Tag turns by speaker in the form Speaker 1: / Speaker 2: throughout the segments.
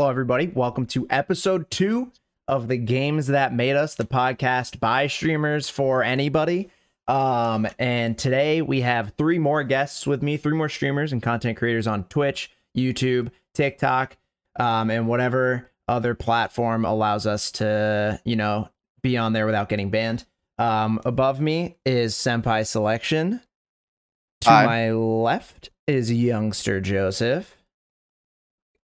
Speaker 1: Hello, everybody. Welcome to episode two of the Games That Made Us, the podcast by streamers for anybody. Um, and today we have three more guests with me, three more streamers and content creators on Twitch, YouTube, TikTok, um, and whatever other platform allows us to, you know, be on there without getting banned. Um, above me is Senpai Selection. To
Speaker 2: Hi.
Speaker 1: my left is Youngster Joseph.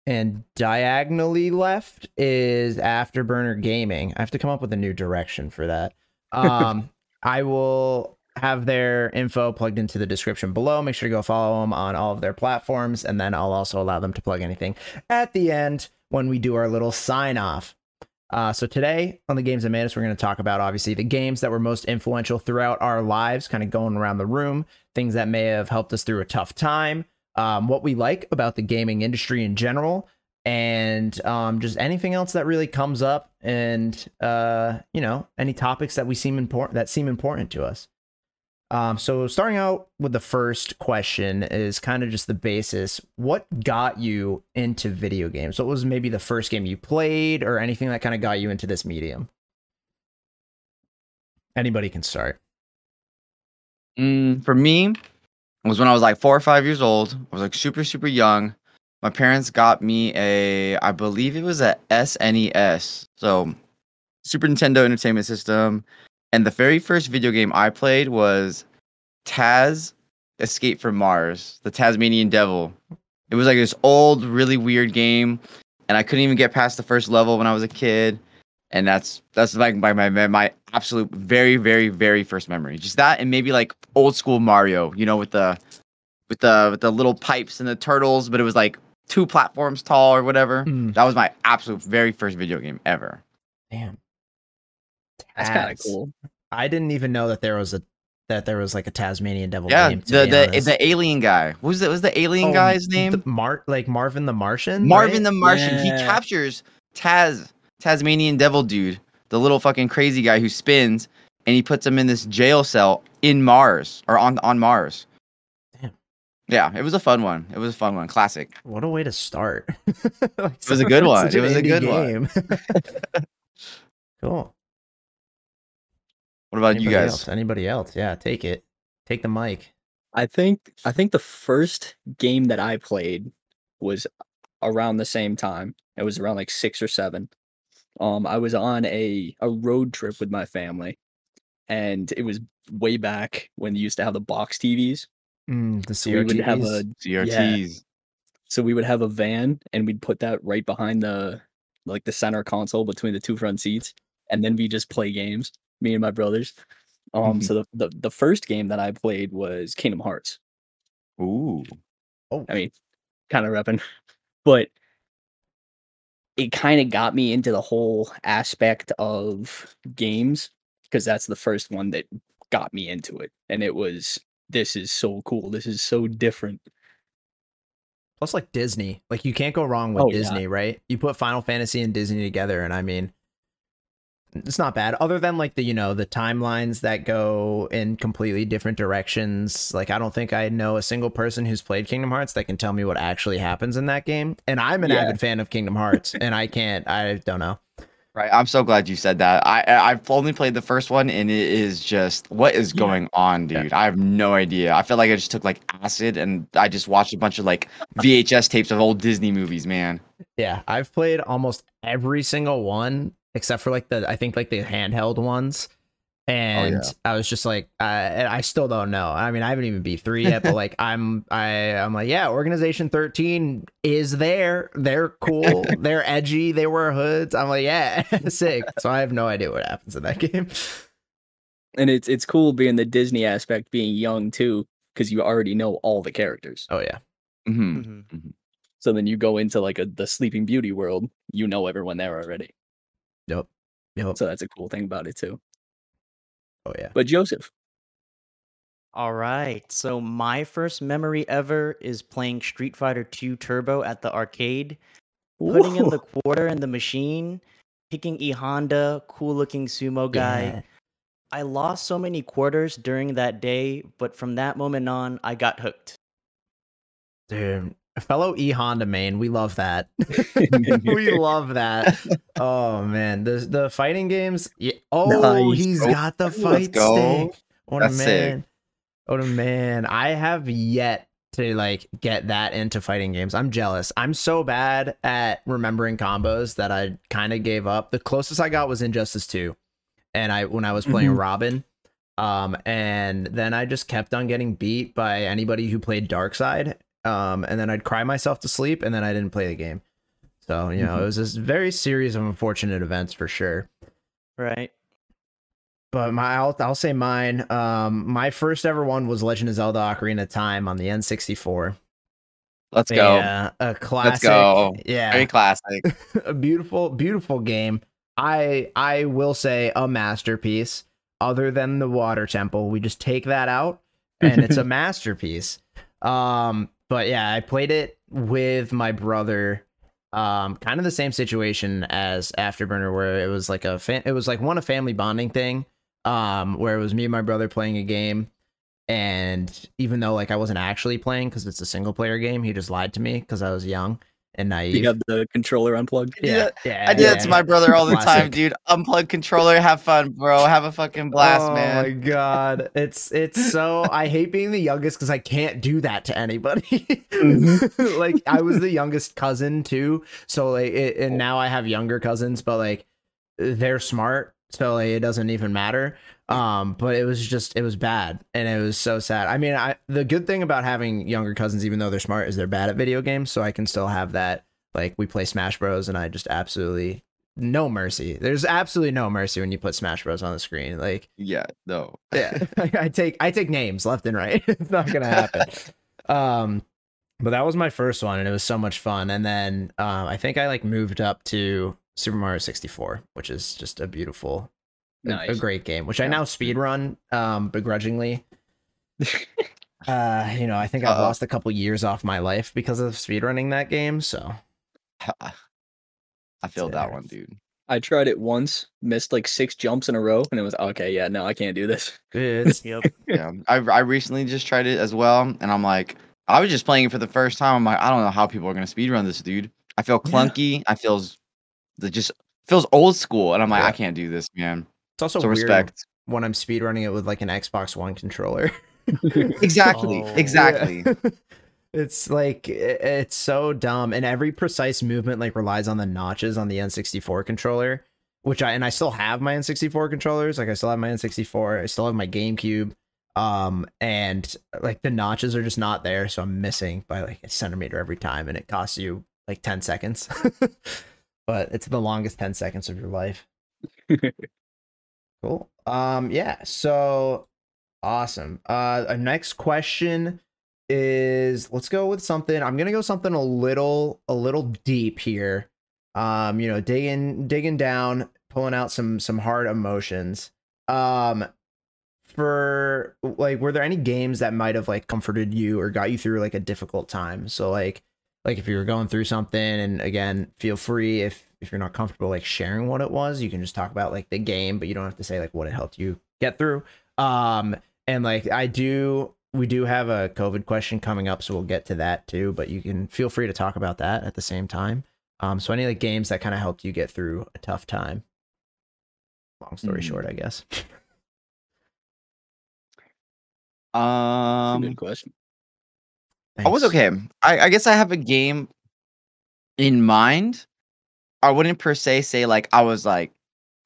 Speaker 1: And diagonally left is Afterburner Gaming. I have to come up with a new direction for that. Um, I will have their info plugged into the description below. Make sure to go follow them on all of their platforms, and then I'll also allow them to plug anything at the end when we do our little sign off. Uh, so today on the games that made us, we're going to talk about obviously the games that were most influential throughout our lives, kind of going around the room, things that may have helped us through a tough time, um, what we like about the gaming industry in general, and um, just anything else that really comes up, and uh, you know any topics that we seem important that seem important to us. Um, so starting out with the first question is kind of just the basis. What got you into video games? What was maybe the first game you played or anything that kind of got you into this medium? Anybody can start.
Speaker 2: Mm, for me, was when I was like four or five years old. I was like super, super young. My parents got me a, I believe it was a SNES, so Super Nintendo Entertainment System. And the very first video game I played was Taz Escape from Mars, the Tasmanian Devil. It was like this old, really weird game, and I couldn't even get past the first level when I was a kid. And that's that's like my my my, my absolute very very very first memory. Just that, and maybe like old school Mario, you know, with the with the with the little pipes and the turtles, but it was like two platforms tall or whatever.
Speaker 1: Mm.
Speaker 2: That was my absolute very first video game ever.
Speaker 1: Damn.
Speaker 3: That's kind of cool.
Speaker 1: I didn't even know that there was a that there was like a Tasmanian devil
Speaker 2: yeah,
Speaker 1: game.
Speaker 2: the the the alien guy. What was the was the alien
Speaker 1: Oh,
Speaker 2: guy's name?
Speaker 1: the Mar like Marvin the Martian.
Speaker 2: Marvin
Speaker 1: right?
Speaker 2: the Martian. He captures Taz, Tasmanian Devil dude, the little fucking crazy guy who spins, and he puts him in this jail cell in Mars or on on Mars.
Speaker 1: Damn.
Speaker 2: Yeah, it was a fun one. It was a fun one. Classic.
Speaker 1: What a way to start. it
Speaker 2: was a good one. It was a good game.
Speaker 1: one. cool.
Speaker 2: What about you guys?
Speaker 1: Else? Anybody else? Yeah, take it. Take the mic.
Speaker 3: I think I think the first game that I played was around the same time. It was around like six or seven. Um, I was on a a road trip with my family, and it was way back when you used to have the box TVs.
Speaker 1: Mm, the
Speaker 3: So we would have a
Speaker 1: CRTs.
Speaker 2: CRTs.
Speaker 3: so we would have a van, and we'd put that right behind the like the center console between the two front seats, and then we just play games. Me and my brothers. Um, so the, the the first game that I played was Kingdom Hearts.
Speaker 2: Ooh.
Speaker 1: Oh,
Speaker 3: I mean, kind of repping, but it kind of got me into the whole aspect of games because that's the first one that got me into it, and it was this is so cool. This is so different.
Speaker 1: plus like Disney. Like you can't go wrong with
Speaker 3: Oh, yeah.
Speaker 1: Disney, right? You put Final Fantasy and Disney together, and I mean, it's not bad. Other than like the you know the timelines that go in completely different directions. Like I don't think I know a single person who's played Kingdom Hearts that can tell me what actually happens in that game. And I'm an
Speaker 3: Yeah.
Speaker 1: avid fan of Kingdom Hearts, and I can't. I don't know.
Speaker 2: Right. I'm so glad you said that. I I've only played the first one and it is just what is
Speaker 3: Yeah.
Speaker 2: going on,
Speaker 3: Yeah.
Speaker 2: dude. I have no idea. I feel like I just took like acid and I just watched a bunch of like VHS tapes of old Disney movies, man.
Speaker 1: Yeah, I've played almost every single one except for like the I think like the handheld ones. And I was just like, uh, and I still don't know. I mean, I haven't even beat three yet, but like, I'm, I, I'm like, yeah, Organization 13 is there. They're cool. They're edgy. They wear hoods. I'm like, yeah, sick. So I have no idea what happens in that game.
Speaker 3: And it's it's cool being the Disney aspect, being young too, because you already know all the characters.
Speaker 1: Oh yeah,
Speaker 2: hmm
Speaker 4: Mhm.
Speaker 3: So then you go into like a the Sleeping Beauty world, you know everyone there already.
Speaker 1: Yep, yep.
Speaker 3: So that's a cool thing about it too.
Speaker 1: Oh yeah.
Speaker 3: But Joseph,
Speaker 4: All right. So my first memory ever is playing Street Fighter 2 Turbo at the arcade, putting in the quarter in the machine, picking E Honda, cool looking sumo guy.
Speaker 1: Yeah.
Speaker 4: I lost so many quarters during that day, but from that moment on, I got hooked.
Speaker 1: Dude, fellow E Honda main, we love that. we love that. Oh man, the the fighting games. Yeah. Oh,
Speaker 3: Nice.
Speaker 1: he's
Speaker 2: Oh,
Speaker 1: got the fight stick. What
Speaker 2: That's
Speaker 1: a
Speaker 2: sick.
Speaker 1: man. What a man. I have yet to like get that into fighting games. I'm jealous. I'm so bad at remembering combos that I kind of gave up. The closest I got was Injustice 2. And I when I was playing
Speaker 3: Mhm.
Speaker 1: Robin. Um and then I just kept on getting beat by anybody who played Darkseid. Um and then I'd cry myself to sleep and then I didn't play the game. So, you know,
Speaker 3: Mhm.
Speaker 1: it was this very series of unfortunate events for sure
Speaker 4: Right.
Speaker 1: but my I'll, I'll say mine. Um, my first ever one was Legend of Zelda: Ocarina of Time on the N64.
Speaker 2: Let's go.
Speaker 1: Yeah, a classic.
Speaker 2: Let's go.
Speaker 1: Yeah,
Speaker 2: Very classic.
Speaker 1: a beautiful, beautiful game. I I will say a masterpiece. Other than the water temple, we just take that out, and it's a masterpiece. Um, but yeah, I played it with my brother. Um, kind of the same situation as Afterburner, where it was like a fa- it was like one a family bonding thing. Um, where it was me and my brother playing a game, and even though like I wasn't actually playing because it's a single player game, he just lied to me because I was young and naive.
Speaker 3: You have the controller unplugged.
Speaker 2: do
Speaker 1: yeah, yeah,
Speaker 2: I do that to my brother all the time, dude. Unplug controller, have fun, bro. Have a fucking blast,
Speaker 1: oh
Speaker 2: man.
Speaker 1: Oh my god, it's it's so I hate being the youngest because I can't do that to anybody.
Speaker 2: Mm-hmm.
Speaker 1: like I was the youngest cousin too, so like it, and now I have younger cousins, but like they're smart, so like, it doesn't even matter. Um, but it was just it was bad, and it was so sad. I mean, I the good thing about having younger cousins, even though they're smart, is they're bad at video games, so I can still have that. Like we play Smash Bros, and I just absolutely no mercy. There's absolutely no mercy when you put Smash Bros on the screen. Like
Speaker 2: Yeah, no.
Speaker 1: yeah, I take I take names left and right. it's not gonna happen. um, but that was my first one, and it was so much fun. And then um, I think I like moved up to Super Mario 64, which is just a beautiful, a- a, great game, which I now speed run um, begrudgingly. Uh, you know, I think I've
Speaker 2: Uh-oh.
Speaker 1: lost a couple years off my life because of speedrunning that game. So
Speaker 2: I feel that one, dude.
Speaker 3: I tried it once, missed like six jumps in a row, and it was okay. Yeah, no, I can't do this.
Speaker 1: it's
Speaker 4: Yep.
Speaker 2: Yeah, I I recently just tried it as well, and I'm like, I was just playing it for the first time. I'm like, I don't know how people are gonna speedrun this, dude. I feel
Speaker 1: Yeah.
Speaker 2: clunky. I feels the just feels old school, and I'm like,
Speaker 1: Yeah.
Speaker 2: I can't do this, man.
Speaker 1: It's also
Speaker 2: So
Speaker 1: weird
Speaker 2: respect.
Speaker 1: when I'm speedrunning it with like an Xbox One controller.
Speaker 2: Exactly,
Speaker 4: Oh.
Speaker 2: exactly.
Speaker 1: Yeah. it's like it's so dumb and every precise movement like relies on the notches on the N64 controller, which I and I still have my N64 controllers, like I still have my N64, I still have my GameCube. Um and like the notches are just not there, so I'm missing by like a centimeter every time and it costs you like 10 seconds. but it's the longest 10 seconds of your life. Cool. Um yeah, so awesome. Uh our next question is let's go with something. I'm to go something a little a little deep here. Um you know, digging digging down, pulling out some some hard emotions. Um for like were there any games that might have like comforted you or got you through like a difficult time? So like like if you were going through something and again, feel free if if you're not comfortable like sharing what it was, you can just talk about like the game, but you don't have to say like what it helped you get through. Um and like I do we do have a COVID question coming up, so we'll get to that too, but you can feel free to talk about that at the same time. Um so any like games that kind of helped you get through a tough time. Long story
Speaker 3: Hmm.
Speaker 1: short, I guess.
Speaker 2: Um,
Speaker 3: good question.
Speaker 2: I was okay. I, I guess I have a game in mind. I wouldn't per se say like I was like,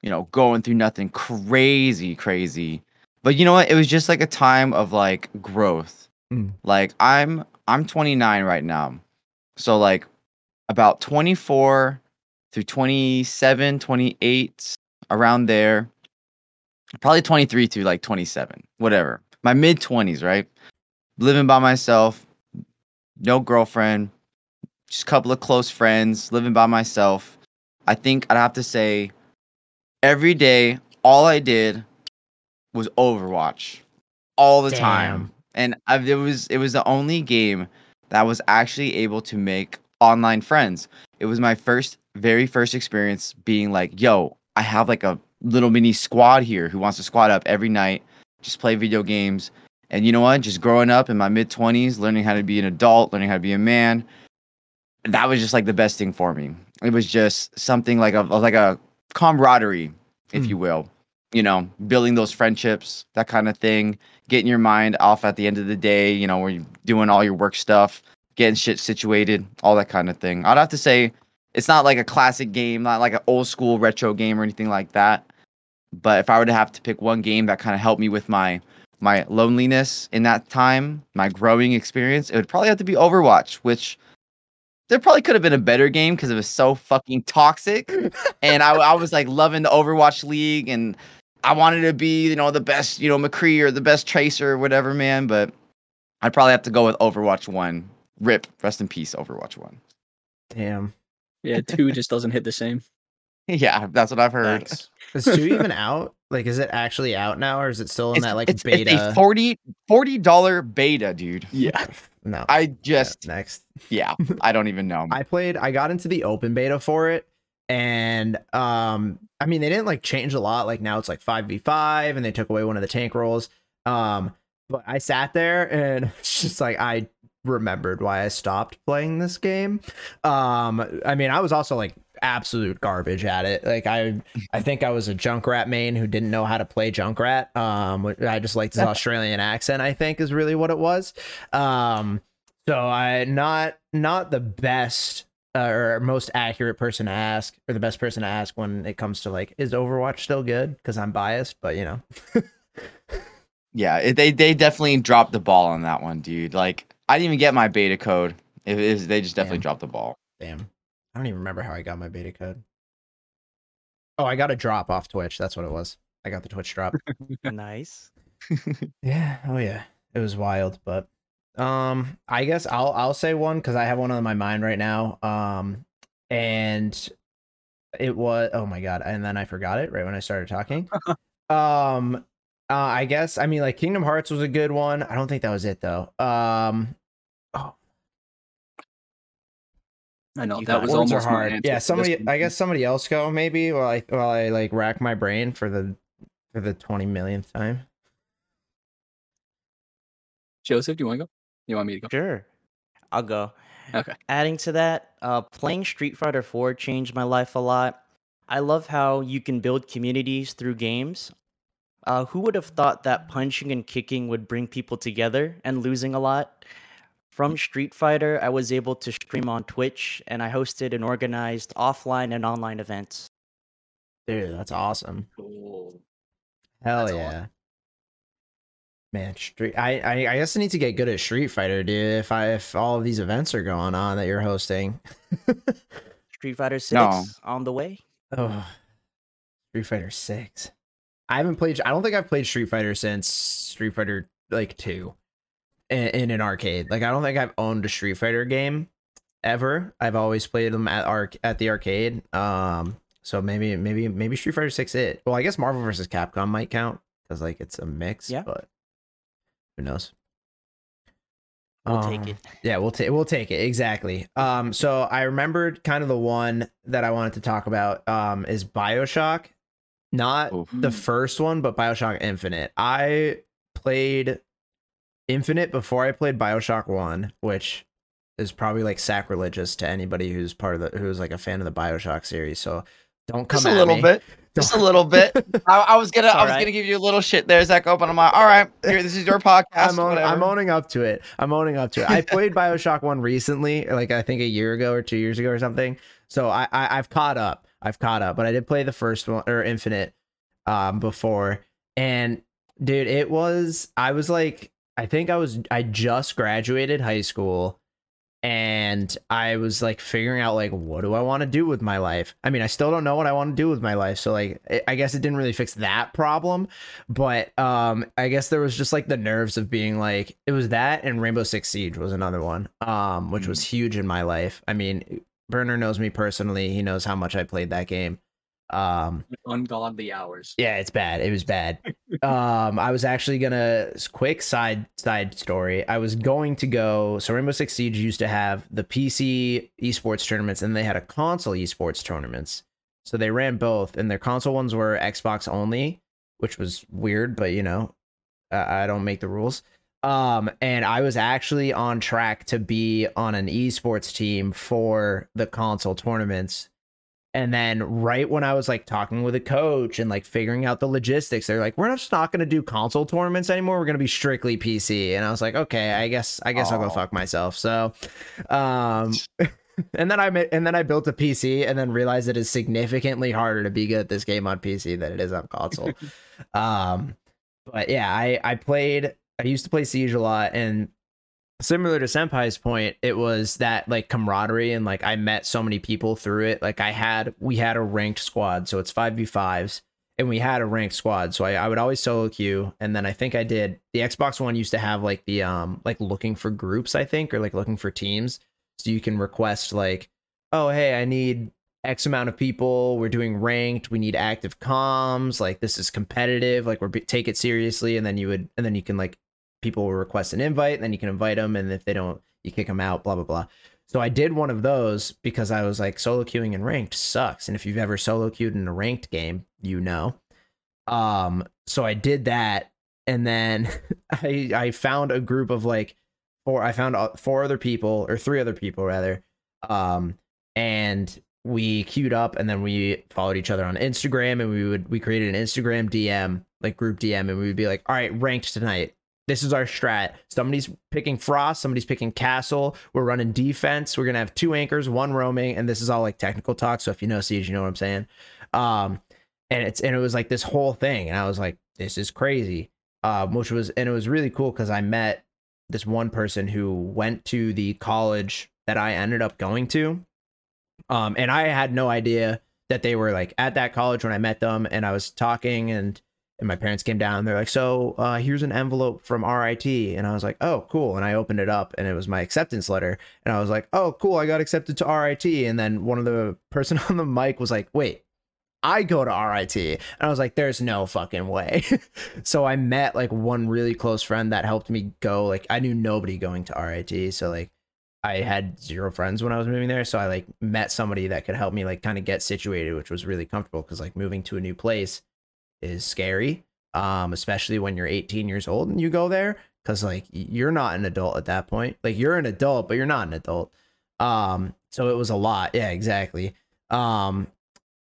Speaker 2: you know, going through nothing crazy, crazy. But you know what? It was just like a time of like growth.
Speaker 1: Mm.
Speaker 2: Like I'm I'm 29 right now. So like about 24 through 27, 28 around there. Probably 23 through like 27, whatever. My mid 20s, right? Living by myself, no girlfriend, just a couple of close friends, living by myself. I think I'd have to say every day, all I did was Overwatch all the time. And I, it was it was the only game that was actually able to make online friends. It was my first, very first experience being like, yo, I have like a little mini squad here who wants to squad up every night, just play video games. And you know what? Just growing up in my mid 20s, learning how to be an adult, learning how to be a man, that was just like the best thing for me. It was just something like a like a camaraderie, if
Speaker 1: Mm.
Speaker 2: you will. You know, building those friendships, that kind of thing. Getting your mind off at the end of the day. You know, where you're doing all your work stuff, getting shit situated, all that kind of thing. I'd have to say, it's not like a classic game, not like an old school retro game or anything like that. But if I were to have to pick one game that kind of helped me with my my loneliness in that time, my growing experience, it would probably have to be Overwatch, which there probably could have been a better game because it was so fucking toxic. and I, I was like loving the Overwatch League and I wanted to be, you know, the best, you know, McCree or the best Tracer or whatever, man. But I'd probably have to go with Overwatch 1. Rip, rest in peace, Overwatch 1.
Speaker 1: Damn.
Speaker 3: Yeah, two just doesn't hit the same.
Speaker 2: yeah, that's what I've heard.
Speaker 4: Thanks.
Speaker 1: Is two even out? Like, is it actually out now, or is it still in
Speaker 2: It's,
Speaker 1: that like
Speaker 2: it's,
Speaker 1: beta?
Speaker 2: it's a 40 $40 beta, dude.
Speaker 3: Yeah.
Speaker 1: no.
Speaker 2: I
Speaker 1: Yeah,
Speaker 2: just,
Speaker 1: next.
Speaker 2: yeah, I don't even know.
Speaker 1: I played. I got into the open beta for it, and um, I mean, they didn't like change a lot. Like now it's like five v five, and they took away one of the tank roles. Um, but I sat there and it's just like I remembered why I stopped playing this game. Um, I mean, I was also like absolute garbage at it. Like I, I think I was a Junkrat main who didn't know how to play Junkrat. Um, I just liked his Australian accent. I think is really what it was. Um, so I not not the best uh, or most accurate person to ask or the best person to ask when it comes to like is Overwatch still good? Because I'm biased, but you know.
Speaker 2: Yeah, it, they they definitely dropped the ball on that one, dude. Like I didn't even get my beta code. It is they just definitely
Speaker 1: Damn.
Speaker 2: dropped the ball.
Speaker 1: Damn. I don't even remember how I got my beta code. Oh, I got a drop off Twitch. That's what it was. I got the Twitch drop.
Speaker 4: nice.
Speaker 1: yeah. Oh yeah. It was wild, but um I guess I'll I'll say one cuz I have one on my mind right now. Um and it was oh my god, and then I forgot it right when I started talking. um uh, I guess I mean like Kingdom Hearts was a good one. I don't think that was it though. Um oh,
Speaker 3: I know
Speaker 4: You
Speaker 3: that was
Speaker 1: are
Speaker 3: almost
Speaker 1: hard. Yeah, somebody. I guess somebody else go maybe while I while I like rack my brain for the for the 20 millionth time.
Speaker 3: Joseph, do you want to go? You want me to go?
Speaker 4: Sure. I'll go.
Speaker 3: Okay.
Speaker 4: Adding to that, uh, playing Street Fighter 4 changed my life a lot. I love how you can build communities through games. Uh, who would have thought that punching and kicking would bring people together and losing a lot? From Street Fighter, I was able to stream on Twitch and I hosted and organized offline and online events.
Speaker 1: Dude, that's awesome.
Speaker 3: Cool.
Speaker 1: Hell
Speaker 3: That's
Speaker 1: yeah.
Speaker 3: awesome.
Speaker 1: Man, street. I, I I guess I need to get good at Street Fighter, dude. If I if all of these events are going on that you're hosting.
Speaker 4: Street Fighter 6
Speaker 2: No.
Speaker 4: on the way.
Speaker 1: oh, Street Fighter Six. I haven't played. I don't think I've played Street Fighter since Street Fighter like two, in, in an arcade. Like I don't think I've owned a Street Fighter game ever. I've always played them at arc at the arcade. Um, so maybe maybe maybe Street Fighter Six it. Well, I guess Marvel vs. Capcom might count because like it's a mix.
Speaker 4: Yeah.
Speaker 1: but who knows?
Speaker 4: We'll take
Speaker 1: Um,
Speaker 4: it.
Speaker 1: Yeah, we'll take we'll take it exactly. Um, so I remembered kind of the one that I wanted to talk about. Um, is Bioshock, not
Speaker 2: Oof.
Speaker 1: the first one, but Bioshock Infinite. I played Infinite before I played Bioshock One, which is probably like sacrilegious to anybody who's part of the who's like a fan of the Bioshock series. So don't come
Speaker 2: Just a little
Speaker 1: me.
Speaker 2: bit. Just a little bit. I, I was gonna, I was
Speaker 4: alright.
Speaker 2: gonna give you a little shit there, Zach. Open. I'm like, all right, here, this is your podcast.
Speaker 1: I'm, own. I'm owning up to it. I'm owning up to it. I played Bioshock One recently, like I think a year ago or two years ago or something. So I, I I've caught up. I've caught up, but I did play the first one or Infinite um before, and dude, it was I was like I think I was I just graduated high school. And I was like figuring out like what do I want to do with my life? I mean, I still don't know what I want to do with my life. So like I- guess it didn't really fix that problem but um i guess there was just like the nerves of being like it was that and rainbow six siege was another one um which was huge in my life i mean burner knows me personally he knows how much i played that game um
Speaker 3: Ungodly hours.
Speaker 1: yeah it's bad. It was bad. Um i was actually gonna quick side side story. I was going to go so rainbow six siege used to have the pc esports tournaments and they had a console esports tournaments. So they ran both and their console ones were xbox only which was weird but you know i, I don't make the rules. Um, and I was actually on track to be on an esports team for the console tournaments. And then right when I was like talking with a coach and like figuring out the logistics, they're like, "We're just not going to do console tournaments anymore. We're going to be strictly PC." And I was like, "Okay, I guess I guess I'll go fuck myself." So, um, and then I and then I built a PC and then realized it is significantly harder to be good at this game on PC than it is on console. um, but yeah, I I played. I used to play Siege a lot, and similar to Senpai's point, it was that like camaraderie and like I met so many people through it. Like I had we had a ranked squad, so it's five v fives, and we had a ranked squad. So I, I would always solo queue, and then I think I did the Xbox One used to have like the um like looking for groups, I think, or like looking for teams. So you can request like, oh hey, I need X amount of people. We're doing ranked. We need active comms. Like this is competitive. Like we're take it seriously. And then you would, and then you can like people will request an invite, and then you can invite them. And if they don't, you kick them out. Blah blah blah. So I did one of those because I was like solo queuing in ranked sucks. And if you've ever solo queued in a ranked game, you know. Um. So I did that, and then I I found a group of like four. I found uh, four other people or three other people rather. Um. And we queued up and then we followed each other on Instagram and we would we created an Instagram DM like group DM and we would be like all right ranked tonight this is our strat. Somebody's picking frost somebody's picking castle. We're running defense. We're gonna have two anchors one roaming and this is all like technical talk so if you know siege you know what I'm saying. Um and it's and it was like this whole thing and I was like this is crazy. Um which was and it was really cool because I met this one person who went to the college that I ended up going to um, and I had no idea that they were like at that college when I met them, and I was talking, and and my parents came down. And they're like, "So uh, here's an envelope from RIT," and I was like, "Oh, cool." And I opened it up, and it was my acceptance letter, and I was like, "Oh, cool, I got accepted to RIT." And then one of the person on the mic was like, "Wait." I go to RIT. And I was like, there's no fucking way. so I met like one really close friend that helped me go. Like I knew nobody going to RIT. So like I had zero friends when I was moving there, so I like met somebody that could help me like kind of get situated, which was really comfortable because like moving to a new place is scary, um, especially when you're 18 years old and you go there because like you're not an adult at that point. Like you're an adult, but you're not an adult. Um, so it was a lot. Yeah, exactly. Um,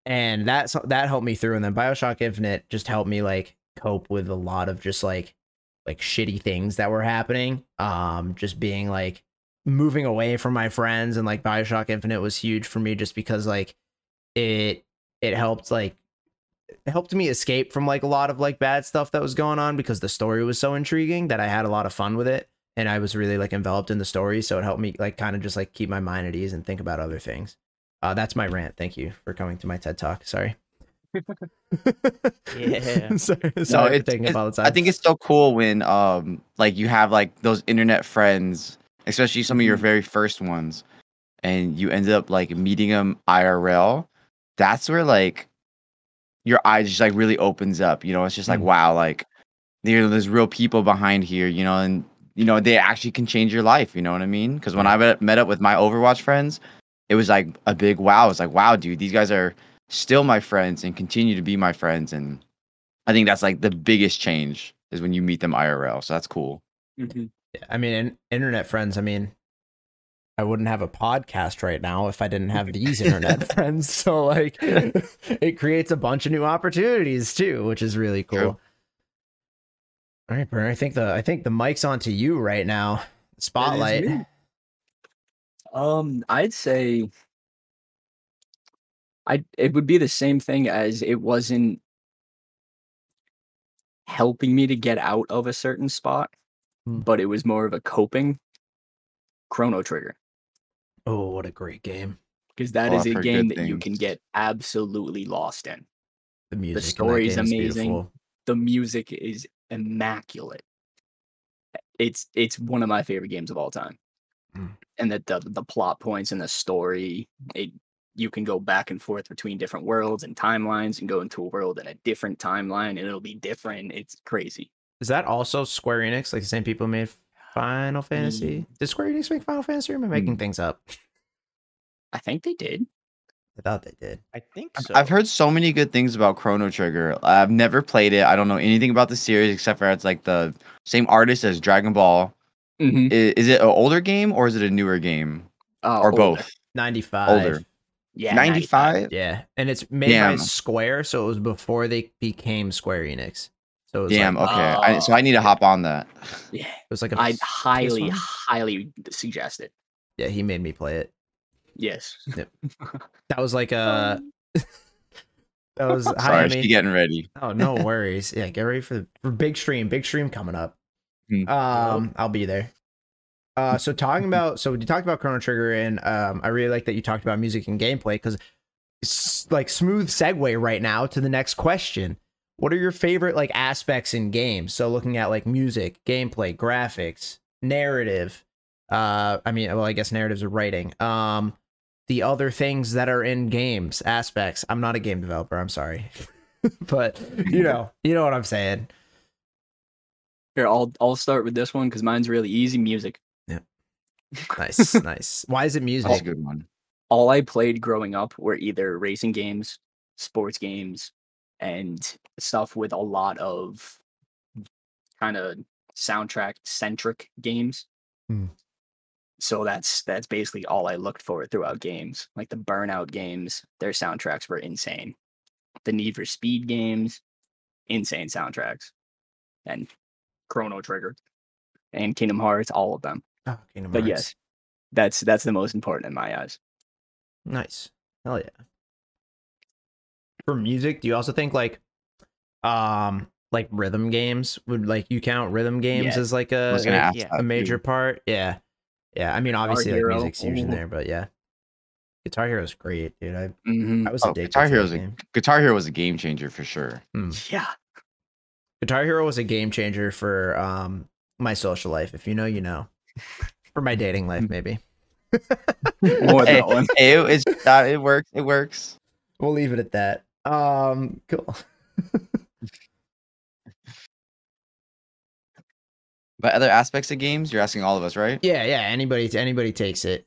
Speaker 1: and that's that helped me through. And then Bioshock Infinite just helped me like cope with a lot of just like like shitty things that were happening. Um, just being like moving away from my friends and like Bioshock Infinite was huge for me just because like it it helped like helped me escape from like a lot of like bad stuff that was going on because the story was so intriguing that I had a lot of fun with it and I was really like enveloped in the story so it helped me like kind of just like keep my mind at ease and think about other things. Uh that's my rant. Thank you for coming to my TED Talk. Sorry.
Speaker 4: Yeah.
Speaker 1: sorry, sorry for
Speaker 2: it's-
Speaker 1: taking up
Speaker 2: it's-
Speaker 1: all the time.
Speaker 2: I think it's so cool when um like you have like those internet friends, especially some of your
Speaker 1: Mm-hmm.
Speaker 2: very first ones, and you ended up like meeting them IRL. That's where like your eyes just like really opens up. You know, it's just like
Speaker 1: Mm.
Speaker 2: wow, like there there's real people behind here. You know, and you know they actually can change your life. You know what I mean? Because when I met, up with my Overwatch friends, it was like a big wow. It's like wow, dude, these guys are still my friends and continue to be my friends and I think that's like the biggest change is when you meet them IRL. So that's cool.
Speaker 3: Mhm.
Speaker 1: I mean, in, internet friends. I mean, I wouldn't have a podcast right now if I didn't have these internet friends. So like, it creates a bunch of new opportunities too, which is really cool.
Speaker 2: True.
Speaker 1: All right, Burner. I think the I think the mic's on to you right now. Spotlight.
Speaker 3: Um, I'd say I it would be the same thing as it wasn't helping me to get out of a certain spot,
Speaker 1: Hmm.
Speaker 3: but it was more of a coping Chrono Trigger
Speaker 1: Oh, what a great game!
Speaker 3: because that
Speaker 2: Oh,
Speaker 3: is a game that you can get absolutely lost in.
Speaker 1: The music.
Speaker 3: the
Speaker 1: story is
Speaker 3: amazing. The music is immaculate. It's it's one of my favorite games of all time.
Speaker 1: Mm.
Speaker 3: And that the the plot points and the story, it you can go back and forth between different worlds and timelines and go into a world in a different timeline and it'll be different. It's crazy.
Speaker 1: Is that also Square Enix? Like the same people made Final Fantasy? Did Square Enix make Final Fantasy? Or am I making
Speaker 3: Mm.
Speaker 1: things up?
Speaker 3: I think they did.
Speaker 1: I thought they did.
Speaker 4: I think
Speaker 2: I've-
Speaker 4: so.
Speaker 2: I've heard so many good things about Chrono Trigger. I've never played it. I don't know anything about the series except for it's like the same artist as Dragon Ball.
Speaker 3: Mhm.
Speaker 2: I- Is, it an older game or is it a newer game
Speaker 3: Uh,
Speaker 2: or
Speaker 3: older.
Speaker 2: both?
Speaker 1: 95.
Speaker 2: Older.
Speaker 3: Yeah,
Speaker 2: 95?
Speaker 1: Yeah. And it's made by Square, so it was before they became Square Enix. So it was
Speaker 2: Damn.
Speaker 1: like,
Speaker 2: Okay. I, so I need to
Speaker 3: Oh,
Speaker 2: hop on that.
Speaker 3: Yeah,
Speaker 1: it was like a
Speaker 3: I'd highly, highly suggest it.
Speaker 1: Yeah, he made me play it.
Speaker 3: Yes.
Speaker 1: That was like a that was hi,
Speaker 2: Sorry,
Speaker 1: Emmy.
Speaker 2: she getting ready.
Speaker 1: Oh, no worries. Yeah, get ready for the for big stream. Big stream coming up.
Speaker 2: Hmm.
Speaker 1: Um, I'll be there. Uh, so talking about so you talked about Chrono Trigger, and um, I really like that you talked about music and gameplay because it's like smooth segue right now to the next question. What are your favorite like aspects in games? So looking at like music, gameplay, graphics, narrative. Uh, I mean, well, I guess narratives are writing. Um, the other things that are in games aspects. I'm not a game developer. I'm sorry, but you know, you know what I'm saying.
Speaker 3: Here, I'll I'll start with this one because mine's really easy. Music. Yeah.
Speaker 1: Nice, nice. Why is it music?
Speaker 2: That's a good one.
Speaker 3: All I played growing up were either racing games, sports games, and stuff with a lot of kind of soundtrack centric games.
Speaker 1: Hmm.
Speaker 3: So that's that's basically all I looked for throughout games. Like the Burnout games, their soundtracks were insane. The Need for Speed games, insane soundtracks. And Chrono Trigger and Kingdom Hearts, all of them.
Speaker 1: Oh, Kingdom
Speaker 3: But yes, that's that's the most important in my eyes.
Speaker 1: Nice. Hell yeah. For music, do you also think like um like rhythm games would like you count rhythm games
Speaker 3: Yes.
Speaker 1: as like a a,
Speaker 4: yeah,
Speaker 1: major
Speaker 2: too.
Speaker 1: part? Yeah. Yeah. I mean obviously like
Speaker 3: Hero.
Speaker 1: music's huge in there, but yeah. Guitar Hero is great, dude. I
Speaker 3: hmm
Speaker 1: I was
Speaker 2: Oh, Guitar Hero's a. Guitar Hero was a game changer for sure.
Speaker 3: Yeah.
Speaker 1: Guitar Hero was a game changer for um my social life. If you know, you know. For my dating life, maybe.
Speaker 3: More
Speaker 2: Hey, hey, it, uh, it works. It works.
Speaker 1: We'll leave it at that. Um, cool.
Speaker 2: But other aspects of games, you're asking all of us, right?
Speaker 1: Yeah, yeah. Anybody, anybody takes it.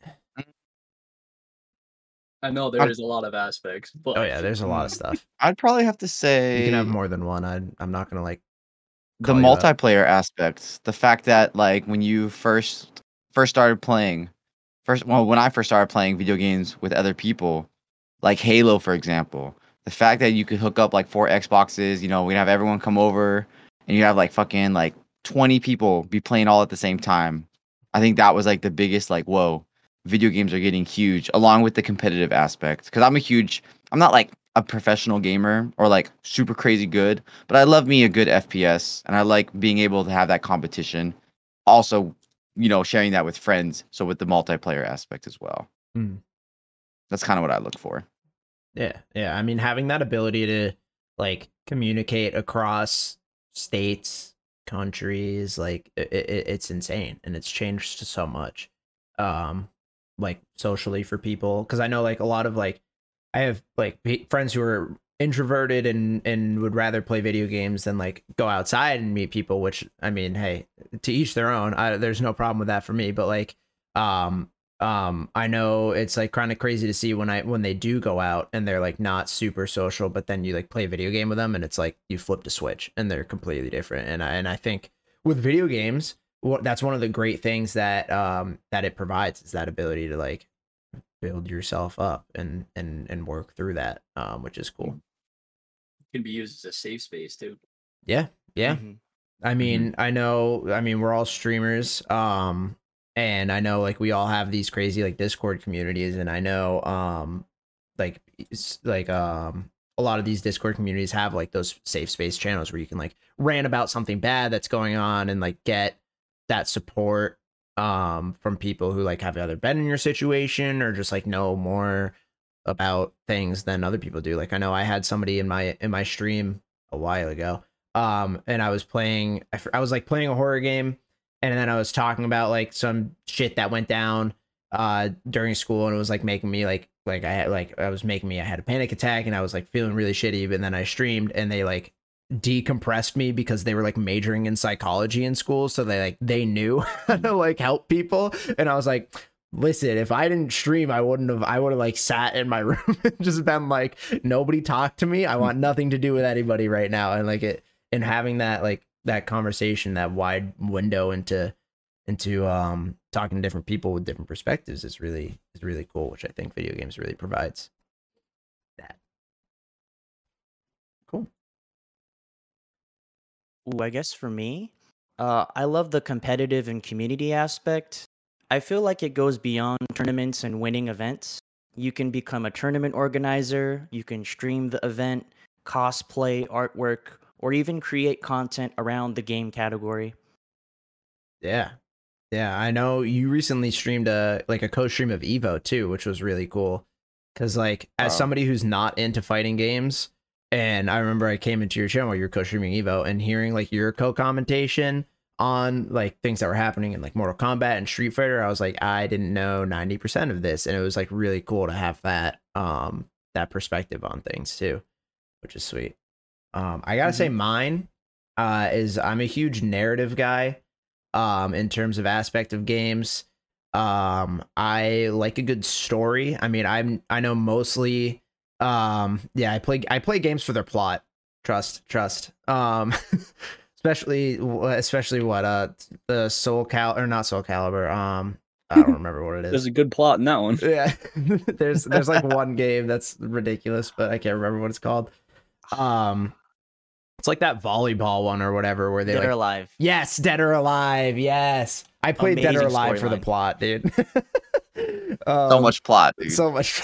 Speaker 3: I know there is a lot of aspects. But
Speaker 1: Oh yeah, there's a lot of stuff.
Speaker 2: I'd probably have to say
Speaker 1: You can have more than one. I, I'm not gonna like.
Speaker 2: the
Speaker 1: call you out.
Speaker 2: multiplayer aspects. The fact that like when you first first started playing, first well when I first started playing video games with other people, like Halo for example, the fact that you could hook up like four Xboxes, you know, we'd have everyone come over and you have like fucking like 20 people be playing all at the same time. I think that was like the biggest like whoa, video games are getting huge along with the competitive aspect cuz I'm a huge I'm not like a professional gamer or like super crazy good, but I love me a good FPS and I like being able to have that competition. Also, you know, sharing that with friends. So with the multiplayer aspect as well.
Speaker 1: Hmm.
Speaker 2: That's kind of what I look for.
Speaker 1: Yeah, yeah. I mean, having that ability to like communicate across states, countries, like it, it, it's insane, and it's changed so much. Um, like socially for people, because I know like a lot of like I have like friends who are introverted and and would rather play video games than like go outside and meet people. Which I mean, hey, to each their own. I, there's no problem with that for me, but like, um, um i know it's like kind of crazy to see when i when they do go out and they're like not super social but then you like play a video game with them and it's like you flip the switch and they're completely different and i and i think with video games what that's one of the great things that um that it provides is that ability to like build yourself up and and and work through that um which is cool
Speaker 3: can be used as a safe space too.
Speaker 1: yeah yeah
Speaker 4: Mhm.
Speaker 1: I mean, I know. I mean, we're all streamers, um, and I know like we all have these crazy like Discord communities, and I know, um, like like um, a lot of these Discord communities have like those safe space channels where you can like rant about something bad that's going on and like get that support um from people who like have either been in your situation or just like know more about things than other people do. Like I know I had somebody in my in my stream a while ago um and i was playing I was like playing a horror game and then i was talking about like some shit that went down uh during school and it was like making me like like i had like i was making me i had a panic attack and i was like feeling really shitty but then i streamed and they like decompressed me because they were like majoring in psychology in school so they like they knew how to like help people and i was like listen, if I didn't stream, I wouldn't have. I would have like sat in my room and just been like, nobody talk to me. I want nothing to do with anybody right now. And like it, and having that like that conversation, that wide window into into um talking to different people with different perspectives is really is really cool, which I think video games really provides. That cool.
Speaker 4: Ooh, I guess for me, uh, I love the competitive and community aspect. I feel like it goes beyond tournaments and winning events. You can become a tournament organizer, you can stream the event, cosplay, artwork, or even create content around the game category.
Speaker 1: Yeah. Yeah, I know you recently streamed a like a co-stream of Evo too, which was really cool. Cause like as somebody who's not into fighting games, and I remember I came into your channel while you were co-streaming Evo and hearing like your co-commentation on like things that were happening in like Mortal Kombat and Street Fighter, I was like, I didn't know 90% of this. And it was like really cool to have that um that perspective on things too, which is sweet. Um I gotta say mine uh is I'm a huge narrative guy um in terms of aspect of games. Um i like a good story. I mean i'm i know mostly um yeah i play i play games for their plot. Trust trust. Um especially especially what uh the soul cal or not Soulcalibur um i don't remember what it is.
Speaker 3: There's a good plot in that one.
Speaker 1: yeah. There's there's like one game that's ridiculous but i can't remember what it's called. Um it's like that volleyball one or whatever where they
Speaker 4: Dead
Speaker 1: like
Speaker 4: or alive.
Speaker 1: Yes, Dead or Alive. Yes, I played Dead or Alive for the plot, dude.
Speaker 2: So
Speaker 1: Um,
Speaker 2: much plot, dude.
Speaker 1: so much,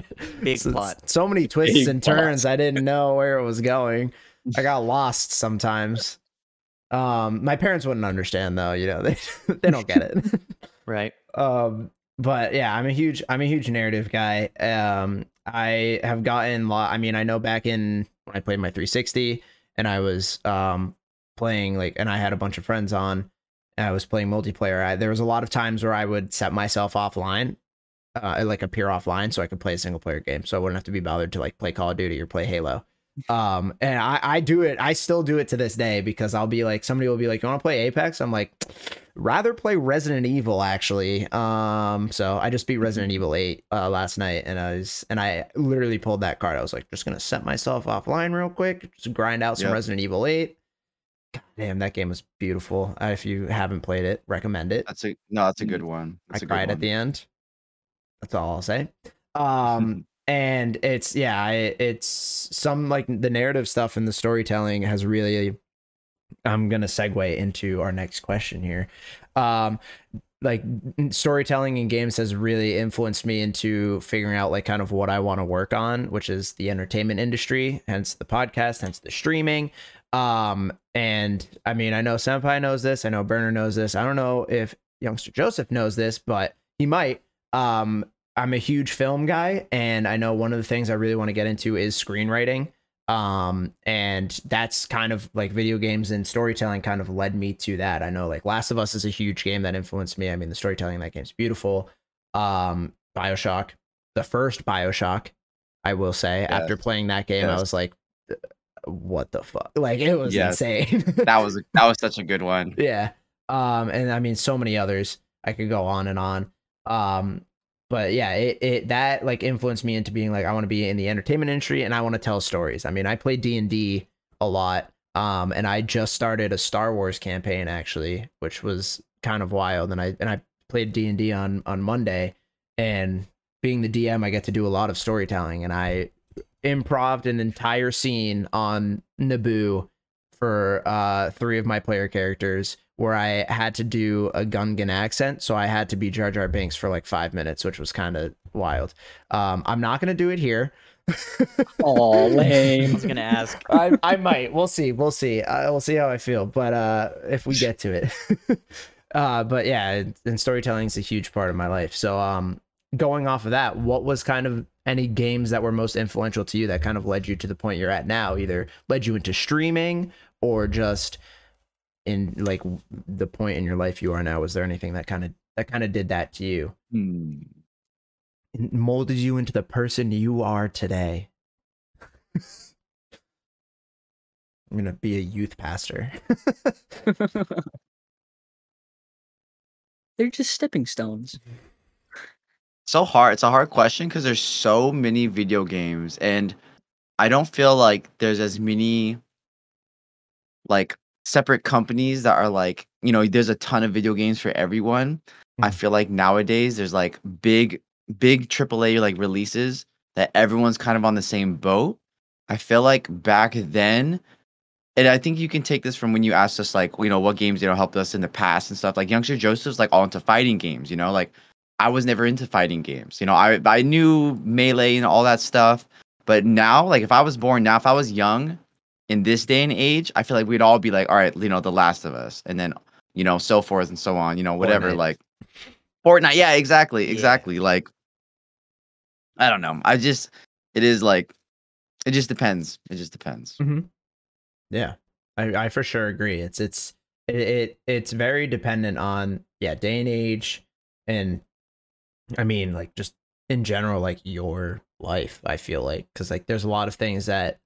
Speaker 4: Big
Speaker 1: so,
Speaker 4: plot.
Speaker 1: So many twists
Speaker 3: Big
Speaker 1: and
Speaker 3: plot.
Speaker 1: turns. I didn't know where it was going. I got lost sometimes. Um, my parents wouldn't understand though. You know, they they don't get it.
Speaker 4: Right.
Speaker 1: um but yeah i'm a huge i'm a huge narrative guy um i have gotten lot i mean i know back in when i played my 360 and i was um playing like and i had a bunch of friends on i was playing multiplayer. I, there was a lot of times where i would set myself offline uh like appear offline so i could play a single player game so i wouldn't have to be bothered to like play call of duty or play halo um and i i do it i still do it to this day because i'll be like somebody will be like you want to play apex i'm like rather play Resident Evil actually. Um, so I just beat Resident Evil 8 uh, last night, and I was and I literally pulled that card. I was like, just gonna set myself offline real quick, just grind out some
Speaker 2: Yep.
Speaker 1: Resident Evil 8. God damn, that game was beautiful. Uh, if you haven't played it, recommend it.
Speaker 2: That's a no. That's a good one.
Speaker 1: I
Speaker 2: That's good
Speaker 1: cried at the end. That's all I'll say. Um, and it's yeah, it's some like the narrative stuff and the storytelling has really. I'm gonna segue into our next question here. Um, like storytelling in games has really influenced me into figuring out like kind of what I want to work on, which is the entertainment industry, hence the podcast, hence the streaming. Um, and I mean, I know Senpai knows this, I know Burner knows this. I don't know if youngster Joseph knows this, but he might. Um, I'm a huge film guy, and I know one of the things I really want to get into is screenwriting. Um, and that's kind of like video games and storytelling kind of led me to that. I know like Last of Us is a huge game that influenced me. I mean, the storytelling in that game's beautiful. Um, Bioshock, the first Bioshock, I will say,
Speaker 2: Yes.
Speaker 1: after playing that game, I was like, what the fuck? Like it was
Speaker 2: Yes.
Speaker 1: insane.
Speaker 2: That was that was such a good one.
Speaker 1: yeah um and i mean so many others i could go on and on um but yeah it, it that like influenced me into being like i want to be in the entertainment industry and i want to tell stories. I mean i play d&d a lot um and i just started a star wars campaign actually which was kind of wild and i and i played d&d on on monday and being the dm i get to do a lot of storytelling and i improved an entire scene on naboo for uh three of my player characters where I had to do a Gungan accent, so I had to be Jar Jar Binks for like five minutes, which was kind of wild. Um, I'm not gonna do it here.
Speaker 3: Aw,
Speaker 4: I
Speaker 3: lame.
Speaker 4: was gonna ask.
Speaker 1: I, I might. We'll see. We'll see. Uh, we'll see how I feel. But uh, if we get to it, uh, but yeah, and storytelling is a huge part of my life. So um, going off of that, what was kind of any games that were most influential to you that kind of led you to the point you're at now? Either led you into streaming or just in like the point in your life you are now. Was there anything that kind of that kind of did that to you?
Speaker 2: Hmm.
Speaker 1: molded you into the person you are today. I'm gonna be a youth pastor.
Speaker 3: They're just stepping stones.
Speaker 2: so hard. It's a hard question because there's so many video games, and I don't feel like there's as many like separate companies that are like you know there's a ton of video games for everyone. I
Speaker 1: Mm.
Speaker 2: feel like nowadays there's like big big AAA like releases that everyone's kind of on the same boat. I feel like back then and I think you can take this from when you asked us like, you know, what games you know helped us in the past and stuff. Like youngster Joseph's like all into fighting games, you know, like I was never into fighting games. You know, I I knew melee and all that stuff, but now, like if I was born now, if I was young in this day and age, I feel like we'd all be like, all right, you know, The Last of Us, and then you know, so forth and so on. You know, whatever.
Speaker 1: Fortnite.
Speaker 2: Like Fortnite, yeah, exactly,
Speaker 4: Yeah.
Speaker 2: exactly. Like I don't know. I just it is like it just depends. It just depends. Mm-hmm.
Speaker 1: Yeah, I, I for sure agree. It's it's it, it it's very dependent on yeah day and age, and I mean like just in general like your life. I feel like because like there's a lot of things that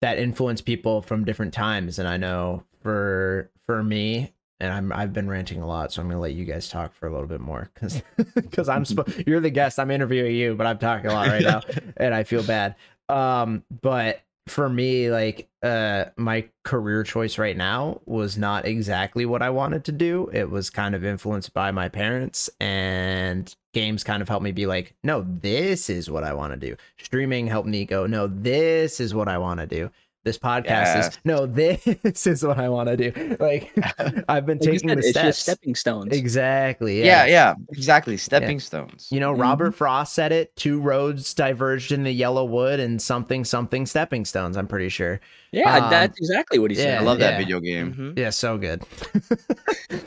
Speaker 1: that influence people from different times, and I know for for me. And I'm I've been ranting a lot, so I'm gonna let you guys talk for a little bit more because because I'm sp- you're the guest. I'm interviewing you, but I'm talking a lot right now, and I feel bad. Um, but for me, like uh my career choice right now was not exactly what I wanted to do. It was kind of influenced by my parents and games kind of helped me be like, no, this is what I want to do. Streaming helped me go, no, this is what I want to do. This podcast
Speaker 2: Yes.
Speaker 1: is no, this is what I want to do. Like I've been
Speaker 3: Like
Speaker 1: taking
Speaker 3: said,
Speaker 1: the steps.
Speaker 3: stepping stones.
Speaker 1: Exactly.
Speaker 2: Yeah, yeah, exactly. Stepping stones.
Speaker 1: You know,
Speaker 3: Mhm.
Speaker 1: Robert Frost said it. Two roads diverged in the yellow wood, and something, something, stepping stones. I'm pretty sure.
Speaker 3: yeah,
Speaker 1: um,
Speaker 3: that's exactly what he
Speaker 1: yeah,
Speaker 2: I love that
Speaker 1: yeah.
Speaker 2: video game.
Speaker 4: Mhm.
Speaker 1: Yeah, so good.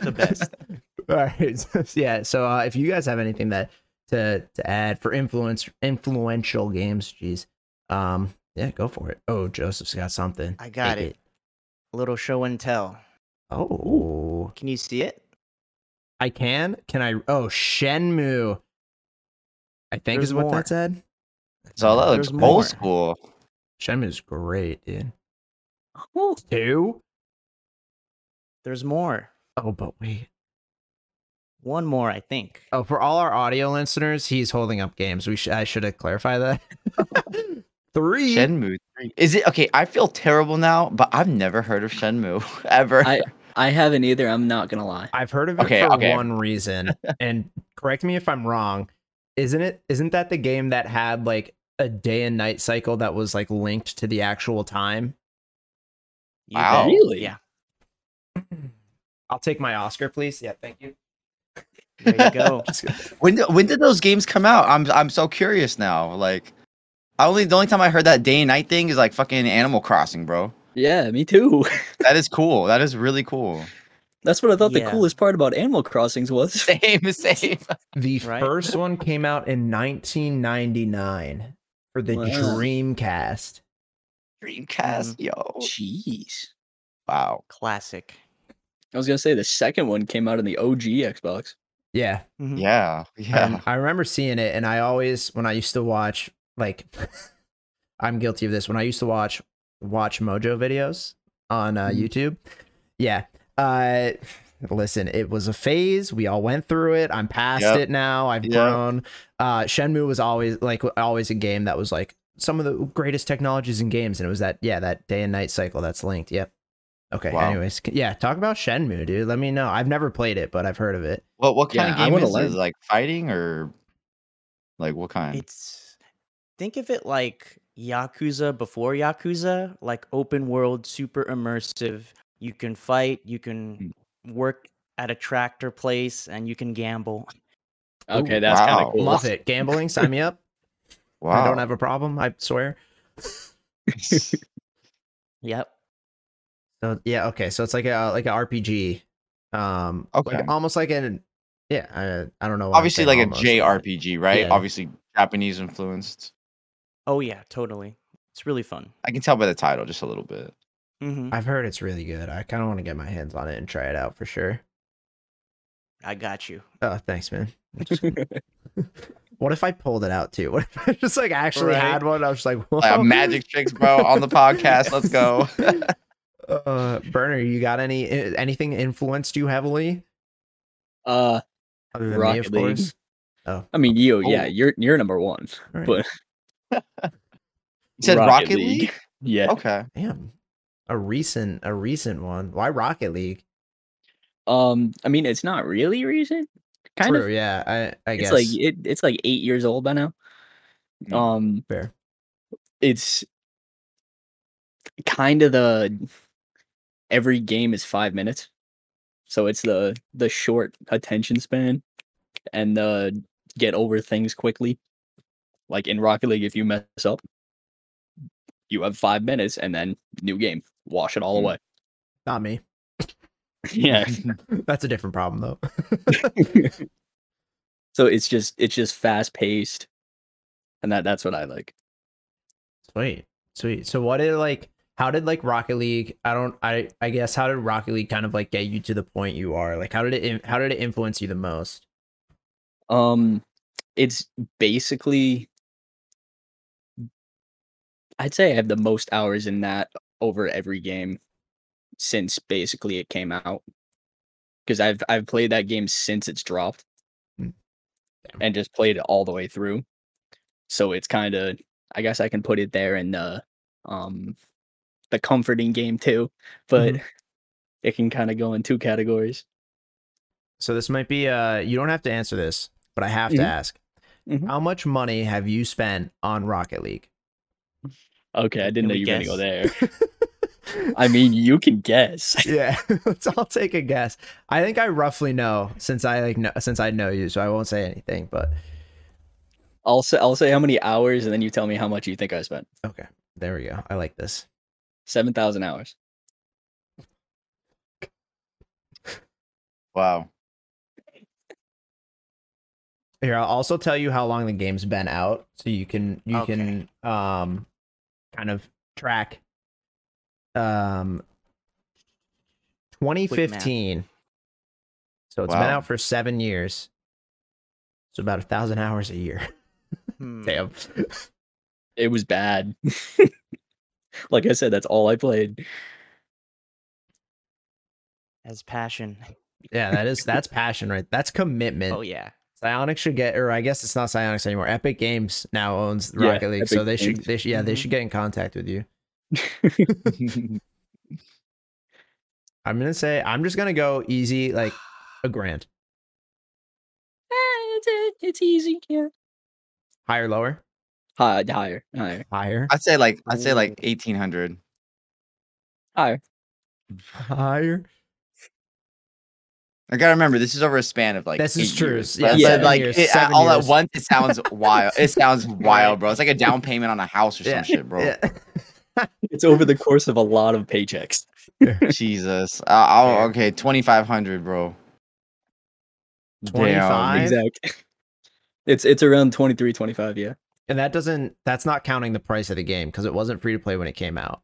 Speaker 4: The best.
Speaker 1: All right. so- yeah. So uh, if you guys have anything that to to add for influence influential games, geez, um, yeah, go for it. Oh, Joseph's got something.
Speaker 4: I got
Speaker 1: Take
Speaker 4: it. A little show and tell.
Speaker 1: Oh,
Speaker 4: Can you see it?
Speaker 1: I can. Can I? Oh, Shenmue. I think
Speaker 4: There's
Speaker 1: is what
Speaker 4: more.
Speaker 1: that said.
Speaker 2: So that looks
Speaker 4: There's more.
Speaker 2: old school.
Speaker 1: Shenmue's great, dude.
Speaker 3: Ooh,
Speaker 1: Two.
Speaker 4: There's more.
Speaker 1: Oh, but wait.
Speaker 4: One more, I think.
Speaker 1: Oh, for all our audio listeners, he's holding up games. We sh- I should have clarified that. Three.
Speaker 2: Shenmue 3. Is it okay? I feel terrible now, but I've never heard of Shenmue ever.
Speaker 3: I I haven't either. I'm not gonna lie.
Speaker 1: I've heard of it
Speaker 2: Okay,
Speaker 1: for
Speaker 2: okay.
Speaker 1: one reason, and correct me if I'm wrong. Isn't it? Isn't that the game that had like a day and night cycle that was like linked to the actual time?
Speaker 4: You
Speaker 2: Wow.
Speaker 4: bet.
Speaker 3: Really?
Speaker 4: Yeah.
Speaker 1: I'll take my Oscar, please. Yeah, thank you.
Speaker 4: There you go.
Speaker 2: When did, when did those games come out? I'm I'm so curious now. Like, I only the only time I heard that day and night thing is like fucking Animal Crossing, bro.
Speaker 3: Yeah, me too.
Speaker 2: That is cool. That is really cool.
Speaker 3: That's what I thought
Speaker 4: Yeah.
Speaker 3: the coolest part about Animal Crossings was.
Speaker 2: Same, same.
Speaker 1: The
Speaker 4: Right?
Speaker 1: first one came out in 1999 for the
Speaker 3: Wow.
Speaker 1: Dreamcast.
Speaker 2: Dreamcast, yo.
Speaker 3: Jeez.
Speaker 2: Wow.
Speaker 4: Classic.
Speaker 3: I was gonna say the second one came out in the OG Xbox.
Speaker 1: Yeah,
Speaker 4: Mhm.
Speaker 2: Yeah. Yeah.
Speaker 1: Um, I remember seeing it, and I always, when I used to watch, like, I'm guilty of this. When I used to watch WatchMojo videos on uh,
Speaker 3: Mhm.
Speaker 1: YouTube, yeah. Uh, listen, it was a phase. We all went through it. I'm past
Speaker 2: Yep.
Speaker 1: it now. I've
Speaker 2: Yep.
Speaker 1: grown. Uh, Shenmue was always like always a game that was like some of the greatest technologies in games, and it was that yeah that day and night cycle that's linked. Yep. Okay.
Speaker 2: Wow.
Speaker 1: Anyways, yeah, talk about Shenmue, dude. Let me know. I've never played it, but I've heard of it.
Speaker 2: What what kind
Speaker 3: Yeah,
Speaker 2: of game is it? Is it like fighting or like what kind?
Speaker 4: It's think of it like Yakuza before Yakuza, like open world, super immersive. You can fight, you can work at a tractor place, and you can gamble.
Speaker 3: Okay,
Speaker 2: Ooh,
Speaker 3: that's kind of cool.
Speaker 1: Love it. Gambling, sign me up.
Speaker 2: wow.
Speaker 1: I don't have a problem. I swear.
Speaker 4: Yep.
Speaker 1: So yeah, okay. So it's like a like a RPG. Um,
Speaker 2: Okay.
Speaker 1: like, almost like an yeah. I, I don't know.
Speaker 2: Obviously
Speaker 1: saying
Speaker 2: like a. JRPG, right?
Speaker 1: Yeah.
Speaker 2: Obviously Japanese influenced.
Speaker 4: Oh yeah, totally. It's really fun.
Speaker 2: I can tell by the title just a little bit.
Speaker 4: hmm
Speaker 1: I've heard it's really good. I kind of want to get my hands on it and try it out for sure.
Speaker 4: I got you.
Speaker 1: Oh, thanks, man. what if I pulled it out too? What if I just like actually
Speaker 4: Right.
Speaker 1: had one? I was just like,
Speaker 2: Like a magic tricks, bro, on the podcast. Let's go.
Speaker 1: Uh, Burner, you got any anything influenced you heavily?
Speaker 3: Uh,
Speaker 1: Other than me,
Speaker 3: Rocket
Speaker 1: of
Speaker 3: League.
Speaker 1: course. Oh,
Speaker 3: I mean, you, yeah,
Speaker 2: Oh.
Speaker 3: you're you're number one,
Speaker 1: all right.
Speaker 3: but
Speaker 2: You said Rocket, League?
Speaker 3: Yeah.
Speaker 2: Okay.
Speaker 1: damn, a recent a recent one. Why Rocket League?
Speaker 3: Um, I mean, it's not really recent. Kind
Speaker 1: True,
Speaker 3: of.
Speaker 1: yeah. I I
Speaker 3: It's
Speaker 1: guess
Speaker 3: like it, it's like eight years old by now.
Speaker 2: Mm.
Speaker 3: Um,
Speaker 1: fair.
Speaker 3: it's kind of the every game is five minutes, so it's the the short attention span and the get over things quickly. Like in Rocket League, if you mess up, you have five minutes and then new game, wash it all
Speaker 2: Hmm.
Speaker 3: away.
Speaker 1: Not me.
Speaker 3: Yeah.
Speaker 1: That's a different problem though.
Speaker 3: so it's just it's just fast paced, and that that's what I like.
Speaker 1: Sweet, sweet. So what did like? How did like Rocket League? I don't. I I guess how did Rocket League kind of like get you to the point you are? Like how did it? How did it influence you the most?
Speaker 3: Um, it's basically, I'd say I have the most hours in that over every game since basically it came out. Because I've I've played that game since it's dropped.
Speaker 1: Damn.
Speaker 3: and just played it all the way through. So it's kind of, I guess I can put it there in the, um, the comforting game too, but it can kind of go in two categories.
Speaker 1: So this might be. Uh, you don't have to answer this, but I have to
Speaker 3: Mhm.
Speaker 1: ask.
Speaker 3: Mhm.
Speaker 1: How much money have you spent on Rocket League?
Speaker 3: Okay, I didn't
Speaker 4: Can
Speaker 3: know
Speaker 4: we
Speaker 3: you were gonna go there. I mean, you can guess.
Speaker 1: yeah, let's all take a guess. I think I roughly know since I like know, since I know you, so I won't say anything. But
Speaker 3: I'll say I'll say how many hours, and then you tell me how much you think I spent.
Speaker 1: okay, there we go. I like this.
Speaker 3: Seven thousand hours.
Speaker 2: Wow.
Speaker 1: Here, I'll also tell you how long the game's been out, so you can you
Speaker 4: Okay.
Speaker 1: can um kind of track. Um, 2015. So it's been out for seven years. So about a thousand hours a year.
Speaker 4: Hmm.
Speaker 1: Damn.
Speaker 3: It was bad. like I said, that's all I played.
Speaker 4: As passion.
Speaker 1: Yeah, that is that's passion, right? That's commitment.
Speaker 4: Oh yeah.
Speaker 1: Psyonix should get, or I guess it's not Psyonix anymore. Epic Games now owns
Speaker 3: Yeah,
Speaker 1: Rocket League, so
Speaker 3: Epic
Speaker 1: they should, they should, yeah, they should mm-hmm. get in contact with you. I'm gonna say I'm just gonna go easy, like a grand, ah,
Speaker 3: it's, it's easy. Yeah.
Speaker 1: higher, lower,
Speaker 3: High, higher, higher,
Speaker 1: higher,
Speaker 2: I'd say like I'd say like eighteen hundred.
Speaker 3: higher.
Speaker 1: higher.
Speaker 2: I gotta remember this is over a span of like
Speaker 1: This is true.
Speaker 2: years.
Speaker 1: Yeah,
Speaker 2: But- but, like
Speaker 1: years,
Speaker 2: it-
Speaker 1: seven
Speaker 2: all
Speaker 1: years.
Speaker 2: at once, it sounds wild. It sounds wild, bro. It's like a down payment on a house or some
Speaker 1: Yeah,
Speaker 2: shit, bro.
Speaker 1: Yeah.
Speaker 3: It's over the course of a lot of paychecks.
Speaker 2: Jesus. Uh, I'll, okay, twenty five hundred, bro. Damn.
Speaker 1: 25?
Speaker 3: Exact. It's it's around 23, 25, yeah.
Speaker 1: and that doesn't. That's not counting the price of the game because it wasn't free to play when it came out.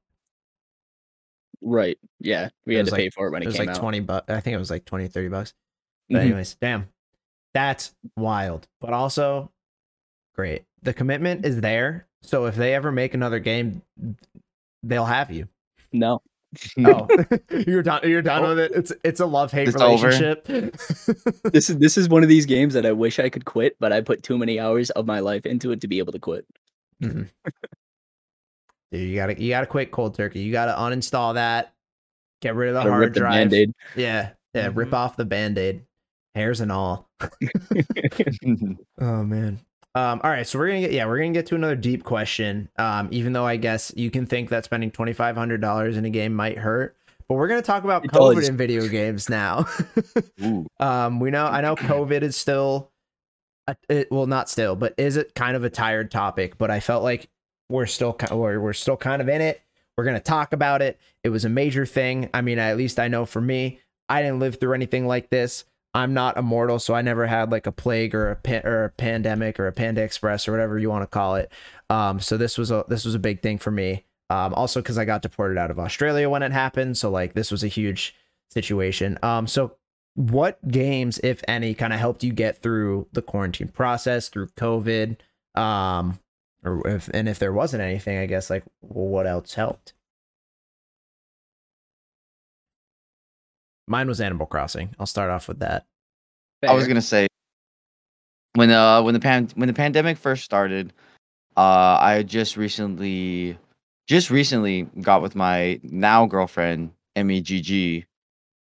Speaker 3: Right. Yeah. We
Speaker 1: It
Speaker 3: had to
Speaker 1: like-
Speaker 3: pay for it when
Speaker 1: It
Speaker 3: it,
Speaker 1: was
Speaker 3: came
Speaker 1: like
Speaker 3: out.
Speaker 1: 20 bucks. I think it was like 20, 30 bucks. But
Speaker 3: Mhm.
Speaker 1: anyways, damn. That's wild. But also great. The commitment is there. So if they ever make another game, they'll have you.
Speaker 3: No.
Speaker 1: Oh, you're done. You're done with it. It's it's a love hate relationship.
Speaker 3: This is this is one of these games that I wish I could quit, but I put too many hours of my life into it to be able to quit.
Speaker 1: Mhm. Dude, you gotta you gotta quit cold turkey. You gotta uninstall that. Get rid of the
Speaker 3: Gotta
Speaker 1: hard
Speaker 3: rip the
Speaker 1: drive.
Speaker 3: band-aid.
Speaker 1: Yeah, yeah. Rip
Speaker 4: Mhm.
Speaker 1: off the band aid, hairs and all. Oh man. Um, all right, so we're gonna get yeah, we're gonna get to another deep question. Um, even though I guess you can think that spending twenty five hundred dollars in a game might hurt, but we're gonna talk about
Speaker 3: It
Speaker 1: COVID
Speaker 3: does.
Speaker 1: in video games now. Um, we know I know COVID is still, a, it, well, not still, but is it kind of a tired topic? But I felt like we're still we're, we're still kind of in it. We're gonna talk about it. It was a major thing. I mean, at least I know for me, I didn't live through anything like this. I'm not immortal, so I never had like a plague or a or a pandemic or a Panda Express or whatever you want to call it. Um, so this was a this was a big thing for me. Um, also because I got deported out of Australia when it happened, so like this was a huge situation. Um, so what games, if any, kind of helped you get through the quarantine process, through COVID? Um, or if and if there wasn't anything, I guess like well, what else helped? Mine was Animal Crossing. I'll start off with that.
Speaker 2: I was gonna say when uh when the pan when the pandemic first started, uh I just recently just recently got with my now girlfriend MEGG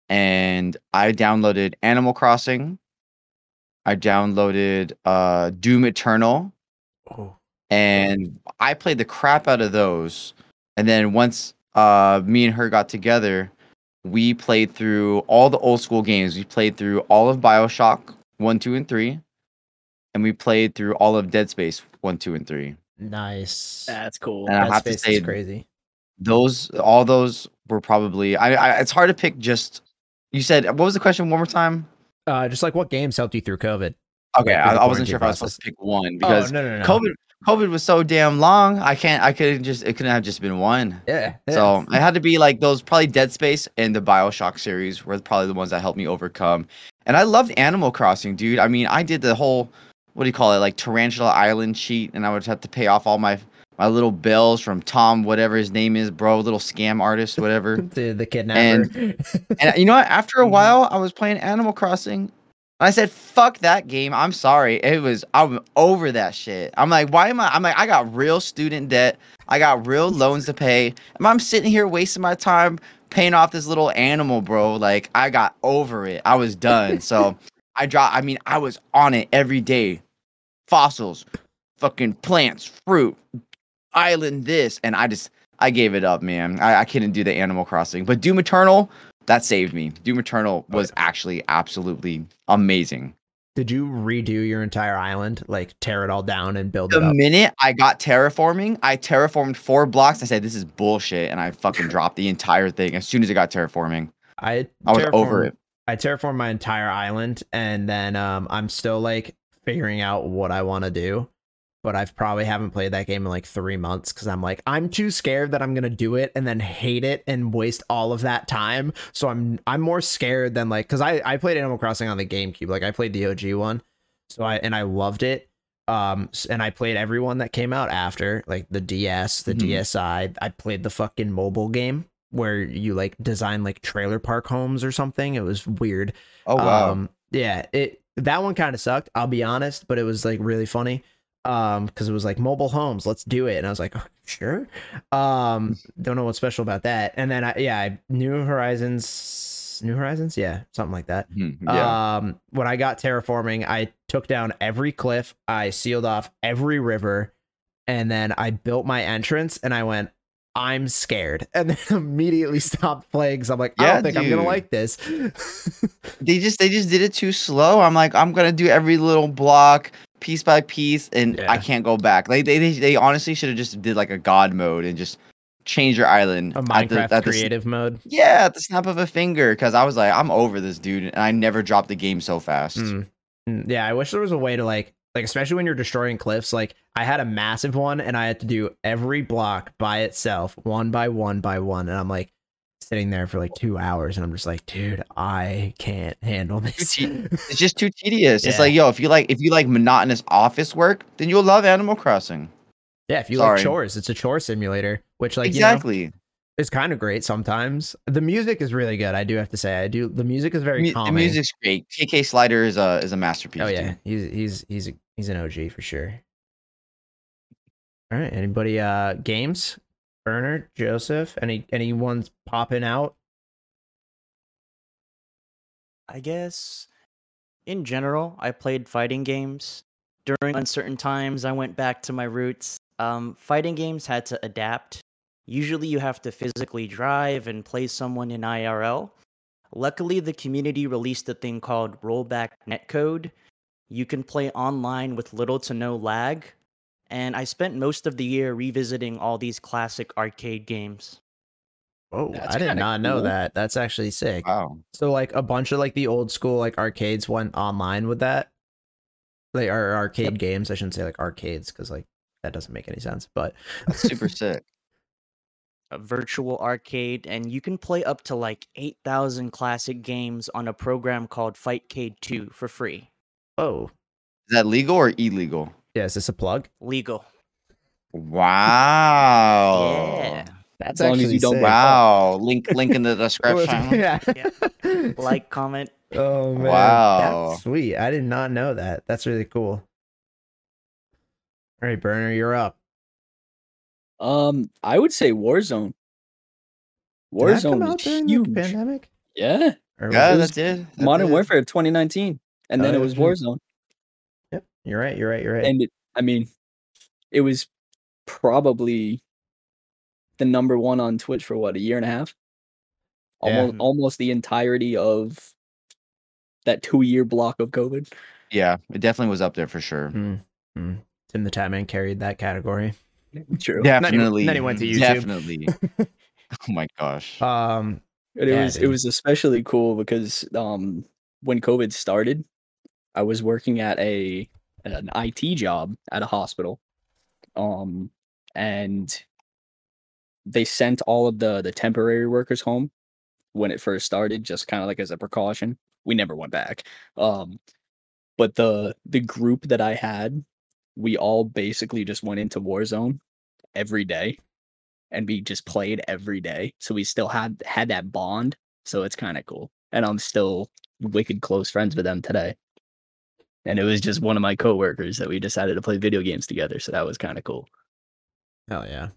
Speaker 2: and I downloaded Animal Crossing. I downloaded uh Doom Eternal
Speaker 1: Oh.
Speaker 2: And I played the crap out of those. And then once uh me and her got together, we played through all the old school games. We played through all of BioShock 1, 2 and 3 and we played through all of Dead Space 1, 2 and 3.
Speaker 1: Nice.
Speaker 3: That's cool.
Speaker 2: And I
Speaker 1: Dead
Speaker 2: have to say
Speaker 1: is crazy.
Speaker 2: those all those were probably I, I it's hard to pick just you said what was the question one more time?
Speaker 1: Uh, just like what games helped you through COVID?
Speaker 2: Okay,
Speaker 1: Like, with
Speaker 2: I, I wasn't
Speaker 1: quarantine
Speaker 2: sure if I was supposed to pick one because
Speaker 1: oh, no, no, no.
Speaker 2: COVID COVID was so damn long. I can't I couldn't just it couldn't have just been one.
Speaker 1: Yeah. yeah.
Speaker 2: So I had to be like those probably Dead Space and the Bioshock series were probably the ones that helped me overcome. And I loved Animal Crossing, dude. I mean, I did the whole what do you call it, like Tarantula Island cheat, and I would have to pay off all my my little bills from Tom, whatever his name is, bro, little scam artist, whatever.
Speaker 1: the, the kidnapper.
Speaker 2: and you know what? After a
Speaker 3: Mhm.
Speaker 2: while, I was playing Animal Crossing. I said, "Fuck that game." I'm sorry. It was I'm over that shit. I'm like, why am I? I'm like, I got real student debt. I got real loans to pay. And I'm sitting here wasting my time paying off this little animal, bro. Like, I got over it. I was done. So I dropped. I mean, I was on it every day. Fossils, fucking plants, fruit, island, this, and I just I gave it up, man. I, I couldn't do the Animal Crossing, but Doom Eternal that saved me. Doom Eternal was actually absolutely amazing.
Speaker 1: Did you redo your entire island, like tear it all down and build it
Speaker 2: The minute I got terraforming, I terraformed four blocks. I said, "This is bullshit," and I fucking dropped the entire thing as soon as it got terraforming.
Speaker 1: I
Speaker 2: I was over it.
Speaker 1: I terraformed my entire island, and then um, I'm still like figuring out what I want to do. But I've probably haven't played that game in like three months because I'm like I'm too scared that I'm gonna do it and then hate it and waste all of that time. So I'm I'm more scared than like because I I played Animal Crossing on the GameCube, like I played the OG one, so I and I loved it. Um, and I played everyone that came out after, like the DS, the
Speaker 2: Mhm.
Speaker 1: DSi. I played the fucking mobile game where you like design like trailer park homes or something. It was weird.
Speaker 2: Oh wow!
Speaker 1: Um, yeah, it that one kind of sucked. I'll be honest, but it was like really funny. Um, because it was like mobile homes, let's do it, and I was like, sure. Um, don't know what's special about that. And then I yeah, I, New Horizons, New Horizons, yeah, something like that.
Speaker 2: Hmm, yeah.
Speaker 1: Um, when I got terraforming, I took down every cliff, I sealed off every river, and then I built my entrance. And I went, I'm scared, and then immediately stopped playing. Because I'm like, I
Speaker 2: Yeah,
Speaker 1: don't think I'm gonna like this.
Speaker 2: they just they just did it too slow. I'm like, I'm gonna do every little block piece by piece, and I can't go back. Like they they, they honestly should have just did like a god mode and just change your island
Speaker 1: A
Speaker 2: at
Speaker 1: Minecraft
Speaker 2: the- at the
Speaker 1: creative mode.
Speaker 2: Yeah, at the snap of a finger. Because I was like, I'm over this dude, and I never dropped the game so fast.
Speaker 1: Mm, Yeah, I wish there was a way to like like especially when you're destroying cliffs, like I had a massive one and I had to do every block by itself, one by one by one. And I'm like sitting there for like two hours and I'm just like, dude, I can't handle this.
Speaker 2: It's just too tedious. It's like, yo, if you like if you like monotonous office work, then you'll love Animal Crossing.
Speaker 1: yeah, if you
Speaker 2: Sorry.
Speaker 1: like chores, it's a chore simulator, which like you know,
Speaker 2: exactly.
Speaker 1: is kind of great sometimes. The music is really good, I do have to say. I do the music is very
Speaker 2: Mu- the
Speaker 1: calming.
Speaker 2: music's great. KK Slider is a is a masterpiece.
Speaker 1: Oh yeah, he's he's he's a, he's an OG for sure. All right, anybody uh games? Bernard, Joseph, any anyone's popping out?
Speaker 4: I guess in general, I played fighting games. During uncertain times, I went back to my roots. Um, fighting games had to adapt. Usually, you have to physically drive and play someone in IRL. Luckily, the community released a thing called Rollback Netcode. You can play online with little to no lag. And I spent most of the year revisiting all these classic arcade games.
Speaker 1: Oh, I did
Speaker 3: kinda
Speaker 1: not know that. That's actually sick.
Speaker 2: Wow.
Speaker 1: So like a bunch of like the old school like arcades went online with that. Like our arcade games. I shouldn't say like arcades because like that doesn't make any sense. But
Speaker 2: That's super sick.
Speaker 4: a virtual arcade, and you can play up to like 8,000 classic games on a program called Fightcade 2 for free.
Speaker 1: oh
Speaker 2: Is that legal or illegal?
Speaker 1: Yeah, is this a plug?
Speaker 4: Legal.
Speaker 2: Wow.
Speaker 4: Yeah.
Speaker 1: That's
Speaker 3: As long as you don't
Speaker 1: sick.
Speaker 2: Wow. Link link in the description.
Speaker 1: yeah.
Speaker 4: Like, comment,
Speaker 1: Oh man.
Speaker 2: Wow.
Speaker 1: That's sweet. I did not know that. That's really cool. All right, Burner, you're up.
Speaker 3: Um, I would say Warzone.
Speaker 1: Did that come
Speaker 3: Warzone
Speaker 1: out
Speaker 3: was
Speaker 1: during the
Speaker 3: huge.
Speaker 1: pandemic?
Speaker 3: Yeah,
Speaker 1: Or
Speaker 2: Yeah,
Speaker 1: it-
Speaker 2: that's it. That
Speaker 3: Modern
Speaker 2: did.
Speaker 3: Warfare 2019, and
Speaker 1: Oh,
Speaker 3: then it was
Speaker 1: true.
Speaker 3: Warzone.
Speaker 1: Yep, you're right. You're right. You're right.
Speaker 3: and it, I mean, it was probably the number one on Twitch for what a year and a half,
Speaker 1: Yeah.
Speaker 3: almost almost the entirety of that two year block of COVID.
Speaker 2: Yeah, it definitely was up there for sure.
Speaker 1: Hmm, hmm. Tim the Tatman carried that category.
Speaker 3: True,
Speaker 2: Definitely.
Speaker 1: then he went to YouTube.
Speaker 2: Definitely. oh my gosh.
Speaker 1: Um,
Speaker 3: it
Speaker 1: Yeah,
Speaker 3: was it was especially cool because um when COVID started, I was working at a an IT job at a hospital, um, and they sent all of the the temporary workers home when it first started, just kind of like as a precaution. We never went back. Um, but the the group that I had, we all basically just went into Warzone every day, and we just played every day. So we still had had that bond. So it's kind of cool, and I'm still wicked close friends with them today. And it was just one of my coworkers that we decided to play video games together. So that was kind of cool.
Speaker 1: hell yeah.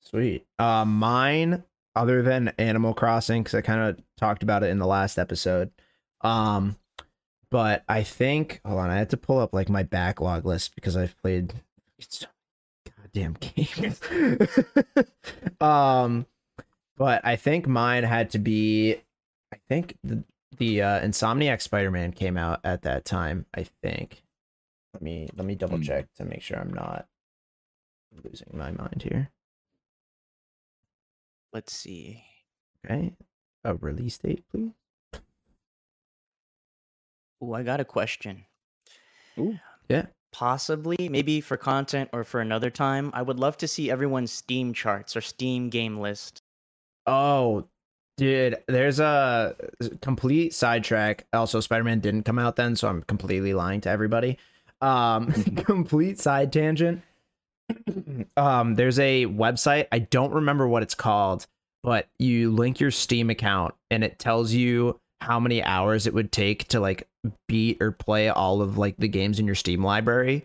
Speaker 1: Sweet. Uh, mine, other than Animal Crossing, because I kind of talked about it in the last episode. Um, but I think hold on, I had to pull up like my backlog list because I've played so goddamn games. um, but I think mine had to be, I think the the uh, Insomniac Spider Man came out at that time. I think. Let me let me double
Speaker 2: Hmm.
Speaker 1: check to make sure I'm not losing my mind here.
Speaker 4: Let's see.
Speaker 1: Okay, a release date, please.
Speaker 4: Oh, I got a question.
Speaker 3: Ooh.
Speaker 1: Yeah.
Speaker 4: Possibly, maybe for content or for another time, I would love to see everyone's Steam charts or Steam game list.
Speaker 1: Oh, dude, there's a complete sidetrack. Also, Spider Man didn't come out then, so I'm completely lying to everybody. Um, complete side tangent. um, there's a website. I don't remember what it's called, but you link your Steam account and it tells you how many hours it would take to like beat or play all of like the games in your Steam library.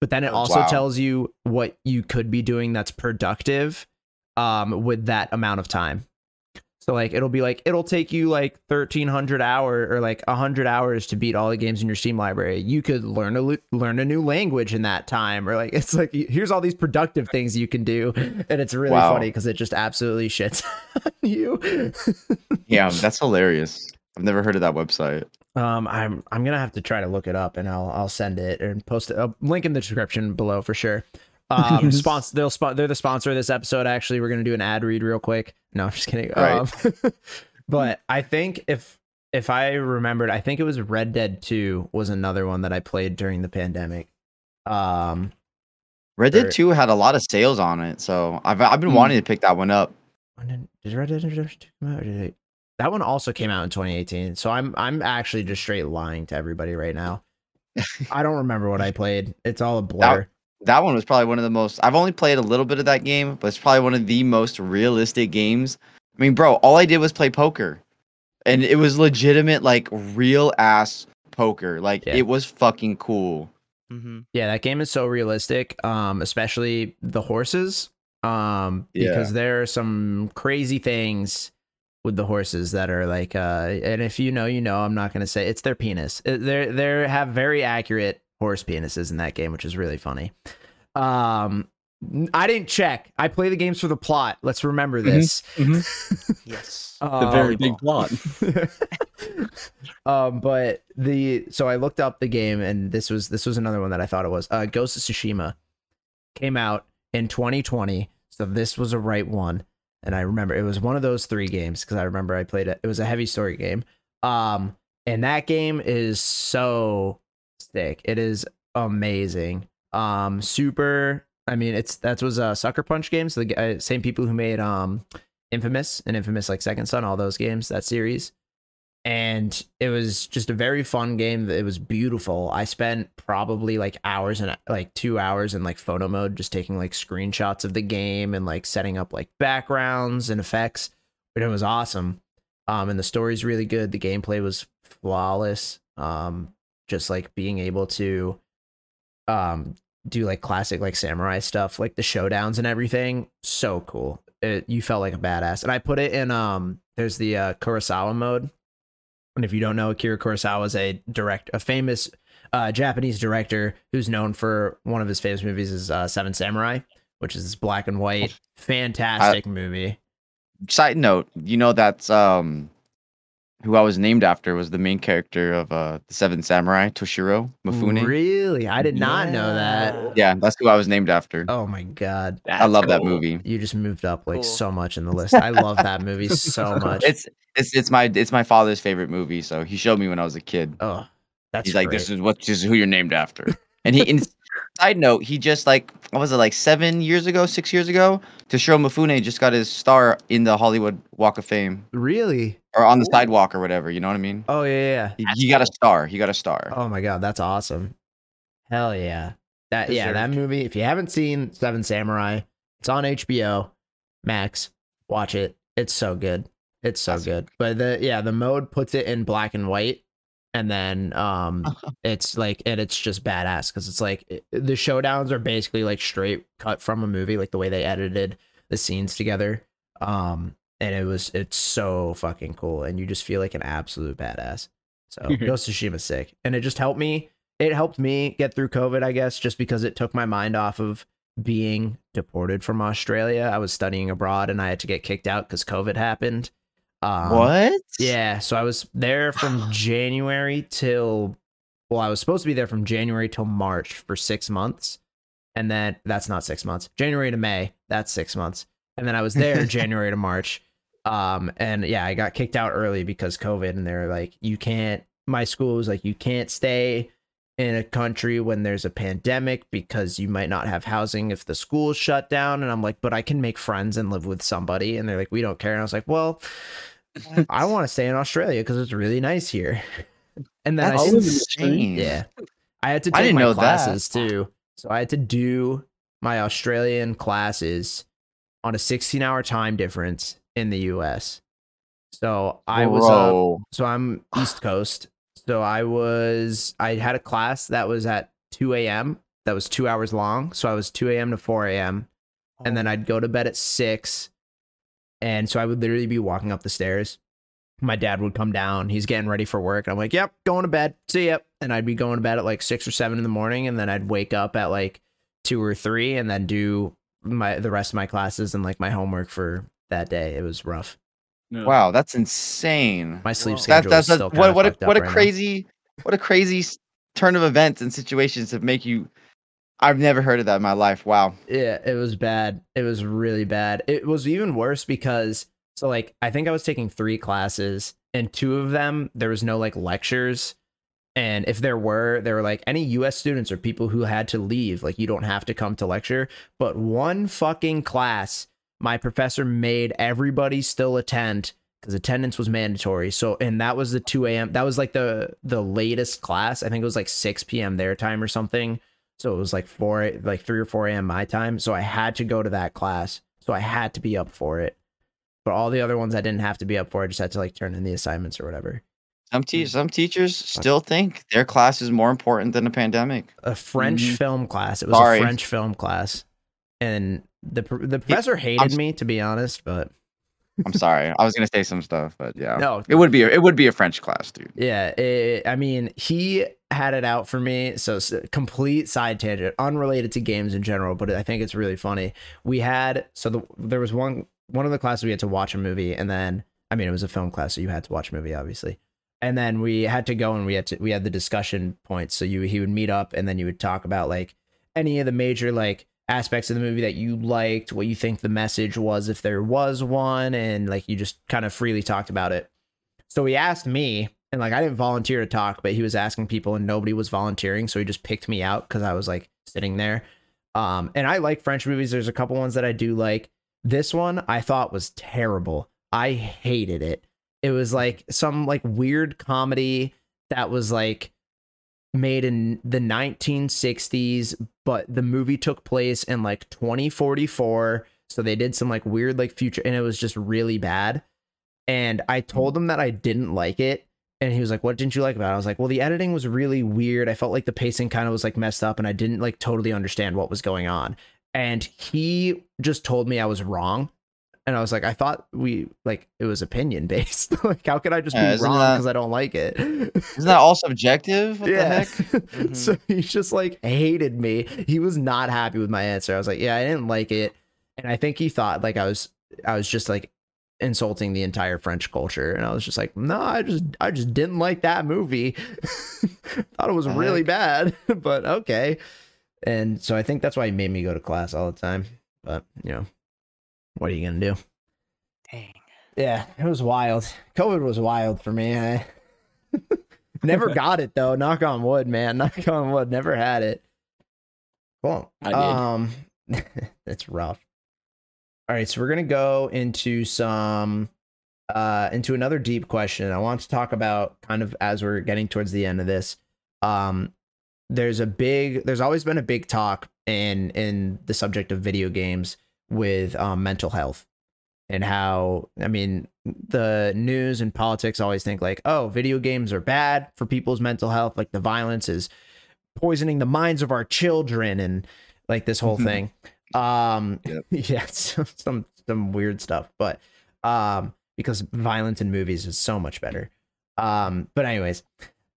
Speaker 1: But then it
Speaker 2: Oh,
Speaker 1: also
Speaker 2: wow.
Speaker 1: tells you what you could be doing that's productive um with that amount of time. So like it'll be like it'll take you like 1300 hour or like 100 hours to beat all the games in your Steam library. You could learn a learn a new language in that time or like it's like here's all these productive things you can do and it's really
Speaker 2: Wow.
Speaker 1: funny cuz it just absolutely shits on you.
Speaker 2: Yeah, that's hilarious. I've never heard of that website.
Speaker 1: Um, I'm I'm gonna have to try to look it up and I'll I'll send it and post it. I'll link in the description below for sure. Um,
Speaker 3: Yes.
Speaker 1: sponsor they'll spot they're the sponsor of this episode. Actually, we're gonna do an ad read real quick. No, I'm just kidding.
Speaker 2: Right.
Speaker 1: Um, but I think if if I remembered, I think it was Red Dead Two was another one that I played during the pandemic. Um,
Speaker 2: Red
Speaker 1: Or-
Speaker 2: Dead 2 had a lot of sales on it, so I've I've been
Speaker 3: Hmm.
Speaker 2: wanting to pick that one up.
Speaker 1: did, did Red Dead Redemption 2 come out? It, that one also came out in 2018. So I'm I'm actually just straight lying to everybody right now. I don't remember what I played. It's all a blur.
Speaker 2: That one was probably one of the most. I've only played a little bit of that game, but it's probably one of the most realistic games. I mean, bro, all I did was play poker, and it was legitimate, like real ass poker. Like
Speaker 1: Yeah.
Speaker 2: it was fucking cool.
Speaker 4: Mm-hmm.
Speaker 1: Yeah, that game is so realistic, um, especially the horses. Um,
Speaker 2: Yeah.
Speaker 1: because there are some crazy things with the horses that are like uh and if you know, you know, I'm not gonna say it's their penis. They're they have very accurate horse penises in that game, which is really funny. Um n- I didn't check. I play the games for the plot. Let's remember this.
Speaker 4: Yes.
Speaker 3: The very
Speaker 1: Um,
Speaker 3: big plot.
Speaker 1: um, but the so I looked up the game and this was this was another one that I thought it was. Uh, Ghost of Tsushima came out in 2020, so this was a right one. And I remember it was one of those three games because I remember I played it. It was a heavy story game. Um, and that game is so sick. It is amazing. Um, super. I mean, it's that was a Sucker Punch game. So the uh, same people who made um Infamous and Infamous like Second Son, all those games, that series. And it was just a very fun game. It was beautiful. I spent probably like hours and like two hours in like photo mode, just taking like screenshots of the game and like setting up like backgrounds and effects. But it was awesome. Um, and the story's really good. The gameplay was flawless. Um, just like being able to um do like classic like samurai stuff, like the showdowns and everything. So cool. It, you felt like a badass. And I put it in um there's the uh Kurosawa mode. And if you don't know, Akira Kurosawa is a direct a famous uh Japanese director who's known for one of his famous movies is uh Seven Samurai, which is this black and white fantastic movie.
Speaker 2: Side note, you know that's um who I was named after was the main character of uh the Seven Samurai, Toshiro Mifune.
Speaker 1: Really? I did not know that.
Speaker 2: Yeah, that's who I was named after.
Speaker 1: Oh my god.
Speaker 2: I love that movie.
Speaker 1: You just moved up like
Speaker 4: Cool.
Speaker 1: so much in the list. I love that movie so much.
Speaker 2: It's it's it's my it's my father's favorite movie. So he showed me when I was a kid.
Speaker 1: oh, that's
Speaker 2: He's like, this is what this is who you're named after. And he, in, side note, he just like, what was it, like seven years ago, six years ago, Toshiro Mifune just got his star in the Hollywood Walk of Fame
Speaker 1: really.
Speaker 2: or on the sidewalk or whatever. You know what I mean?
Speaker 1: Oh yeah, yeah.
Speaker 2: He, he got a star. He got a star.
Speaker 1: Oh my god, that's awesome. Hell yeah. That yeah, that movie. If you haven't seen Seven Samurai, it's on HBO Max. Watch it. It's so good. It's so
Speaker 2: Awesome.
Speaker 1: good. But the yeah, the mode puts it in black and white and then um it's like and it's just badass cuz it's like it- the showdowns are basically like straight cut from a movie like the way they edited the scenes together. Um and it was it's so fucking cool and you just feel like an absolute badass. So Ghost of Tsushima's sick. And it just helped me. It helped me get through COVID, I guess, just because it took my mind off of being deported from Australia. I was studying abroad and I had to get kicked out because COVID happened. Um,
Speaker 2: what?
Speaker 1: Yeah. So I was there from January till, well, I was supposed to be there from January till March for six months. And then that's not six months. January to May, that's six months. And then I was there January to March. Um, and yeah, I got kicked out early because COVID, and they're like, you can't. My school was like, you can't stay in a country when there's a pandemic because you might not have housing if the school's shut down. And I'm like, but I can make friends and live with somebody. And they're like, we don't care. And I was like, well, I want to stay in Australia because it's really nice here. And then
Speaker 2: That's
Speaker 1: I
Speaker 3: live in the
Speaker 2: insane.
Speaker 1: yeah. I had to
Speaker 2: I
Speaker 1: take
Speaker 2: didn't
Speaker 1: my
Speaker 2: know that.
Speaker 1: classes too. So I had to do my Australian classes on a 16 hour time difference in the US. So I was up so I'm East Coast. So I was I had a class that was at 2 a.m. that was two hours long. So I was 2 a.m. to 4 a.m. And oh. then I'd go to bed at six. And so I would literally be walking up the stairs. My dad would come down. He's getting ready for work. I'm like, yep, going to bed. See ya. And I'd be going to bed at like six or seven in the morning. And then I'd wake up at like two or three and then do my the rest of my classes and like my homework for that day. It was rough.
Speaker 3: No.
Speaker 2: Wow, that's insane.
Speaker 1: My sleep
Speaker 4: Whoa.
Speaker 2: That,
Speaker 1: schedule
Speaker 2: that's
Speaker 1: is
Speaker 2: a,
Speaker 1: still
Speaker 2: what
Speaker 1: kinda
Speaker 2: what a what a
Speaker 1: right now.
Speaker 2: crazy what a crazy turn of events and situations that make you. I've never heard of that in my life. Wow.
Speaker 1: Yeah, it was bad. It was really bad. It was even worse because so like I think I was taking three classes and two of them there was no like lectures. And if there were, there were like any US students or people who had to leave, like you don't have to come to lecture. But one fucking class, my professor made everybody still attend because attendance was mandatory. So and that was the 2 a.m. That was like the the latest class. I think it was like 6 p.m. their time or something. So it was like four, like three or four a.m. my time. So I had to go to that class. So I had to be up for it. But all the other ones I didn't have to be up for. I just had to like turn in the assignments or whatever.
Speaker 2: Some te- some teachers still think their class is more important than a pandemic.
Speaker 1: A French
Speaker 3: Mhm.
Speaker 1: film class. It was
Speaker 2: Sorry.
Speaker 1: a French film class, and the pr- the professor hated
Speaker 2: s-
Speaker 1: me to be honest. But
Speaker 2: I'm sorry. I was gonna say some stuff, but yeah.
Speaker 1: no,
Speaker 2: It would be a, it would be a French class, dude.
Speaker 1: Yeah, it, I mean, he had it out for me. So complete side tangent, unrelated to games in general, but I think it's really funny. We had so the, there was one one of the classes we had to watch a movie, and then I mean it was a film class, so you had to watch a movie, obviously. And then we had to go and we had to we had the discussion points. So you he would meet up, and then you would talk about like any of the major like aspects of the movie that you liked, what you think the message was if there was one, and like you just kind of freely talked about it. So he asked me, and like I didn't volunteer to talk, but he was asking people and nobody was volunteering, so he just picked me out because I was like sitting there. Um, and I like French movies. There's a couple ones that I do like. This one I thought was terrible. I hated it. It was like some like weird comedy that was like made in the 1960s, but the movie took place in like 2044. So they did some like weird like future, and it was just really bad. and I told them that I didn't like it. And he was like, "What didn't you like about it?" I was like, "Well, the editing was really weird. I felt like the pacing kind of was like messed up, and I didn't like totally understand what was going on." And he just told me I was wrong, and I was like, "I thought we like it was opinion based. like, how could I just
Speaker 2: Yeah,
Speaker 1: be wrong because I don't like it?"
Speaker 2: Isn't that all subjective? What the
Speaker 1: yeah.
Speaker 2: heck?
Speaker 1: so mm-hmm. he just like hated me. He was not happy with my answer. I was like, "Yeah, I didn't like it," and I think he thought like I was I was just like insulting the entire French culture, and I was just like, "No, I just I just didn't like that movie. thought it was really bad, but okay." And so I think that's why he made me go to class all the time. But you know, what are you gonna do?
Speaker 4: Dang.
Speaker 1: Yeah, it was wild. COVID was wild for me. I never got it though. Knock on wood, man. Knock on wood. Never had it.
Speaker 3: Did.
Speaker 1: Um, it's rough. All right, so we're gonna go into some uh into another deep question. I want to talk about kind of as we're getting towards the end of this. Um, there's a big there's always been a big talk in in the subject of video games with um, mental health and how I mean the news and politics always think like oh video games are bad for people's mental health like the violence is poisoning the minds of our children and like this whole thing um
Speaker 2: Yep.
Speaker 1: yeah some, some some weird stuff but um because violence in movies is so much better. Um but anyways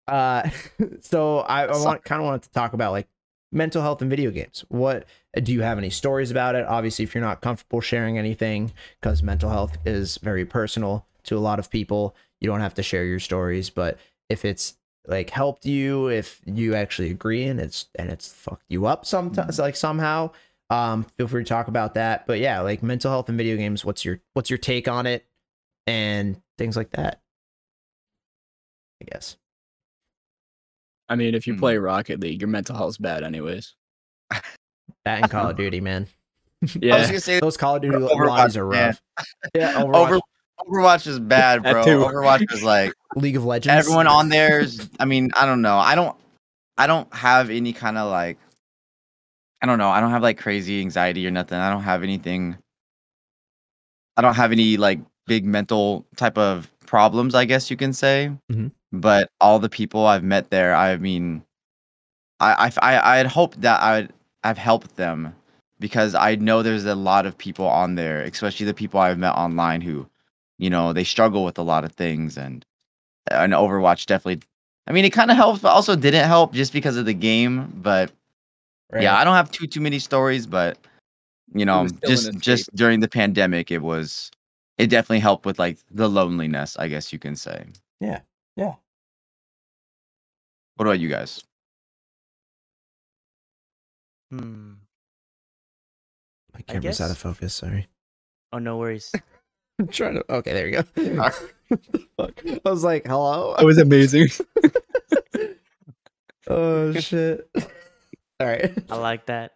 Speaker 1: uh so I, I want kind of wanted to talk about like mental health and video games. What do you have any stories about it? Obviously if you're not comfortable sharing anything because mental health is very personal to a lot of people you don't have to share your stories but if it's like helped you if you actually agree and it's and it's fucked you up sometimes like somehow um feel free to talk about that but yeah like mental health and video games what's your what's your take on it and things like that i guess
Speaker 3: I mean, if you
Speaker 2: Hmm.
Speaker 3: play Rocket League, your mental health's bad, anyways.
Speaker 1: that and call of duty man
Speaker 2: I was
Speaker 3: Yeah,
Speaker 2: gonna say
Speaker 1: those call of duty
Speaker 2: Overwatch,
Speaker 1: lobbies are rough yeah Overwatch,
Speaker 2: Over, Overwatch is bad, bro. Overwatch is like
Speaker 1: league of legends
Speaker 2: everyone on there's. I mean, I don't know. I don't. I don't have any kind of like. I don't know. I don't have like crazy anxiety or nothing. I don't have anything. I don't have any like big mental type of problems. I guess you can say.
Speaker 1: Mhm.
Speaker 2: But all the people I've met there, I mean, I I I had hoped that I would I've helped them because I know there's a lot of people on there, especially the people I've met online who, you know, they struggle with a lot of things and and Overwatch definitely I mean it kind of helps but also didn't help just because of the game, but
Speaker 1: right?
Speaker 2: yeah, I don't have too too many stories, but you know,
Speaker 3: was still an
Speaker 2: just just during the pandemic it was it definitely helped with like the loneliness, I guess you can say.
Speaker 1: Yeah, yeah.
Speaker 2: What about you guys?
Speaker 4: Hmm.
Speaker 1: my
Speaker 4: I
Speaker 1: camera's out of focus sorry
Speaker 4: Oh, no worries.
Speaker 1: i'm trying to okay there you go fuck? i was like hello
Speaker 3: that was amazing.
Speaker 1: oh shit all right
Speaker 4: I like that.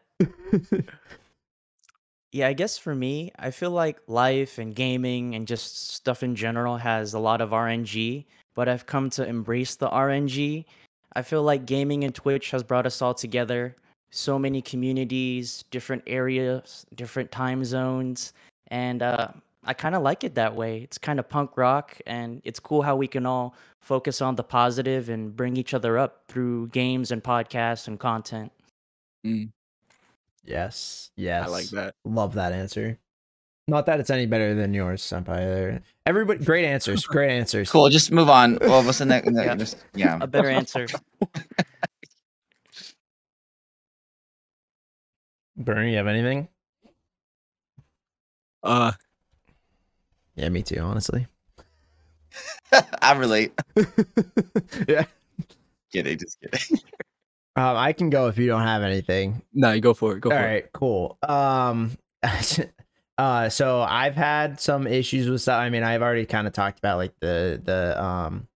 Speaker 4: Yeah, I guess for me, I feel like life and gaming and just stuff in general has a lot of RNG, but I've come to embrace the RNG. I feel like gaming and Twitch has brought us all together. So many communities, different areas, different time zones, and uh, I kind of like it that way. It's kind of punk rock, and it's cool how we can all focus on the positive and bring each other up through games and podcasts and content.
Speaker 1: Yes yes
Speaker 3: I like that.
Speaker 1: Love that answer. Not that it's any better than yours, Senpai. Either. Everybody, great answers. Great answers.
Speaker 2: Cool, just move on. Well, what's the next?
Speaker 4: Yeah.
Speaker 2: just- yeah.
Speaker 4: A better answer.
Speaker 1: Bernie, you have anything?
Speaker 3: Uh,
Speaker 1: Yeah, me too. Honestly.
Speaker 2: I relate.
Speaker 1: yeah.
Speaker 2: Kidding, just kidding.
Speaker 1: Um, I can go if you don't have anything.
Speaker 3: no, you go for it. Go
Speaker 1: All
Speaker 3: for
Speaker 1: right, cool. Um, uh, so I've had some issues with stuff. I mean, I've already kind of talked about like the the um,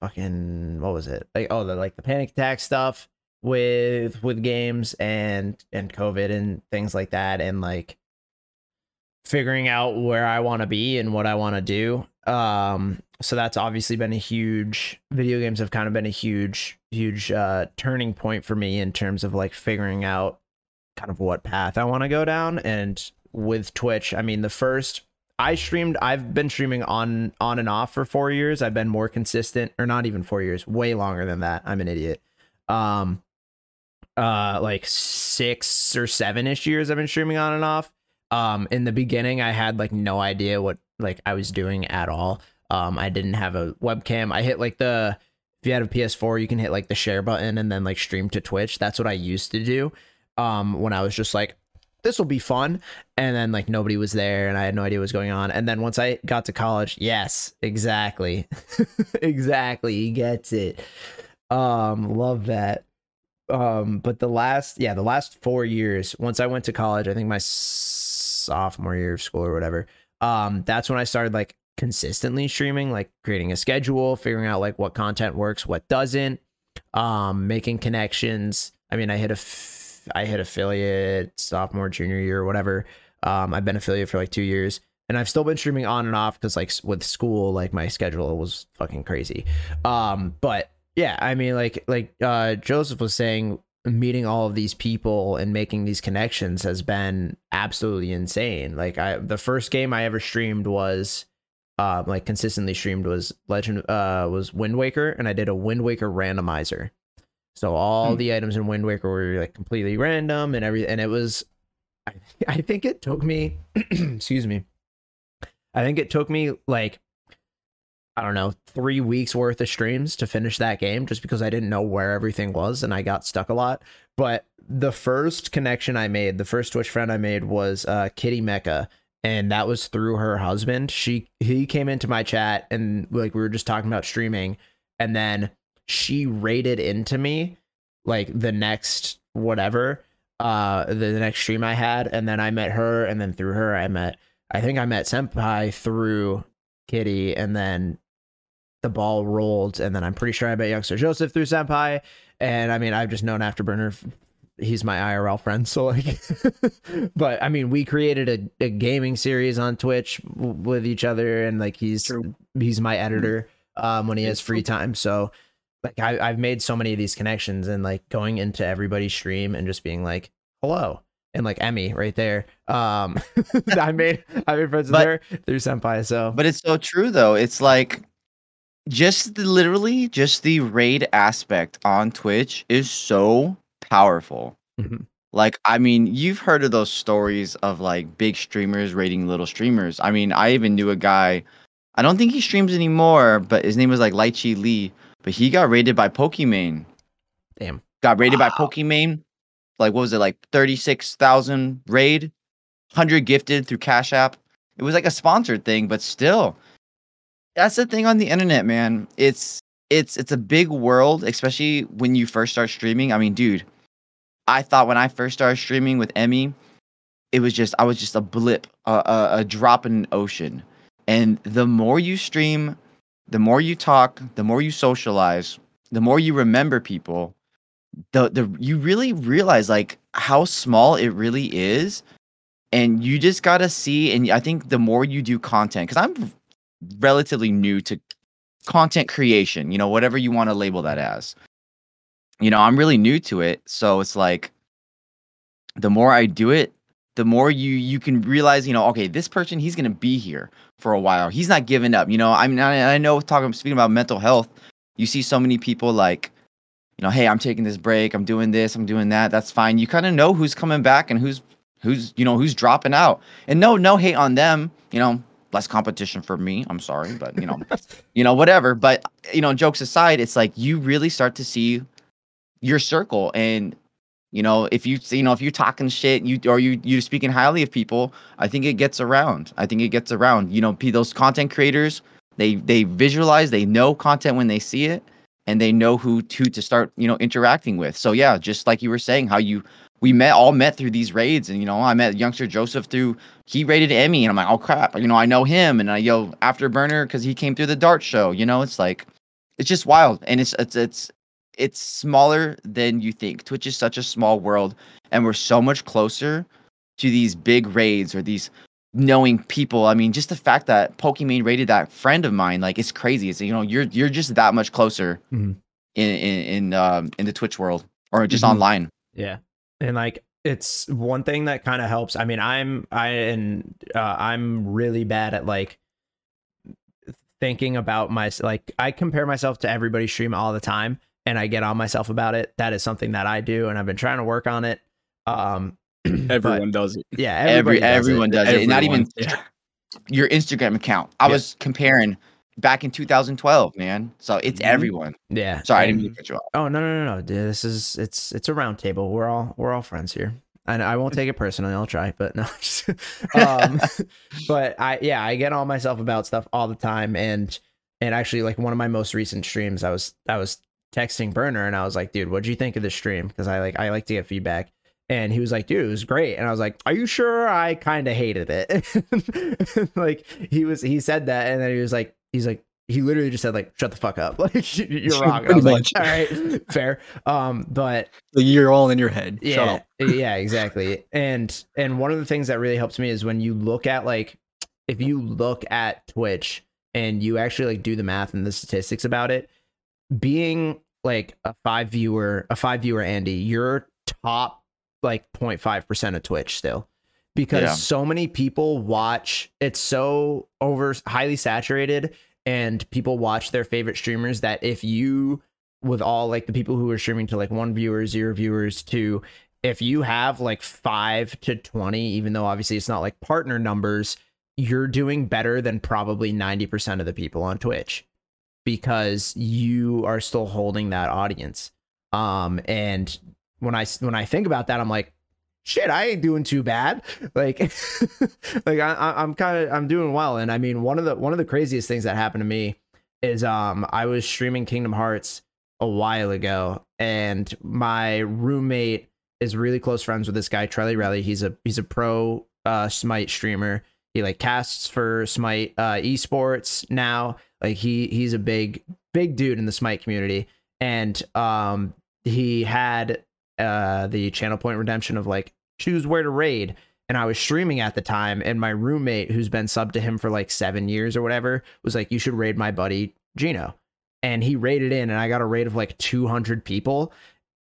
Speaker 1: fucking what was it? Like oh, the like the panic attack stuff with with games and and COVID and things like that, and like figuring out where I want to be and what I want to do. Um, so that's obviously been a huge video games have kind of been a huge huge uh turning point for me in terms of like figuring out kind of what path I want to go down and with Twitch, I mean the first I streamed. I've been streaming on on and off for four years. I've been more consistent, or not even four years, way longer than that. I'm an idiot. Um, uh, like six or seven ish years. I've been streaming on and off. Um, in the beginning, I had like no idea what like I was doing at all. Um, I didn't have a webcam. I hit like the if you had a PS4, you can hit like the share button and then like stream to Twitch. That's what I used to do. Um, when I was just like, this will be fun. And then like nobody was there and I had no idea what was going on. And then once I got to college, yes, exactly. exactly. He gets it. Um, love that. Um, but the last, yeah, the last four years, once I went to college, I think my sophomore year of school or whatever, um, that's when I started like consistently streaming, like creating a schedule, figuring out like what content works, what doesn't, um, making connections. I mean, I hit a, f- I hit affiliate sophomore, junior year, whatever. Um, I've been affiliate for like two years, and I've still been streaming on and off because like with school, like my schedule was fucking crazy. Um, but yeah, I mean, like like uh, Joseph was saying, meeting all of these people and making these connections has been absolutely insane. Like I, the first game I ever streamed was uh, like consistently streamed was Legend uh was Wind Waker, and I did a Wind Waker randomizer. So all
Speaker 2: Hmm.
Speaker 1: the items in Wind Waker were like completely random and every and it was I, I think it took me excuse me. I think it took me like I don't know, 3 weeks worth of streams to finish that game just because I didn't know where everything was and I got stuck a lot. But the first connection I made, the first Twitch friend I made was uh Kitty Mecca and that was through her husband. She he came into my chat and like we were just talking about streaming and then she rated into me like the next whatever uh the, the next stream I had and then I met her and then through her I met I think I met Senpai through Kitty and then the ball rolled and then I'm pretty sure I met Youngster Joseph through Senpai and I mean I've just known Afterburner he's my IRL friend. So like, but I mean, we created a, a gaming series on Twitch with each other, and like he's
Speaker 3: True.
Speaker 1: he's my editor um, when he has free time. So like, I, I've made so many of these connections, and like going into everybody's stream and just being like, hello. And like Emmy right there, um, I made I made friends with
Speaker 2: But-
Speaker 1: her through Senpai. So
Speaker 2: But it's so true though. It's like just the, literally just the raid aspect on Twitch is so powerful.
Speaker 1: Mhm.
Speaker 2: Like I mean, you've heard of those stories of like big streamers raiding little streamers. I mean, I even knew a guy. I don't think he streams anymore, but his name was like Lychee Lee. But he got raided by Pokimane.
Speaker 1: damn,
Speaker 2: Got raided by
Speaker 1: Wow.
Speaker 2: Pokimane. Like what was it? Like thirty six thousand raid, hundred gifted through Cash App. It was like a sponsored thing, but still, that's the thing on the internet, man. It's it's it's a big world, especially when you first start streaming. I mean, dude, I thought when I first started streaming with Emmy, it was just I was just a blip, a, a, a drop in an ocean. And the more you stream, the more you talk, the more you socialize, the more you remember people, the the you really realize like how small it really is. And you just gotta see, and I think the more you do content, because I'm relatively new to content creation, you know, whatever you want to label that as. You know, I'm really new to it. So it's like the more I do it, the more you you can realize, you know, okay, this person he's gonna be here for a while. He's not giving up. You know, I mean, I, I know talking speaking about mental health, you see so many people like, you know, hey, I'm taking this break, I'm doing this, I'm doing that. That's fine. You kind of know who's coming back and who's who's you know who's dropping out. And no, no hate on them. You know, less competition for me. I'm sorry, but you know, you know, whatever. But you know, jokes aside, it's like you really start to see your circle and you know if you you know if you're talking shit you or you you're speaking highly of people i think it gets around. I think it gets around. You know those content creators they they visualize they know content when they see it and they know who to to start you know interacting with. So yeah just like you were saying how you we met all met through these raids and you know i met youngster joseph through he rated emmy and i'm like oh crap you know i know him and i yo afterburner because he came through the dart show you know it's like it's just wild and it's it's it's it's smaller than you think. Twitch is such a small world, and we're so much closer to these big raids or these knowing people. I mean, just the fact that Pokimane rated that friend of mine, like it's crazy. It's you know, you're you're just that much closer
Speaker 1: Mhm.
Speaker 2: in in in um in the Twitch world or just
Speaker 1: Mhm.
Speaker 2: online.
Speaker 1: Yeah. And like it's one thing that kind of helps. I mean, I'm I and uh, I'm really bad at like thinking about my like I compare myself to everybody's stream all the time and I get on myself about it. That is something that I do and I've been trying to work on it. Um but,
Speaker 3: Everyone does it.
Speaker 1: yeah,
Speaker 2: Every
Speaker 1: does
Speaker 2: everyone
Speaker 1: it.
Speaker 2: does it. Not even
Speaker 3: Yeah.
Speaker 2: your Instagram account. I
Speaker 1: Yeah.
Speaker 2: was comparing back in 2012, man. So it's
Speaker 3: Mhm.
Speaker 2: everyone.
Speaker 1: Yeah.
Speaker 2: Sorry, I didn't mean to cut you off.
Speaker 1: Oh no no no no! dude, This is it's it's a round table. We're all we're all friends here, and I won't take it personally. I'll try, but no. just- um, but I yeah I get on myself about stuff all the time, and and actually like one of my most recent streams, I was I was texting Burner, and I was like, dude, what'd you think of the stream? Because I like I like to get feedback. And he was like, dude, it was great. And I was like, are you sure? I kind of hated it. like he was, he said that. And then he was like, he's like, he literally just said like, shut the fuck up. Like you're wrong.
Speaker 3: Pretty
Speaker 1: was like, all right, fair. Um, but
Speaker 3: You're all in your head. Shut
Speaker 1: yeah,
Speaker 3: up.
Speaker 1: yeah, exactly. And and one of the things that really helps me is when you look at like if you look at Twitch and you actually like do the math and the statistics about it, being like a five viewer, a five viewer Andy, you're top like 0.5% of Twitch still. Because
Speaker 2: Yeah.
Speaker 1: so many people watch it's so over highly saturated and people watch their favorite streamers that if you with all like the people who are streaming to like one viewer, zero viewers, to if you have like five to 20, even though obviously it's not like partner numbers, you're doing better than probably 90% of the people on Twitch because you are still holding that audience. Um, and when I when I think about that, I'm like, shit, I ain't doing too bad. Like, like I, I'm kind of I'm doing well. And I mean, one of the one of the craziest things that happened to me is um I was streaming Kingdom Hearts a while ago, and my roommate is really close friends with this guy Trelly Relly. He's a he's a pro uh, Smite streamer. He like casts for Smite uh, esports now. Like he he's a big big dude in the Smite community, and um he had uh the channel point redemption of like choose where to raid. And I was streaming at the time, and my roommate, who's been sub to him for like seven years or whatever, was like, "You should raid my buddy Gino." And he raided in, and I got a raid of like 200 people.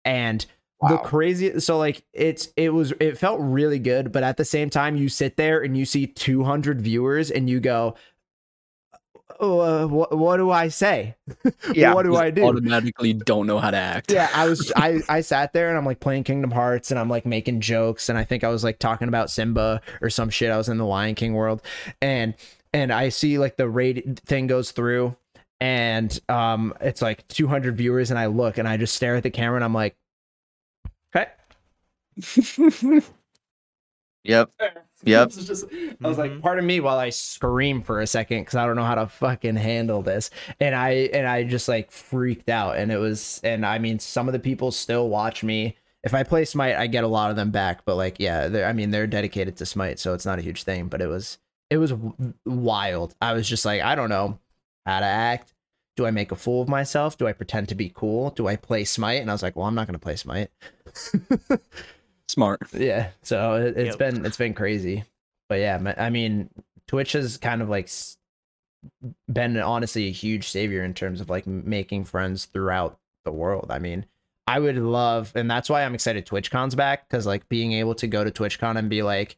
Speaker 1: And the crazy so like it's it was it felt really good but at the same time you sit there and you see 200 viewers and you go uh, what, what do i say?
Speaker 2: Yeah,
Speaker 1: what do i do?
Speaker 3: Automatically don't know how to act.
Speaker 1: yeah i was i i sat there and i'm like playing kingdom hearts and i'm like making jokes and i think i was like talking about simba or some shit. I was in the lion king world and and i see like the rate thing goes through and um it's like 200 viewers and i look and i just stare at the camera and i'm like okay
Speaker 2: Yep. Yep.
Speaker 1: This is just- I was like,
Speaker 4: Mhm.
Speaker 1: pardon me while I scream for a second because I don't know how to fucking handle this. And I and I just like freaked out. And it was and I mean some of the people still watch me. If I play Smite, I get a lot of them back. But like, yeah, they're I mean they're dedicated to Smite, so it's not a huge thing. But it was it was w- wild. I was just like, I don't know how to act. Do I make a fool of myself? Do I pretend to be cool? Do I play Smite? And I was like, well, I'm not gonna play Smite.
Speaker 3: Smart.
Speaker 1: yeah so it, it's
Speaker 4: Yep.
Speaker 1: been it's been crazy but yeah i mean twitch has kind of like been honestly a huge savior in terms of like making friends throughout the world i mean i would love and that's why i'm excited twitchcon's back because like being able to go to twitchcon and be like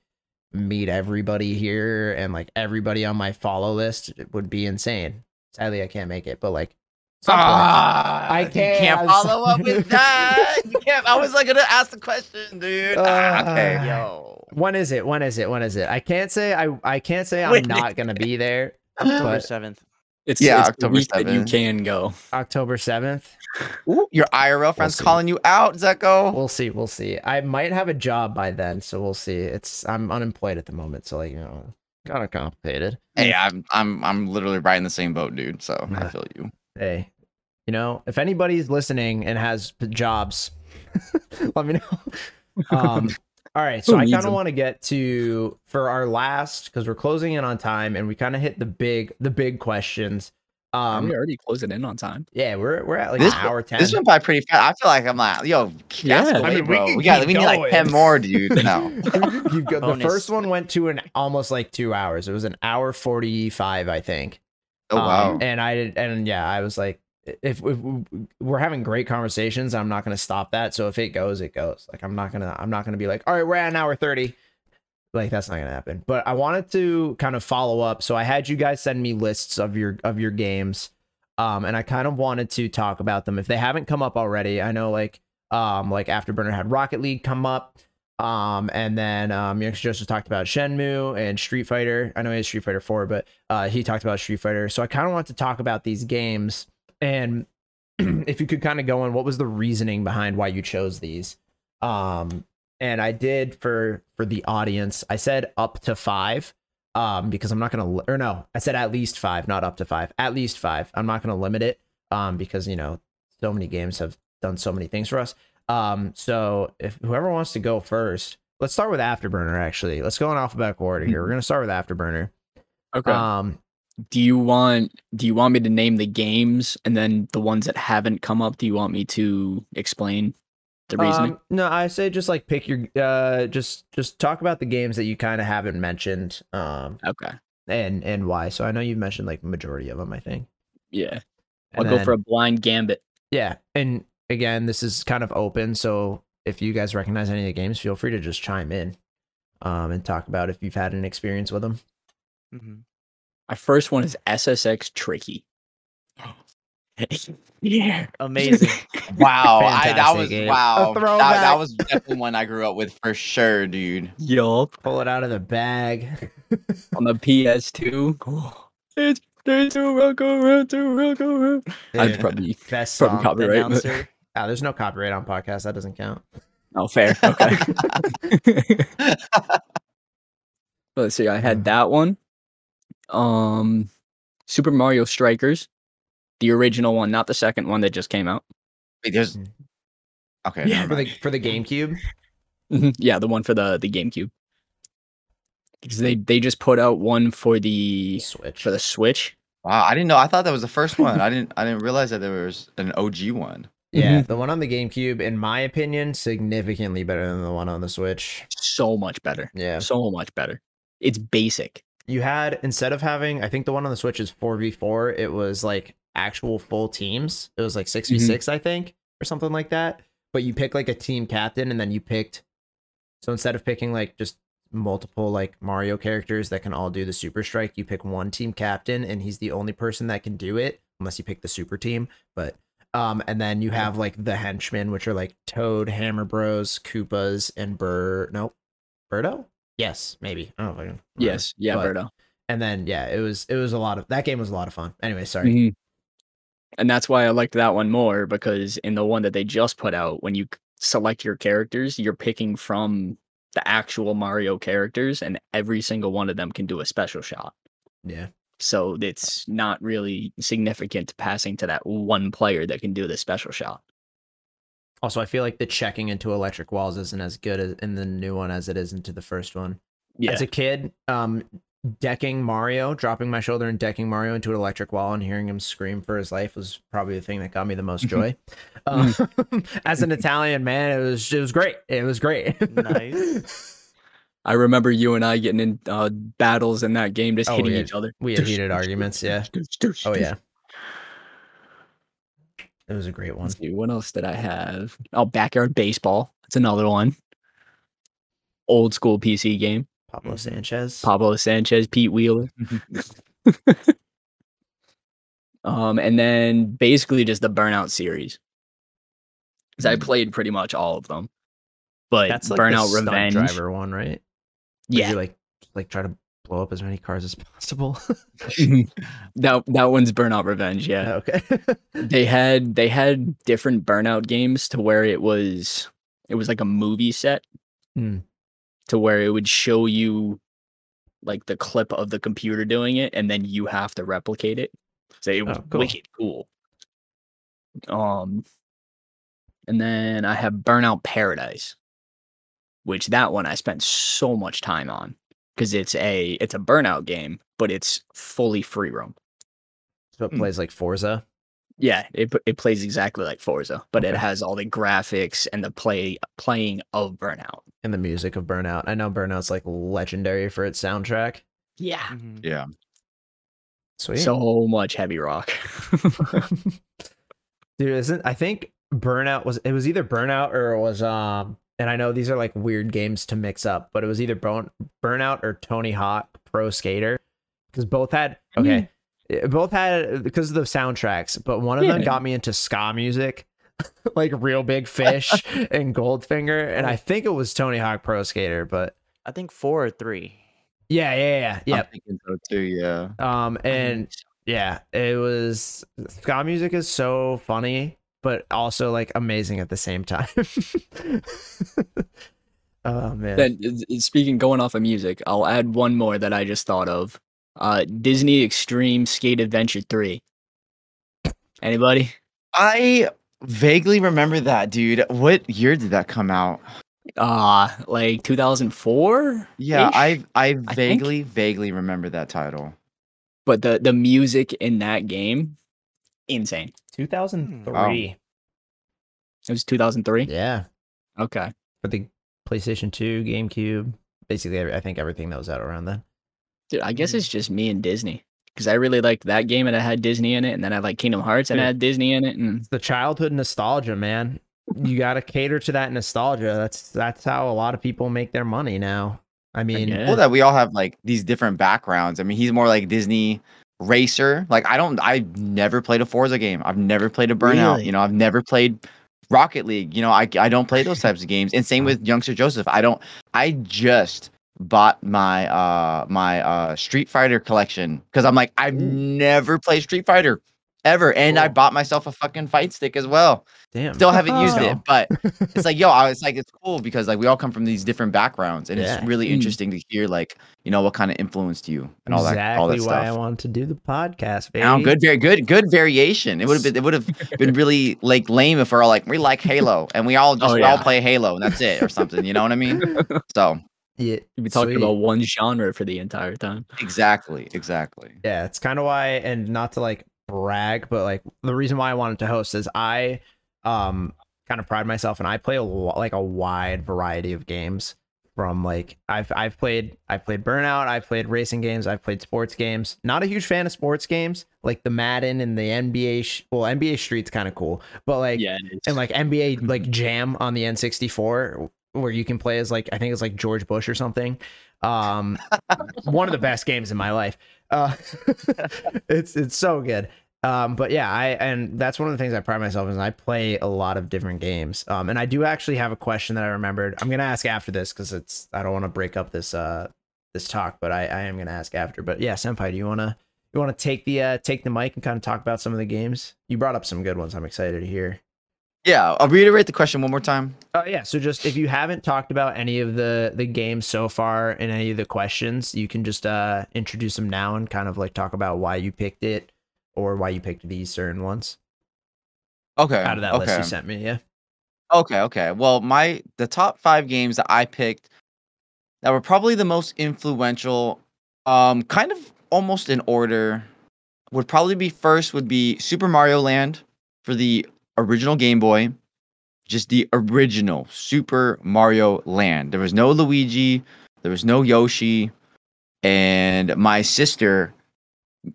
Speaker 1: meet everybody here and like everybody on my follow list would be insane sadly i can't make it but like some point-
Speaker 2: Ah,
Speaker 1: I can't-
Speaker 2: can't follow up with that. You can't. I was like gonna ask the question, dude. Ah, okay.
Speaker 1: Uh,
Speaker 4: Yo.
Speaker 1: when is it when is it when is it i can't say i i can't say i'm not gonna be there
Speaker 4: October 7th.
Speaker 3: It's
Speaker 2: Yeah,
Speaker 3: it's
Speaker 2: October
Speaker 3: week that you can go.
Speaker 1: October 7th.
Speaker 2: Your IRL friend's
Speaker 1: see.
Speaker 2: calling you out, Zecho.
Speaker 1: We'll see. We'll see. I might have a job by then, so we'll see. It's I'm unemployed at the moment, so like you know, kind of complicated.
Speaker 2: hey, I'm I'm I'm literally right in the same boat, dude. So I feel you.
Speaker 1: Hey, you know, if anybody's listening and has jobs, let me know. Um, all right, so
Speaker 3: Who
Speaker 1: I kind of want to get to for our last because we're closing in on time, and we kind of hit the big the big questions. Um,
Speaker 3: we already closing in on time?
Speaker 1: yeah, we're we're at like
Speaker 2: This-
Speaker 1: an hour ten.
Speaker 2: This went by pretty fast. I feel like I'm like, yo,
Speaker 3: Yeah. I
Speaker 1: mean, we
Speaker 2: We, got we need like ten more, dude. No.
Speaker 1: The first one went to an almost like two hours. It was an hour forty five, I think.
Speaker 2: Oh wow.
Speaker 1: Um, and I did, and yeah, I was like, if, if we're having great conversations, I'm not going to stop that. So if it goes, it goes. Like I'm not gonna I'm not gonna be like, all right, we're at an hour thirty. Like that's not gonna happen. But I wanted to kind of follow up. So I had you guys send me lists of your of your games, um, and I kind of wanted to talk about them if they haven't come up already. I know like um like Afterburner had Rocket League come up. Um, and then um, Youngster Joseph talked about Shenmue and Street Fighter. I know he has Street Fighter 4, but uh, he talked about Street Fighter. So I kind of want to talk about these games and if you could kind of go in, what was the reasoning behind why you chose these? Um, and I did for for the audience. I said up to five, um, because I'm not gonna or no, I said at least five, not up to five. At least five. I'm not gonna limit it, um, because you know so many games have done so many things for us. Um, so if whoever wants to go first, let's start with Afterburner. Actually, let's go in alphabetical order here. We're gonna start with Afterburner.
Speaker 3: Okay.
Speaker 1: Um,
Speaker 3: do you want do you want me to name the games and then the ones that haven't come up? Do you want me to explain the reasoning?
Speaker 1: Um, no, I say just like pick your uh just just talk about the games that you kind of haven't mentioned um
Speaker 3: okay.
Speaker 1: and and why. So I know you've mentioned like majority of them, I think.
Speaker 3: Yeah. I'll
Speaker 1: And
Speaker 3: go for a blind gambit.
Speaker 1: Yeah, and again, this is kind of open, so if you guys recognize any of the games, feel free to just chime in um and talk about if you've had an experience with them.
Speaker 4: Mhm.
Speaker 3: My first one is SSX Tricky. yeah.
Speaker 4: Amazing.
Speaker 2: Wow, I, that was
Speaker 1: game.
Speaker 2: Wow. That, that was definitely one I grew up with for sure, dude.
Speaker 3: Yup.
Speaker 1: Pull it out of the bag.
Speaker 3: On the PS2. It's day to rock around to rock around. I'd
Speaker 1: Yeah.
Speaker 3: probably
Speaker 1: Best
Speaker 3: Probably
Speaker 1: song.
Speaker 3: copyright, but-
Speaker 4: Announcer.
Speaker 1: Ah, there's no copyright on podcast. That doesn't count.
Speaker 3: Oh, fair. Okay. Let's see. I had that one. Um, Super Mario Strikers, the original one, not the second one that just came out.
Speaker 2: Wait, there's
Speaker 1: Mm.
Speaker 2: okay.
Speaker 3: Yeah,
Speaker 1: For the for the GameCube.
Speaker 3: Mhm, yeah, the one for the the GameCube. Because they they just put out one for the
Speaker 1: Switch.
Speaker 3: for the Switch.
Speaker 2: wow, I didn't know. I thought that was the first one. I didn't. I didn't realize that there was an OG one.
Speaker 1: Yeah, mm-hmm. the one on the GameCube, in my opinion, significantly better than the one on the Switch.
Speaker 3: So much better.
Speaker 1: Yeah.
Speaker 3: So much better. It's basic.
Speaker 1: You had instead of having, I think the one on the Switch is four v four. It was like actual full teams. It was like mm-hmm. six v six, I think, or something like that. But you pick like a team captain, and then you picked. So instead of picking like just multiple like Mario characters that can all do the Super Strike, you pick one team captain, and he's the only person that can do it, unless you pick the Super Team. But um, and then you have like the henchmen, which are like Toad, Hammer Bros, Koopas, and Burr. Nope, Birdo. Yes, maybe. I don't know if I can. remember.
Speaker 3: Yes. Yeah,
Speaker 1: But-
Speaker 3: Berto.
Speaker 1: and then yeah, it was it was a lot of that game was a lot of fun. Anyway, sorry.
Speaker 3: Mhm. And that's why I liked that one more because in the one that they just put out, when you select your characters, you're picking from the actual Mario characters, and every single one of them can do a special shot.
Speaker 1: Yeah,
Speaker 3: So it's not really significant to passing to that one player that can do the special shot.
Speaker 1: Also, I feel like the checking into electric walls isn't as good as, in the new one as it is into the first one.
Speaker 3: Yeah.
Speaker 1: As a kid, um, decking Mario, dropping my shoulder and decking Mario into an electric wall and hearing him scream for his life was probably the thing that got me the most joy. um, as an Italian man, it was it was great. It was great.
Speaker 4: Nice.
Speaker 3: I remember you and I getting in uh, battles in that game, just
Speaker 1: Oh,
Speaker 3: hitting
Speaker 1: yeah.
Speaker 3: each other.
Speaker 1: we had heated arguments. Yeah. Oh yeah. It was a great one.
Speaker 3: Let's see, what else did I have? Oh, backyard baseball. That's another one. Old school PC game.
Speaker 1: Pablo. Sanchez.
Speaker 3: Pablo Sanchez, Pete Wheeler. um, and then basically just the Burnout series. Because I played pretty much all of them. But
Speaker 1: That's like
Speaker 3: Burnout
Speaker 1: the
Speaker 3: Revenge.
Speaker 1: driver one, right?
Speaker 3: Yeah.
Speaker 1: You like like try to blow up as many cars as possible.
Speaker 3: that that one's Burnout Revenge, yeah.
Speaker 1: okay.
Speaker 3: they had they had different burnout games to where it was it was like a movie set
Speaker 1: Hmm.
Speaker 3: to where it would show you like the clip of the computer doing it and then you have to replicate it so it was
Speaker 1: Oh, cool.
Speaker 3: wicked cool um and then i have burnout paradise which that one i spent so much time on because it's a it's a burnout game but it's fully free roam
Speaker 1: so it
Speaker 3: Hmm.
Speaker 1: plays like Forza.
Speaker 3: Yeah, it it plays exactly like Forza, but it has all the graphics and the play playing of Burnout.
Speaker 1: and the music of Burnout. I know Burnout's like legendary for its soundtrack.
Speaker 3: Yeah,
Speaker 4: Mhm.
Speaker 2: Yeah.
Speaker 1: Sweet.
Speaker 3: so much heavy rock.
Speaker 1: Dude, isn't I think Burnout was it was either Burnout or it was um and I know these are like weird games to mix up, but it was either Burn, Burnout or Tony Hawk Pro Skater because both had okay, eh, both had because of the soundtracks, but one of them got me into ska music, like Real Big Fish and Goldfinger, and I think it was Tony Hawk Pro Skater, but
Speaker 4: I think four or three.
Speaker 1: yeah, yeah, yeah, yeah.
Speaker 2: I'm thinking so too. Yeah.
Speaker 1: Um, and yeah, it was ska music is so funny, but also like amazing at the same time. oh man,
Speaker 3: Then speaking going off of music, I'll add one more that I just thought of. Uh, Disney Extreme Skate Adventure Three. Anybody?
Speaker 2: I vaguely remember that, dude. What year did that come out?
Speaker 3: Uh like 2004.
Speaker 2: Yeah, I I
Speaker 3: think-
Speaker 2: vaguely vaguely remember that title.
Speaker 3: But the the music in that game, insane.
Speaker 1: 2003.
Speaker 3: It was 2003.
Speaker 1: Yeah,
Speaker 3: Okay.
Speaker 1: for the PlayStation 2, GameCube, basically I think everything that was out around then.
Speaker 3: Dude, I guess
Speaker 1: Mm.
Speaker 3: it's just me and Disney. Because I really liked that game and it had Disney in it, and then I like Kingdom Hearts and it
Speaker 1: Dude.
Speaker 3: had Disney in it, and
Speaker 1: It's the childhood nostalgia, man. You got to cater to that nostalgia. That's that's how a lot of people make their money now. I mean,
Speaker 3: guess.
Speaker 2: Well, that we all have like these different backgrounds. I mean, he's more like Disney racer. Like I don't. I've never played a Forza game. I've never played a Burnout.
Speaker 3: Really?
Speaker 2: You know, I've never played Rocket League. You know, I I don't play those types of games. And same with Youngster Joseph. I don't. I just bought my uh my uh Street Fighter collection because I'm like I've never played Street Fighter ever, and I bought myself a fucking fight stick as well.
Speaker 1: Damn.
Speaker 2: Still haven't used it,
Speaker 1: Oh.
Speaker 2: but it's like yo I, it's like it's cool because like we all come from these different backgrounds and
Speaker 1: Yeah.
Speaker 2: it's really
Speaker 3: Mm.
Speaker 2: interesting to hear like you know what kind of influenced you and all that all that
Speaker 1: exactly why I
Speaker 2: stuff
Speaker 1: wanted to do the podcast, baby.
Speaker 2: now good very good good variation it would have been it would have been really like lame if we're all like we like halo and we all just
Speaker 3: Oh,
Speaker 2: we all play halo and that's it or something you know what i mean so
Speaker 1: Yeah,
Speaker 3: you'd be talking
Speaker 1: sweet.
Speaker 3: about one genre for the entire time.
Speaker 2: exactly exactly
Speaker 1: Yeah, it's kind of why, and not to like brag, but like the reason why I wanted to host is I um kind of pride myself and I play a like a wide variety of games. From like I've I've played I've played Burnout, I've played racing games, I've played sports games. Not a huge fan of sports games like the Madden and the NBA. Sh- well, NBA Street's kind of cool, but like
Speaker 3: yeah,
Speaker 1: and like NBA like Jam on the N64 where you can play as like I think it's like George Bush or something. Um one of the best games in my life. Uh it's it's so good. Um but yeah, I and that's one of the things I pride myself in is I play a lot of different games. Um and I do actually have a question that I remembered. I'm going to ask after this cuz it's I don't want to break up this uh this talk, but I I am going to ask after. But yeah, senpai, do you want to you want to take the uh take the mic and kind of talk about some of the games? You brought up some good ones. I'm excited to hear.
Speaker 2: yeah i'll reiterate the question one more time
Speaker 1: Oh yeah, so just if you haven't talked about any of the the games so far and any of the questions, you can just uh introduce them now and kind of like talk about why you picked it or why you picked these certain ones
Speaker 2: okay
Speaker 1: out of that
Speaker 2: okay
Speaker 1: list you sent me. Yeah.
Speaker 2: Okay, okay. Well, my the top five games that I picked that were probably the most influential, um, kind of almost in order, would probably be first would be Super Mario Land for the original Game Boy, just the original Super Mario Land. There was no Luigi, there was no Yoshi, and my sister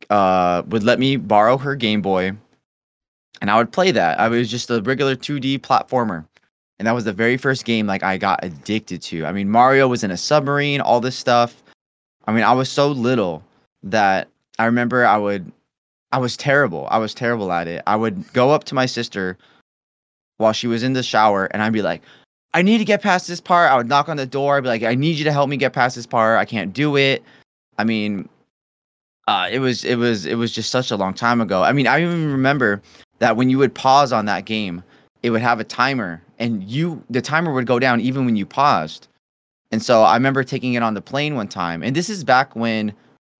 Speaker 2: uh would let me borrow her Game Boy and I would play that. I was just a regular 2D platformer. And that was the very first game like I got addicted to. I mean, Mario was in a submarine, all this stuff. I mean, I was so little that I remember I would I was terrible. I was terrible at it. I would go up to my sister while she was in the shower and I'd be like, I need to get past this part. I would knock on the door. I'd be like, I need you to help me get past this part. I can't do it. I mean, uh, it was it was it was just such a long time ago. I mean, I even remember that when you would pause on that game, it would have a timer, and you the timer would go down even when you paused. And so I remember taking it on the plane one time, and this is back when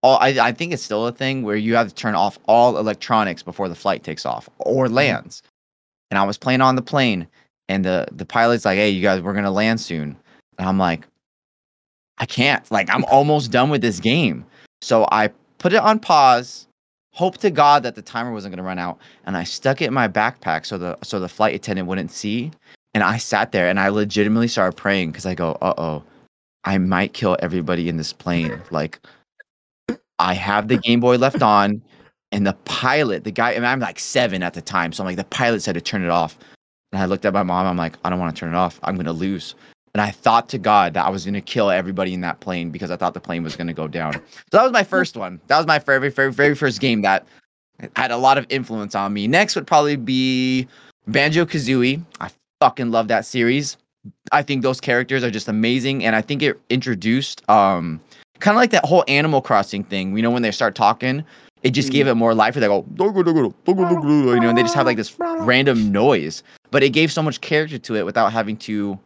Speaker 2: all I, I think it's still a thing where you have to turn off all electronics before the flight takes off or lands. And I was playing on the plane, and the the pilot's like, "Hey, you guys, we're gonna land soon," and I'm like, "I can't. Like, I'm almost done with this game." So I put it on pause, hope to God that the timer wasn't gonna run out, and I stuck it in my backpack so the so the flight attendant wouldn't see. And I sat there and I legitimately started praying because I go, "Uh oh, I might kill everybody in this plane." Like, I have the Game Boy left on. and the pilot, the guy, and I'm like seven at the time, so I'm like, the pilot said to turn it off. And I looked at my mom. I'm like, I don't want to turn it off. I'm gonna lose. And I thought to God that I was gonna kill everybody in that plane because I thought the plane was gonna go down. So that was my first one. That was my very, very, very first game that had a lot of influence on me. Next would probably be Banjo Kazooie. I fucking love that series. I think those characters are just amazing, and I think it introduced um kind of like that whole Animal Crossing thing. You know, when they start talking, it just gave it more life. They go, "Dogo, dogo, dogo, dogo," you know, and they just have like this random noise, but it gave so much character to it without having to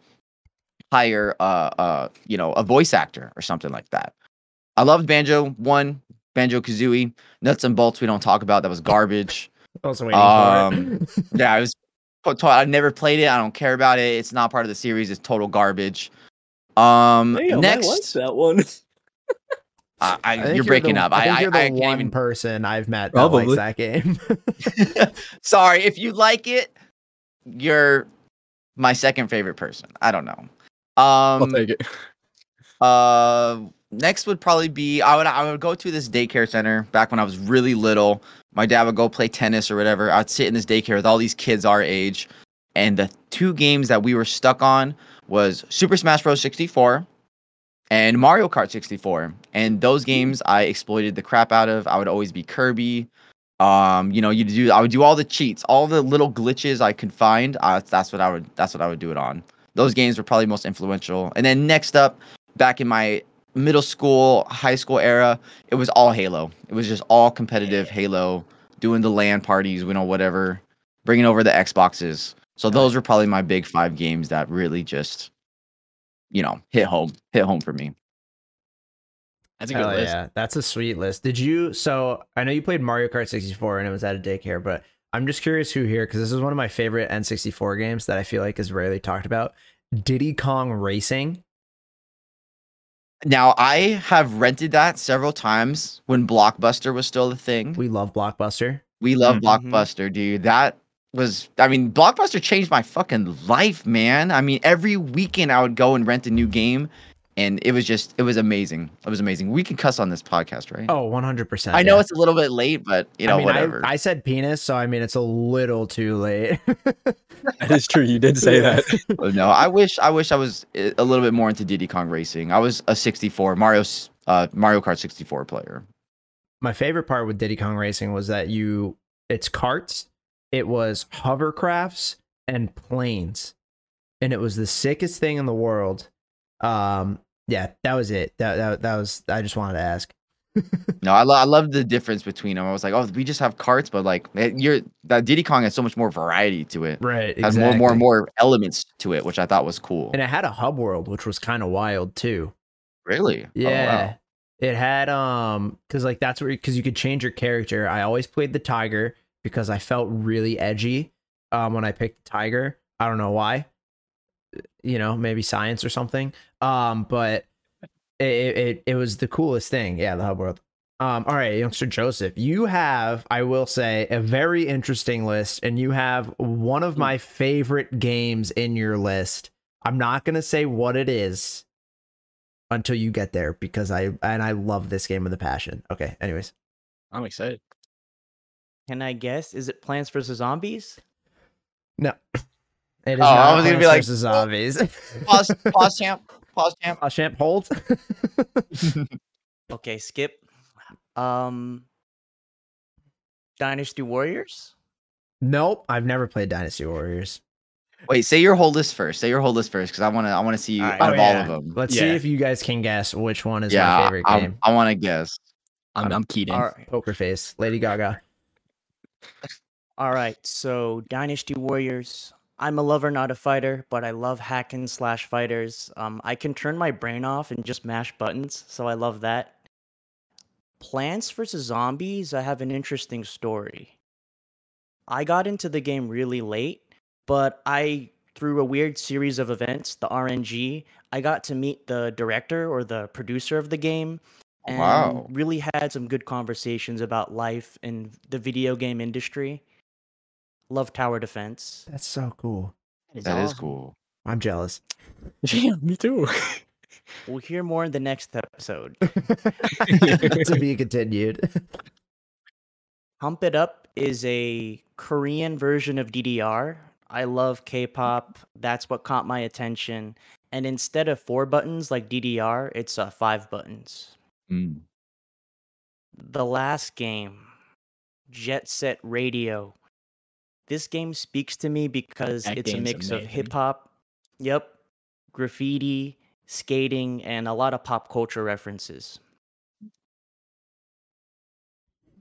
Speaker 2: hire uh uh you know a voice actor or something like that. I loved Banjo one, Banjo Kazooie, Nuts and Bolts. We don't talk about that was garbage.
Speaker 1: Also waiting
Speaker 2: Um,
Speaker 1: for it.
Speaker 2: Yeah, I was. I never played it. I don't care about it. It's not part of the series. It's total garbage. Um,
Speaker 3: Damn, I
Speaker 2: next,
Speaker 3: that one.
Speaker 2: I, I,
Speaker 1: I think
Speaker 2: you're breaking
Speaker 1: the,
Speaker 2: up.
Speaker 1: I
Speaker 2: I,
Speaker 1: think
Speaker 2: I,
Speaker 1: you're the
Speaker 2: I can't
Speaker 1: one
Speaker 2: even.
Speaker 1: person I've met that
Speaker 3: Probably.
Speaker 1: likes that game.
Speaker 2: Sorry, if you like it, you're my second favorite person. I don't know.
Speaker 3: I'll
Speaker 2: Um,
Speaker 3: take it.
Speaker 2: uh, next would probably be I would I would go to this daycare center back when I was really little. My dad would go play tennis or whatever. I'd sit in this daycare with all these kids our age, and the two games that we were stuck on was Super Smash Bros. 64 and Mario Kart 64. And those games I exploited the crap out of. I would always be Kirby. Um, you know, you do I would do all the cheats, all the little glitches I could find. Uh, that's what I would that's what I would do it on. Those games were probably most influential. And then next up, back in my middle school, high school era, it was all Halo. It was just all competitive Halo, doing the LAN parties, you know, whatever, bringing over the Xboxes. So those were probably my big five games that really just, you know, hit home, hit home for me.
Speaker 3: That's a good
Speaker 1: Hell
Speaker 3: list.
Speaker 1: yeah, that's a sweet list. Did you? So I know you played Mario Kart 64 and it was at a daycare, but I'm just curious who here because this is one of my favorite N64 games that I feel like is rarely talked about. Diddy Kong Racing.
Speaker 2: Now I have rented that several times when Blockbuster was still a thing.
Speaker 1: We love Blockbuster.
Speaker 2: We love
Speaker 4: Mhm.
Speaker 2: Blockbuster, dude. That was, I mean, Blockbuster changed my fucking life, man. I mean, every weekend I would go and rent a new game, and it was just, it was amazing. It was amazing. We can cuss on this podcast, right?
Speaker 1: Oh, 100%.
Speaker 2: I know
Speaker 1: yeah.
Speaker 2: it's a little bit late, but you know,
Speaker 1: I mean,
Speaker 2: whatever.
Speaker 1: I, I said penis, so I mean, it's a little too late.
Speaker 3: That is true. You did say that.
Speaker 2: No, I wish, I wish I was a little bit more into Diddy Kong Racing. I was a 64 Mario, uh, Mario Kart 64 player.
Speaker 1: My favorite part with Diddy Kong Racing was that you, it's carts, it was hovercrafts and planes, and it was the sickest thing in the world. Um, yeah, that was it. That that, that was. I just wanted to ask.
Speaker 2: No, I, lo- I love the difference between them. I was like, oh, we just have carts, but like, man, you're that Diddy Kong has so much more variety to it.
Speaker 1: Right.
Speaker 2: Has more, more, and more elements to it, which I thought was cool.
Speaker 1: And it had a hub world, which was kind of wild too.
Speaker 2: Really? Oh, wow.
Speaker 1: Yeah. It had um cuz like that's where cuz you could change your character. I always played the tiger because I felt really edgy um when I picked the tiger. I don't know why. You know, maybe science or something. Um but it it, it was the coolest thing. Yeah, the hub world. Um all right, youngster Joseph, you have I will say a very interesting list and you have one of my favorite games in your list. I'm not going to say what it is until you get there because I and I love this game with a passion. Okay, anyways.
Speaker 3: I'm excited.
Speaker 4: Can I guess? Is it Plants vs Zombies?
Speaker 1: No. It is
Speaker 2: Oh, I was gonna be like,
Speaker 1: versus zombies.
Speaker 2: Pause, pause, champ. Pause, champ.
Speaker 1: Uh, champ hold.
Speaker 4: Okay, skip. Um, Dynasty Warriors.
Speaker 1: nope, I've never played Dynasty Warriors.
Speaker 2: Wait, say your whole list first. Say your whole list first, because I want to. I want to see
Speaker 4: Alright.
Speaker 2: out
Speaker 1: Oh,
Speaker 2: of all
Speaker 1: yeah.
Speaker 2: of them.
Speaker 1: Let's see if you guys can guess which one is my favorite
Speaker 2: I,
Speaker 1: game.
Speaker 2: I want to guess.
Speaker 3: I'm, I'm keyed in.
Speaker 4: All right.
Speaker 1: Poker face, Lady Gaga.
Speaker 4: All right. So Dynasty Warriors. I'm a lover, not a fighter, but I love hack and slash fighters. Um, I can turn my brain off and just mash buttons, so I love that. Plants vs Zombies. I have an interesting story. I got into the game really late, but I through a weird series of events, the RNG, I got to meet the director or the producer of the game and
Speaker 2: Wow.
Speaker 4: really had some good conversations about life in the video game industry. Love tower defense.
Speaker 1: That's so cool.
Speaker 2: That is cool.
Speaker 1: I'm jealous.
Speaker 3: Yeah, me too.
Speaker 4: We'll hear more in the next episode.
Speaker 1: to be continued.
Speaker 4: Pump It Up is a Korean version of DDR. I love K-pop. That's what caught my attention. And instead of four buttons like DDR, it's uh, five buttons.
Speaker 2: Mm.
Speaker 4: The last game, Jet Set Radio. This game speaks to me because
Speaker 3: That
Speaker 4: it's a
Speaker 3: game's
Speaker 4: mix of hip hop, yep, graffiti, skating, and a lot of pop culture references.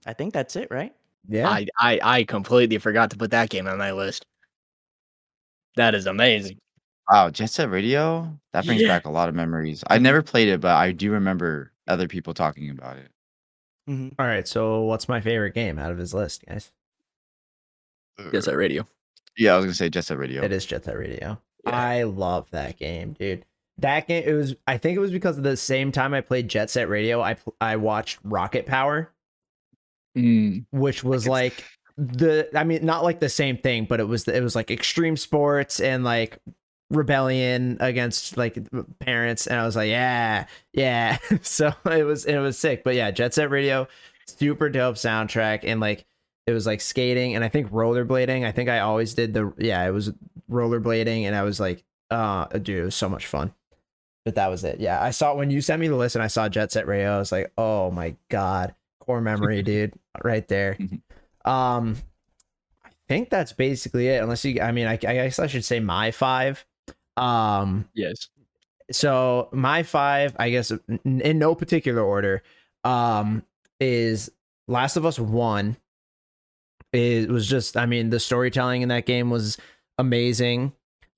Speaker 4: I think that's it, right?
Speaker 1: Yeah.
Speaker 3: I, I I completely forgot to put that game on my list. That is amazing.
Speaker 2: Wow, Jet Set Radio? That brings
Speaker 3: Yeah.
Speaker 2: back a lot of memories. I never played it, but I do remember other people talking about it.
Speaker 4: Mm-hmm.
Speaker 1: All right. So, what's my favorite game out of his list, guys?
Speaker 3: Yes, Set radio.
Speaker 2: Yeah, I was gonna say Jet Set Radio.
Speaker 1: It is Jet Set Radio.
Speaker 3: Yeah.
Speaker 1: I love that game, dude. That game. It was. I think it was because of the same time I played Jet Set Radio. I I watched Rocket Power,
Speaker 3: Mm,
Speaker 1: which was like the. I mean, not like the same thing, but it was. It was like extreme sports and like rebellion against like parents, and I was like, yeah, yeah. so it was. It was sick, but yeah, Jet Set Radio, super dope soundtrack, and like it was like skating and I think rollerblading. I think I always did the yeah, it was rollerblading and I was like, uh dude, it was so much fun. But that was it. Yeah. I saw when you sent me the list and I saw Jet Set Radio, I was like, oh my god. Core memory, dude. Right there. Um I think that's basically it. Unless you I mean I, I guess I should say my five. Um
Speaker 3: yes.
Speaker 1: so my five i guess in, no particular order um is last of us 1 it was just i mean the storytelling in that game was amazing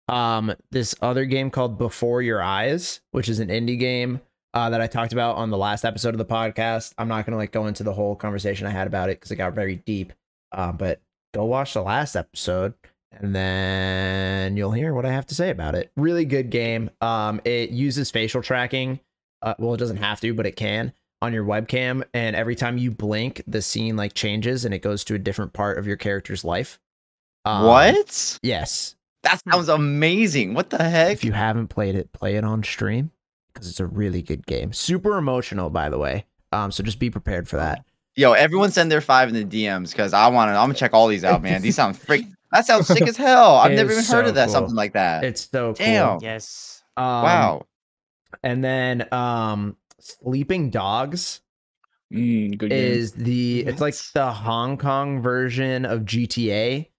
Speaker 1: um this other game called before your eyes which is an indie game uh, that i talked about on the last episode of the podcast i'm not gonna like go into the whole conversation i had about it because it got very deep uh, but go watch the last episode and then you'll hear what I have to say about it. Really good game. Um, it uses facial tracking. Uh, well, it doesn't have to, but it can on your webcam. And every time you blink, the scene like changes and it goes to a different part of your character's life. Um,
Speaker 2: what?
Speaker 1: Yes.
Speaker 2: That sounds amazing. What the heck?
Speaker 1: If you haven't played it, play it on stream because it's a really good game. Super emotional, by the way. Um, so just be prepared for that.
Speaker 2: Yo, everyone send their five in the DMs because I want to. I'm gonna check all these out, man. These sound freak. That sounds sick as hell. I've
Speaker 1: It
Speaker 2: never
Speaker 1: is
Speaker 2: even heard of that.
Speaker 1: cool.
Speaker 2: Something like that.
Speaker 1: It's so cool.
Speaker 2: Damn.
Speaker 4: Yes.
Speaker 1: Um,
Speaker 2: wow.
Speaker 1: And then um, Sleeping Dogs.
Speaker 3: Mm, good game.
Speaker 1: is the it's like the Hong Kong version of GTA.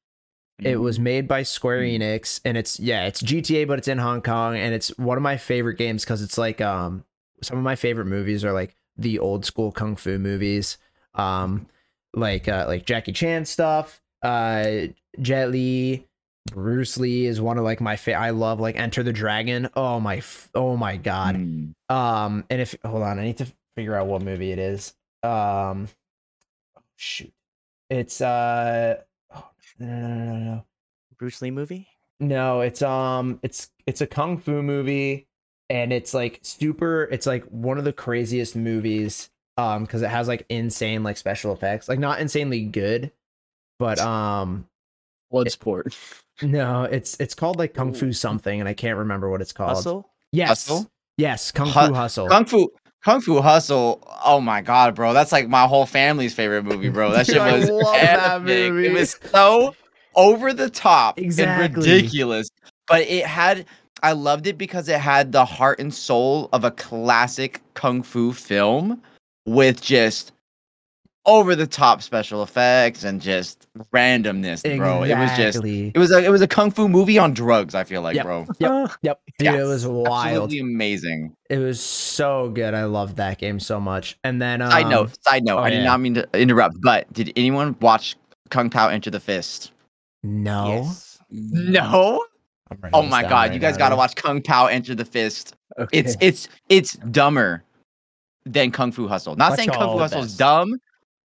Speaker 1: It
Speaker 3: Mm.
Speaker 1: was made by Square
Speaker 3: Mm.
Speaker 1: Enix and it's yeah, it's GTA but it's in Hong Kong and it's one of my favorite games cuz it's like um some of my favorite movies are like the old school kung fu movies. Um like uh like Jackie Chan stuff, uh Jet Li, Bruce Lee is one of like my fa- I love like Enter the Dragon. Oh my f- oh my god.
Speaker 2: Mm.
Speaker 1: Um, and if hold on, I need to figure out what movie it is. Um, oh, shoot, it's uh, oh, no, no, no, no, no,
Speaker 4: Bruce Lee movie?
Speaker 1: no, it's um, it's it's a kung fu movie, and it's like super. It's like one of the craziest movies. Um, because it has like insane like special effects, like not insanely good, but um,
Speaker 3: Bloodsport.
Speaker 1: no, it's it's called like kung fu something, and I can't remember what it's called.
Speaker 4: Hustle?
Speaker 1: Yes,
Speaker 2: Hustle?
Speaker 1: yes, kung
Speaker 2: Hu-
Speaker 1: fu hustle.
Speaker 2: Kung Fu. Kung Fu Hustle. Oh my god, bro. That's like my whole family's favorite movie, bro. That
Speaker 1: Dude,
Speaker 2: shit
Speaker 1: I
Speaker 2: was
Speaker 1: love that
Speaker 2: epic.
Speaker 1: movie.
Speaker 2: It was so over the top
Speaker 1: Exactly.
Speaker 2: and ridiculous. But it had I loved it because it had the heart and soul of a classic kung fu film with just over the top special effects and just randomness, bro. It was just it was a it was a kung fu movie on drugs, I feel like,
Speaker 1: Yep.
Speaker 2: bro.
Speaker 1: Yep. Yep. Dude,
Speaker 2: Yeah,
Speaker 1: it was wild.
Speaker 2: Absolutely amazing.
Speaker 1: It was so good. I loved that game so much. And then um,
Speaker 2: Side note, side note.
Speaker 1: oh,
Speaker 2: I did
Speaker 1: yeah.
Speaker 2: not mean to interrupt, but did anyone watch Kung Pow Enter the Fist?
Speaker 1: No.
Speaker 4: Yes.
Speaker 2: No. Oh my god,
Speaker 1: right
Speaker 2: you guys got to watch Kung Pow Enter the Fist.
Speaker 3: Okay.
Speaker 2: It's it's it's dumber than Kung Fu Hustle. Not
Speaker 1: Watch
Speaker 2: saying Kung Fu
Speaker 1: the
Speaker 2: Hustle is dumb,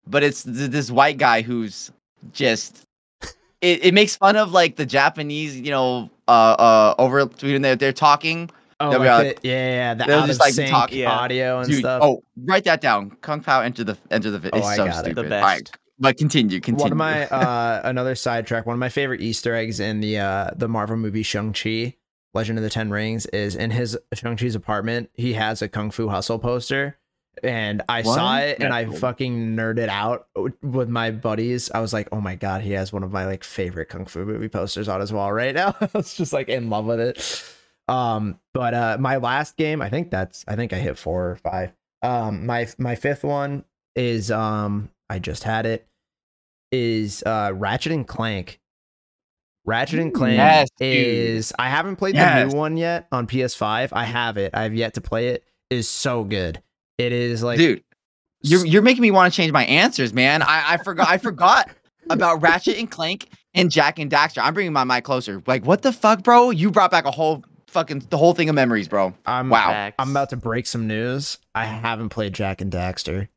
Speaker 2: but it's th- this white guy who's just it, it makes fun of like the Japanese, you know, uh uh over when they're they're talking.
Speaker 1: Oh, like
Speaker 2: like-
Speaker 1: the, yeah, yeah, the out
Speaker 2: just,
Speaker 1: of
Speaker 2: like,
Speaker 1: sync
Speaker 2: talk-
Speaker 4: yeah.
Speaker 1: audio and
Speaker 2: Dude,
Speaker 1: stuff.
Speaker 2: oh, write that down. Kung Pow Enter the Enter the.
Speaker 1: Oh,
Speaker 2: It's
Speaker 1: I
Speaker 2: so
Speaker 1: got it.
Speaker 2: stupid.
Speaker 4: The
Speaker 2: All right,
Speaker 4: best.
Speaker 2: but continue, continue.
Speaker 1: One of my uh another sidetrack, one of my favorite Easter eggs in the uh the Marvel movie Shang-Chi, Legend of the Ten Rings, is in his Shang-Chi's apartment, he has a Kung Fu Hustle poster. And I saw it and I fucking nerded out with my buddies. I was like, "Oh my god, he has one of my like favorite kung fu movie posters on his wall right now." I was just like in love with it. Um, but uh my last game, I think that's I think I hit 4 or 5. Um my my fifth one is um I just had it is uh Ratchet and Clank. Ratchet and Clank
Speaker 2: Yes,
Speaker 1: is I haven't played the new one yet on PS5. I have it. I have yet to play it. Is so good. It is like
Speaker 2: Dude, you're you're making me want to change my answers, man. I, I forgot I forgot about Ratchet and Clank and Jak and Daxter. I'm bringing my mic closer. Like, what the fuck, bro? You brought back a whole fucking the whole thing of memories, bro.
Speaker 1: I'm
Speaker 2: Wow.
Speaker 4: Facts.
Speaker 1: I'm about to break some news. I haven't played Jak and Daxter.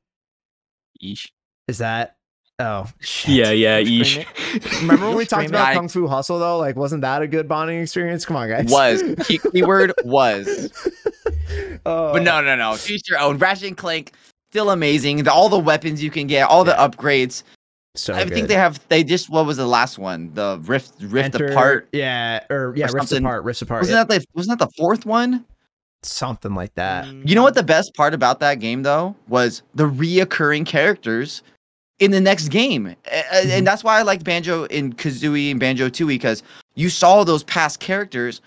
Speaker 3: Yeesh.
Speaker 1: Is that oh shit.
Speaker 3: Yeah, yeah,
Speaker 4: Frame
Speaker 3: yeesh.
Speaker 4: it.
Speaker 1: Remember when we talked about
Speaker 2: it.
Speaker 1: Kung Fu Hustle though? Like wasn't that a good bonding experience? Come on, guys.
Speaker 2: Was key, keyword was,
Speaker 1: Oh,
Speaker 2: but no, no, no. Teach your own. Ratchet and Clank still amazing. The, all the weapons you can get, all the upgrades.
Speaker 1: So
Speaker 2: I think they have. They just what was the last one? The Rift Rift
Speaker 1: Enter-
Speaker 2: Apart.
Speaker 1: Yeah, or yeah,
Speaker 2: or
Speaker 1: Rift. Apart, Rift Apart.
Speaker 2: Wasn't
Speaker 1: yeah,
Speaker 2: that the wasn't that the fourth one?
Speaker 1: something like that.
Speaker 2: You know what the best part about that game though was the reoccurring characters in the next game,
Speaker 1: Mhm.
Speaker 2: and that's why I liked Banjo in Kazooie and Banjo Tooie because you saw those past characters,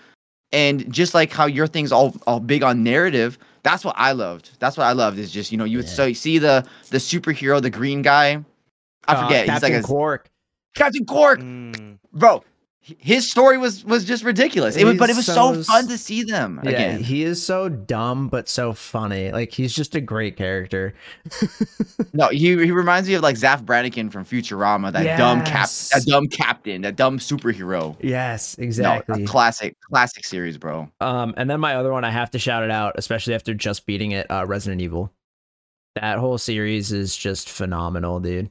Speaker 2: and just like how your thing's all all big on narrative, that's what I loved. That's what I loved is just you know you would
Speaker 1: Yeah.
Speaker 2: so you see the the superhero, the green guy. I
Speaker 1: Uh,
Speaker 2: forget. he's
Speaker 1: Captain
Speaker 2: like a
Speaker 1: Qwark.
Speaker 2: Captain Qwark,
Speaker 4: Mm,
Speaker 2: bro. His story was was just ridiculous. It was, but it was so
Speaker 1: so
Speaker 2: fun to see them
Speaker 1: Yeah,
Speaker 2: again.
Speaker 1: he is so dumb but so funny. Like he's just a great character.
Speaker 2: No, he he reminds me of like Zapp Brannigan from Futurama, that dumb cap,
Speaker 1: Yes.
Speaker 2: that dumb captain, that dumb superhero.
Speaker 1: yes,
Speaker 2: No,
Speaker 1: exactly.
Speaker 2: a classic, classic series, bro.
Speaker 1: Um, and then my other one, I have to shout it out, especially after just beating it, uh, Resident Evil. That whole series is just phenomenal, dude.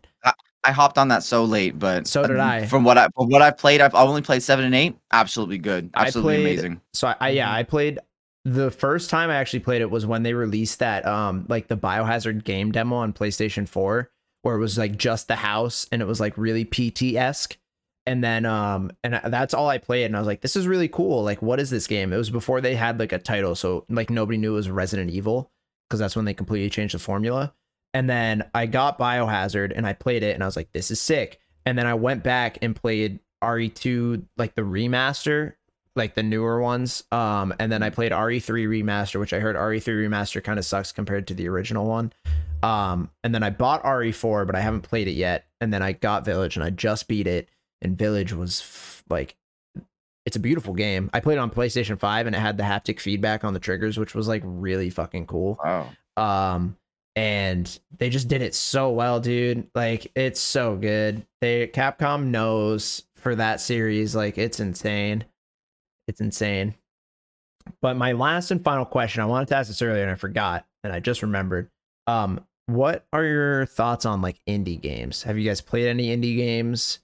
Speaker 2: I hopped on that so late, but
Speaker 1: So did I.
Speaker 2: From what I from what I played, I've only played seven and eight. Absolutely good,
Speaker 1: I
Speaker 2: absolutely
Speaker 1: played-
Speaker 2: amazing.
Speaker 1: So I, I
Speaker 2: Mm-hmm.
Speaker 1: yeah, I played the first time I actually played it was when they released that um like the Biohazard game demo on PlayStation 4, where it was like just the house and it was like really PT esque. And then um and that's all I played, and I was like, this is really cool. Like, what is this game? It was before they had like a title, so like nobody knew it was Resident Evil because that's when they completely changed the formula. And then I got Biohazard and I played it and I was like, this is sick. And then I went back and played RE2, like the remaster, like the newer ones. Um, and then I played RE3 remaster, which I heard RE3 remaster kind of sucks compared to the original one. Um, and then I bought RE4, but I haven't played it yet. And then I got Village and I just beat it. And Village was f- like, it's a beautiful game. I played it on PlayStation 5 and it had the haptic feedback on the triggers, which was like really fucking cool.
Speaker 2: Wow.
Speaker 1: Um, and they just did it so well, dude. Like it's so good. They Capcom knows for that series, like it's insane. It's insane. But my last and final question, I wanted to ask this earlier and I forgot, and I just remembered. Um, what are your thoughts on like indie games? Have you guys played any indie games?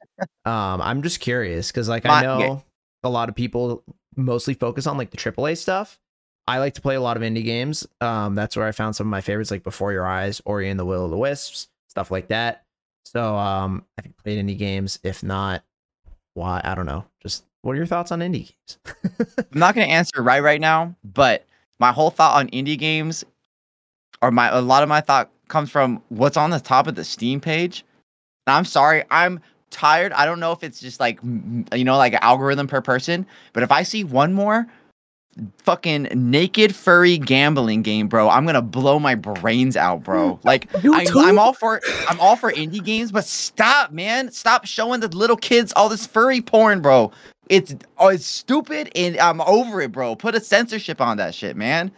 Speaker 1: Um, I'm just curious because like I know a lot of people mostly focus on like the AAA stuff. I like to play a lot of indie games. Um, that's where I found some of my favorites, like Before Your Eyes, Ori and the Will of the Wisps, stuff like that. So, um, have you played indie games? If not, why? I don't know. Just what are your thoughts on indie games?
Speaker 2: I'm not gonna answer right right now, but my whole thought on indie games, or my a lot of my thought comes from what's on the top of the Steam page. I'm sorry, I'm tired. I don't know if it's just like you know like an algorithm per person, but if I see one more fucking naked furry gambling game, bro, I'm gonna blow my brains out, bro. Hmm. Like I, I'm all for I'm all for indie games, but stop, man. Stop showing the little kids all this furry porn, bro. It's oh, it's stupid, and I'm over it, bro. Put a censorship on that shit, man.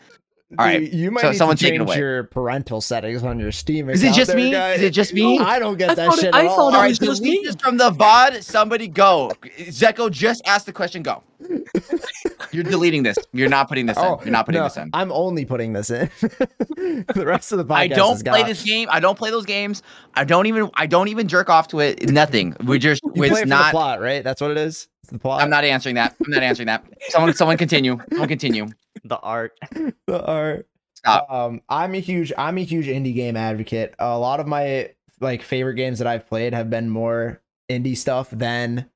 Speaker 2: All right,
Speaker 1: Dude, you might
Speaker 2: so
Speaker 1: need
Speaker 2: someone
Speaker 1: to change
Speaker 2: away.
Speaker 1: your parental settings on your Steam.
Speaker 2: Is it just
Speaker 1: there,
Speaker 2: me?
Speaker 1: guy.
Speaker 2: Is it just me?
Speaker 1: I don't get
Speaker 3: I
Speaker 1: that
Speaker 3: thought it-
Speaker 1: shit
Speaker 3: I
Speaker 1: at all.
Speaker 3: thought
Speaker 2: All
Speaker 3: it
Speaker 2: right,
Speaker 3: was just
Speaker 2: delete
Speaker 3: me.
Speaker 2: this from the VOD. Somebody go. Zecho just asked the question. Go. You're deleting this. You're not putting this in. Oh, You're not putting
Speaker 1: Oh, no,
Speaker 2: this in.
Speaker 1: I'm only putting this in. the rest of the podcast
Speaker 2: I don't play this game. I don't play those games. I don't even. I don't even jerk off to it. Nothing. We just.
Speaker 1: You play
Speaker 2: it's
Speaker 1: for the
Speaker 2: not.
Speaker 1: plot, right? That's what it is. It's the plot.
Speaker 2: I'm not answering that. I'm not answering that. Someone. Someone continue. Someone continue.
Speaker 4: The art.
Speaker 1: the art.
Speaker 2: Stop.
Speaker 1: Um, I'm a huge, I'm a huge indie game advocate. A lot of my like favorite games that I've played have been more indie stuff than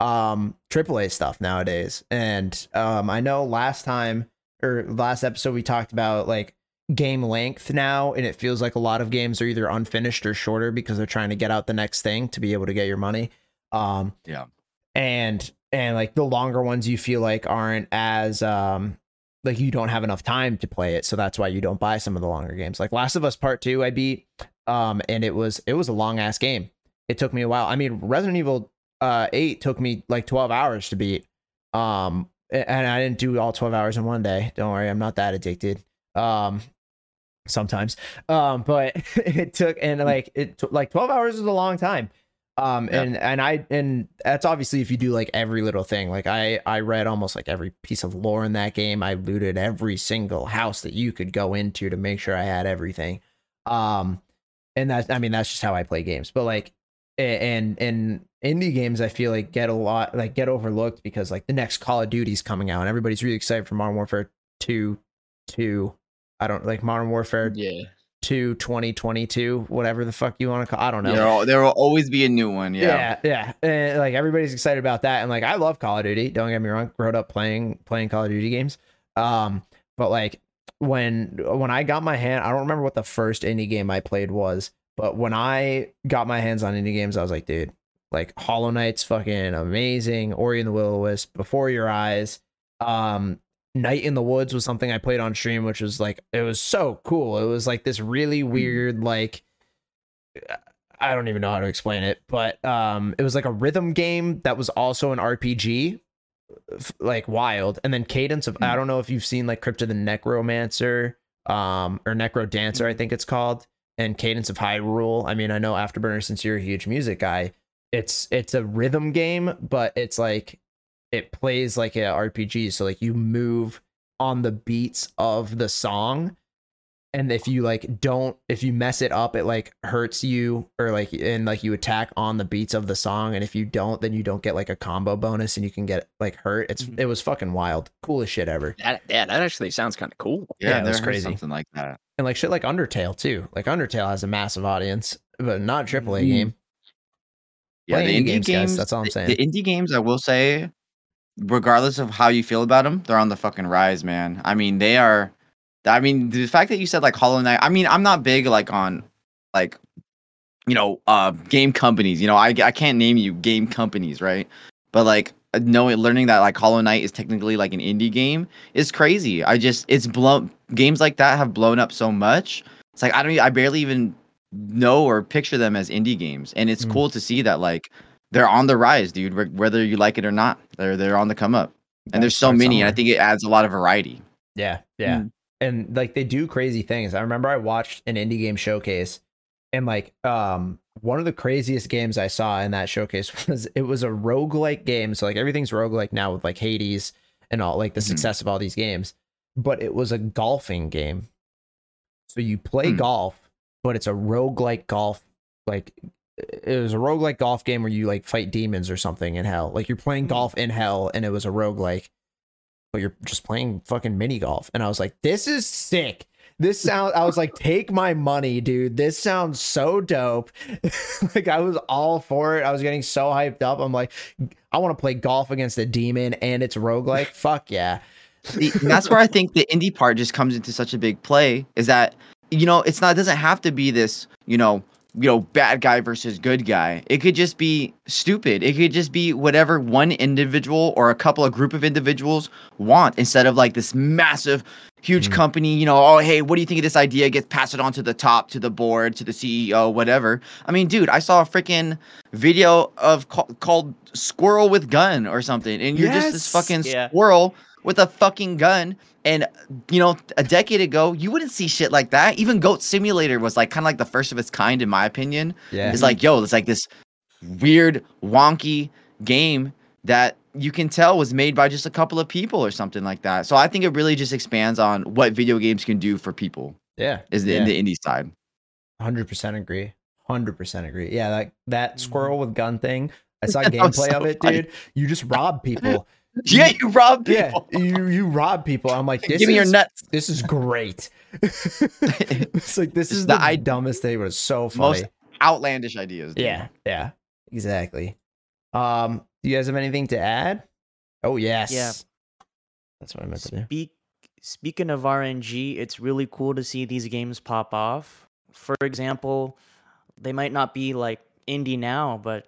Speaker 1: um AAA stuff nowadays. And um, I know last time or last episode we talked about like game length now and it feels like a lot of games are either unfinished or shorter because they're trying to get out the next thing to be able to get your money um
Speaker 2: Yeah.
Speaker 1: and and like the longer ones you feel like aren't as um like you don't have enough time to play it so that's why you don't buy some of the longer games. Like last of us part 2 i beat um and it was it was a long ass game. It took me a while. I mean resident evil uh 8 took me like 12 hours to beat um and i didn't do all 12 hours in one day. Don't worry i'm not that addicted um sometimes. Um but it took and like it took like 12 hours is a long time um
Speaker 2: Yeah.
Speaker 1: and and i and that's obviously if you do like every little thing like i i read almost like every piece of lore in that game i looted every single house that you could go into to make sure i had everything um and that i mean that's just how i play games but like and and indie games i feel like get a lot like get overlooked because like the next call of duty's coming out and everybody's really excited for modern warfare 2 2 i don't like modern warfare
Speaker 3: Yeah.
Speaker 1: 2 2022 whatever the fuck you want to call i don't know
Speaker 2: There, will, there will always be a new one. Yeah.
Speaker 1: yeah, yeah. And like everybody's excited about that. And like I love Call of Duty. Don't get me wrong. Growed up playing playing Call of Duty games. Um, but like when when I got my hand, I don't remember what the first indie game I played was, but when I got my hands on indie games, I was like, dude, like Hollow Knight's fucking amazing. Ori and the Will o Wisp, Before Your Eyes. Um, Night in the Woods was something I played on stream, which was like it was so cool. It was like this really weird, like I don't even know how to explain it, but um, it was like a rhythm game that was also an RPG, like wild. And then Cadence of I
Speaker 2: Hmm.
Speaker 1: don't know if you've seen like Crypt of the Necromancer, um, or Necro Dancer, I think it's called, and Cadence of Hyrule. I mean, I know Afterburner since you're a huge music guy. It's it's a rhythm game, but it's like it plays like a RPG. So like you move on the beats of the song and if you like don't if you mess it up it like hurts you or like and like you attack on the beats of the song and if you don't then you don't get like a combo bonus and you can get like hurt it's
Speaker 4: Mhm.
Speaker 1: it was fucking wild coolest shit ever
Speaker 3: That, yeah, that actually sounds kind of cool.
Speaker 2: Yeah,
Speaker 1: Yeah, it
Speaker 2: there
Speaker 1: was
Speaker 2: is
Speaker 1: crazy.
Speaker 2: Something like that.
Speaker 1: and like shit like undertale too like undertale has a massive audience but not a AAA
Speaker 3: Mhm.
Speaker 1: game
Speaker 2: Yeah,
Speaker 1: Play
Speaker 2: the
Speaker 1: indie
Speaker 2: indie
Speaker 1: games,
Speaker 2: games.
Speaker 1: guys, that's all I'm saying.
Speaker 2: The indie games, I will say, regardless of how you feel about them, they're on the fucking rise, man. I mean, they are. I mean, the fact that you said like Hollow Knight. I mean, I'm not big like on like you know uh game companies. You know, I I can't name you game companies, right? But like uh, knowing learning that like Hollow Knight is technically like an indie game is crazy. I just it's blown games like that have blown up so much. It's like I don't I barely even know or picture them as indie games, and it's
Speaker 1: Mm.
Speaker 2: cool to see that like they're on the rise, dude. Whether you like it or not, they're they're on the come up, and there's so
Speaker 1: Start
Speaker 2: many, and I think it adds a lot of variety.
Speaker 1: Yeah, yeah.
Speaker 3: Mm.
Speaker 1: And like they do crazy things. I remember I watched an indie game showcase and like um one of the craziest games I saw in that showcase was it was a roguelike game. So like everything's roguelike now with like Hades and all like the
Speaker 2: Mhm.
Speaker 1: success of all these games. But it was a golfing game. So you play
Speaker 2: Hmm.
Speaker 1: golf, but it's a roguelike golf like it was a roguelike golf game where you like fight demons or something in hell. Like you're playing
Speaker 4: Hmm.
Speaker 1: golf in hell and it was a roguelike but you're just playing fucking mini golf. And I was like, this is sick. This sound I was like, take my money, dude. This sounds so dope. like I was all for it. I was getting so hyped up. I'm like, I want to play golf against a demon and it's roguelike. Fuck yeah.
Speaker 2: That's where I think the indie part just comes into such a big play. Is that you know it's not it doesn't have to be this you know you know bad guy versus good guy. It could just be stupid. It could just be whatever one individual or a couple of group of individuals want instead of like this massive huge
Speaker 1: Mm.
Speaker 2: company you know oh hey what do you think of this idea gets passed it on to the top to the board to the ceo whatever i mean dude i saw a freaking video of ca- called squirrel with gun or something and you're just this fucking
Speaker 4: Yeah.
Speaker 2: squirrel with a fucking gun and you know a decade ago you wouldn't see shit like that even goat simulator was like kind of like the first of its kind in my opinion
Speaker 1: Yeah.
Speaker 2: it's like yo it's like this weird wonky game that you can tell was made by just a couple of people or something like that so i think it really just expands on what video games can do for people
Speaker 1: Yeah.
Speaker 2: is the
Speaker 1: yeah.
Speaker 2: in the indie side
Speaker 1: 100% agree. 100% agree. Yeah, like that
Speaker 4: Mhm.
Speaker 1: squirrel with gun thing. I saw gameplay
Speaker 2: so
Speaker 1: of it,
Speaker 2: funny.
Speaker 1: dude. You just rob people.
Speaker 2: yeah you rob people.
Speaker 1: Yeah,
Speaker 2: people
Speaker 1: you you rob people. I'm like, this
Speaker 2: give me your
Speaker 1: is
Speaker 2: nuts
Speaker 1: this is great. it's like this
Speaker 2: It's
Speaker 1: is
Speaker 2: the
Speaker 1: the
Speaker 2: i-
Speaker 1: dumbest thing, but it's so funny.
Speaker 2: most outlandish ideas dude.
Speaker 1: yeah, yeah, exactly. Um, do you guys have anything to add? Oh yes,
Speaker 4: Yeah.
Speaker 1: that's what I meant to do.
Speaker 4: Speak, speaking of RNG, it's really cool to see these games pop off. For example, they might not be like indie now, but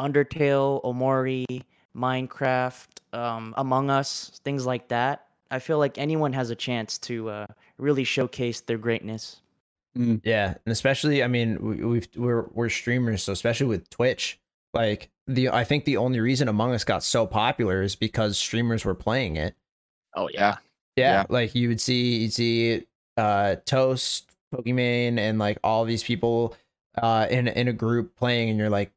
Speaker 4: Undertale, Omori, Minecraft, um, Among Us, things like that. I feel like anyone has a chance to uh, really showcase their greatness.
Speaker 1: Yeah, and especially, I mean, we, we've we're we're streamers, so especially with Twitch, like the I think the only reason Among Us got so popular is because streamers were playing it.
Speaker 3: Oh yeah.
Speaker 1: Yeah,
Speaker 2: Yeah.
Speaker 1: like you would see you'd see uh Toast, Pokimane, and like all these people uh in in a group playing, and you're like,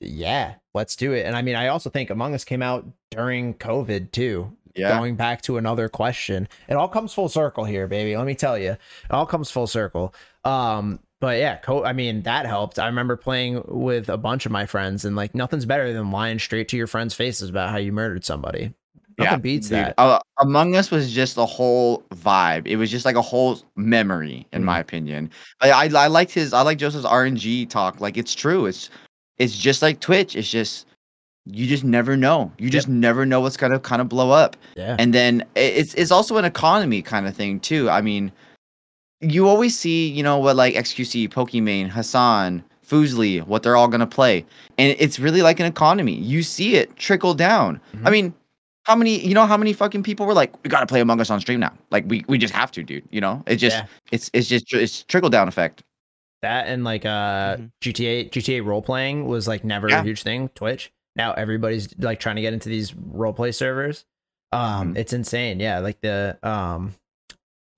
Speaker 1: yeah, let's do it. And I mean, I also think Among Us came out during COVID too.
Speaker 2: Yeah.
Speaker 1: Going back to another question, it all comes full circle here, baby. Let me tell you, it all comes full circle. Um, but yeah, co- I mean that helped. I remember playing with a bunch of my friends, and like nothing's better than lying straight to your friends' faces about how you murdered somebody. Nothing
Speaker 2: Yeah,
Speaker 1: beats
Speaker 2: Dude,
Speaker 1: that.
Speaker 2: uh, Among Us was just a whole vibe. It was just like a whole memory, in
Speaker 1: Mm-hmm.
Speaker 2: my opinion. I, I I liked his. I like Joseph's RNG talk. Like it's true. It's it's just like Twitch. It's just you just never know. You just never know what's gonna kind of blow up.
Speaker 1: Yeah.
Speaker 2: And then it's it's also an economy kind of thing too. I mean, you always see, you know, what like XQC, Pokimane, Hassan, Fuslie, what they're all gonna play, and it's really like an economy. You see it trickle down. I
Speaker 1: Mhm.
Speaker 2: mean, how many? You know how many fucking people were like, we gotta play Among Us on stream now. Like we we just have to, dude. You know, it just
Speaker 1: Yeah.
Speaker 2: it's it's just it's trickle down effect.
Speaker 1: That and like uh
Speaker 4: Mhm.
Speaker 1: GTA GTA role playing was like never
Speaker 2: Yeah.
Speaker 1: a huge thing. Twitch. Now everybody's like trying to get into these role play servers. Um
Speaker 2: Mhm.
Speaker 1: it's insane. Yeah, like the um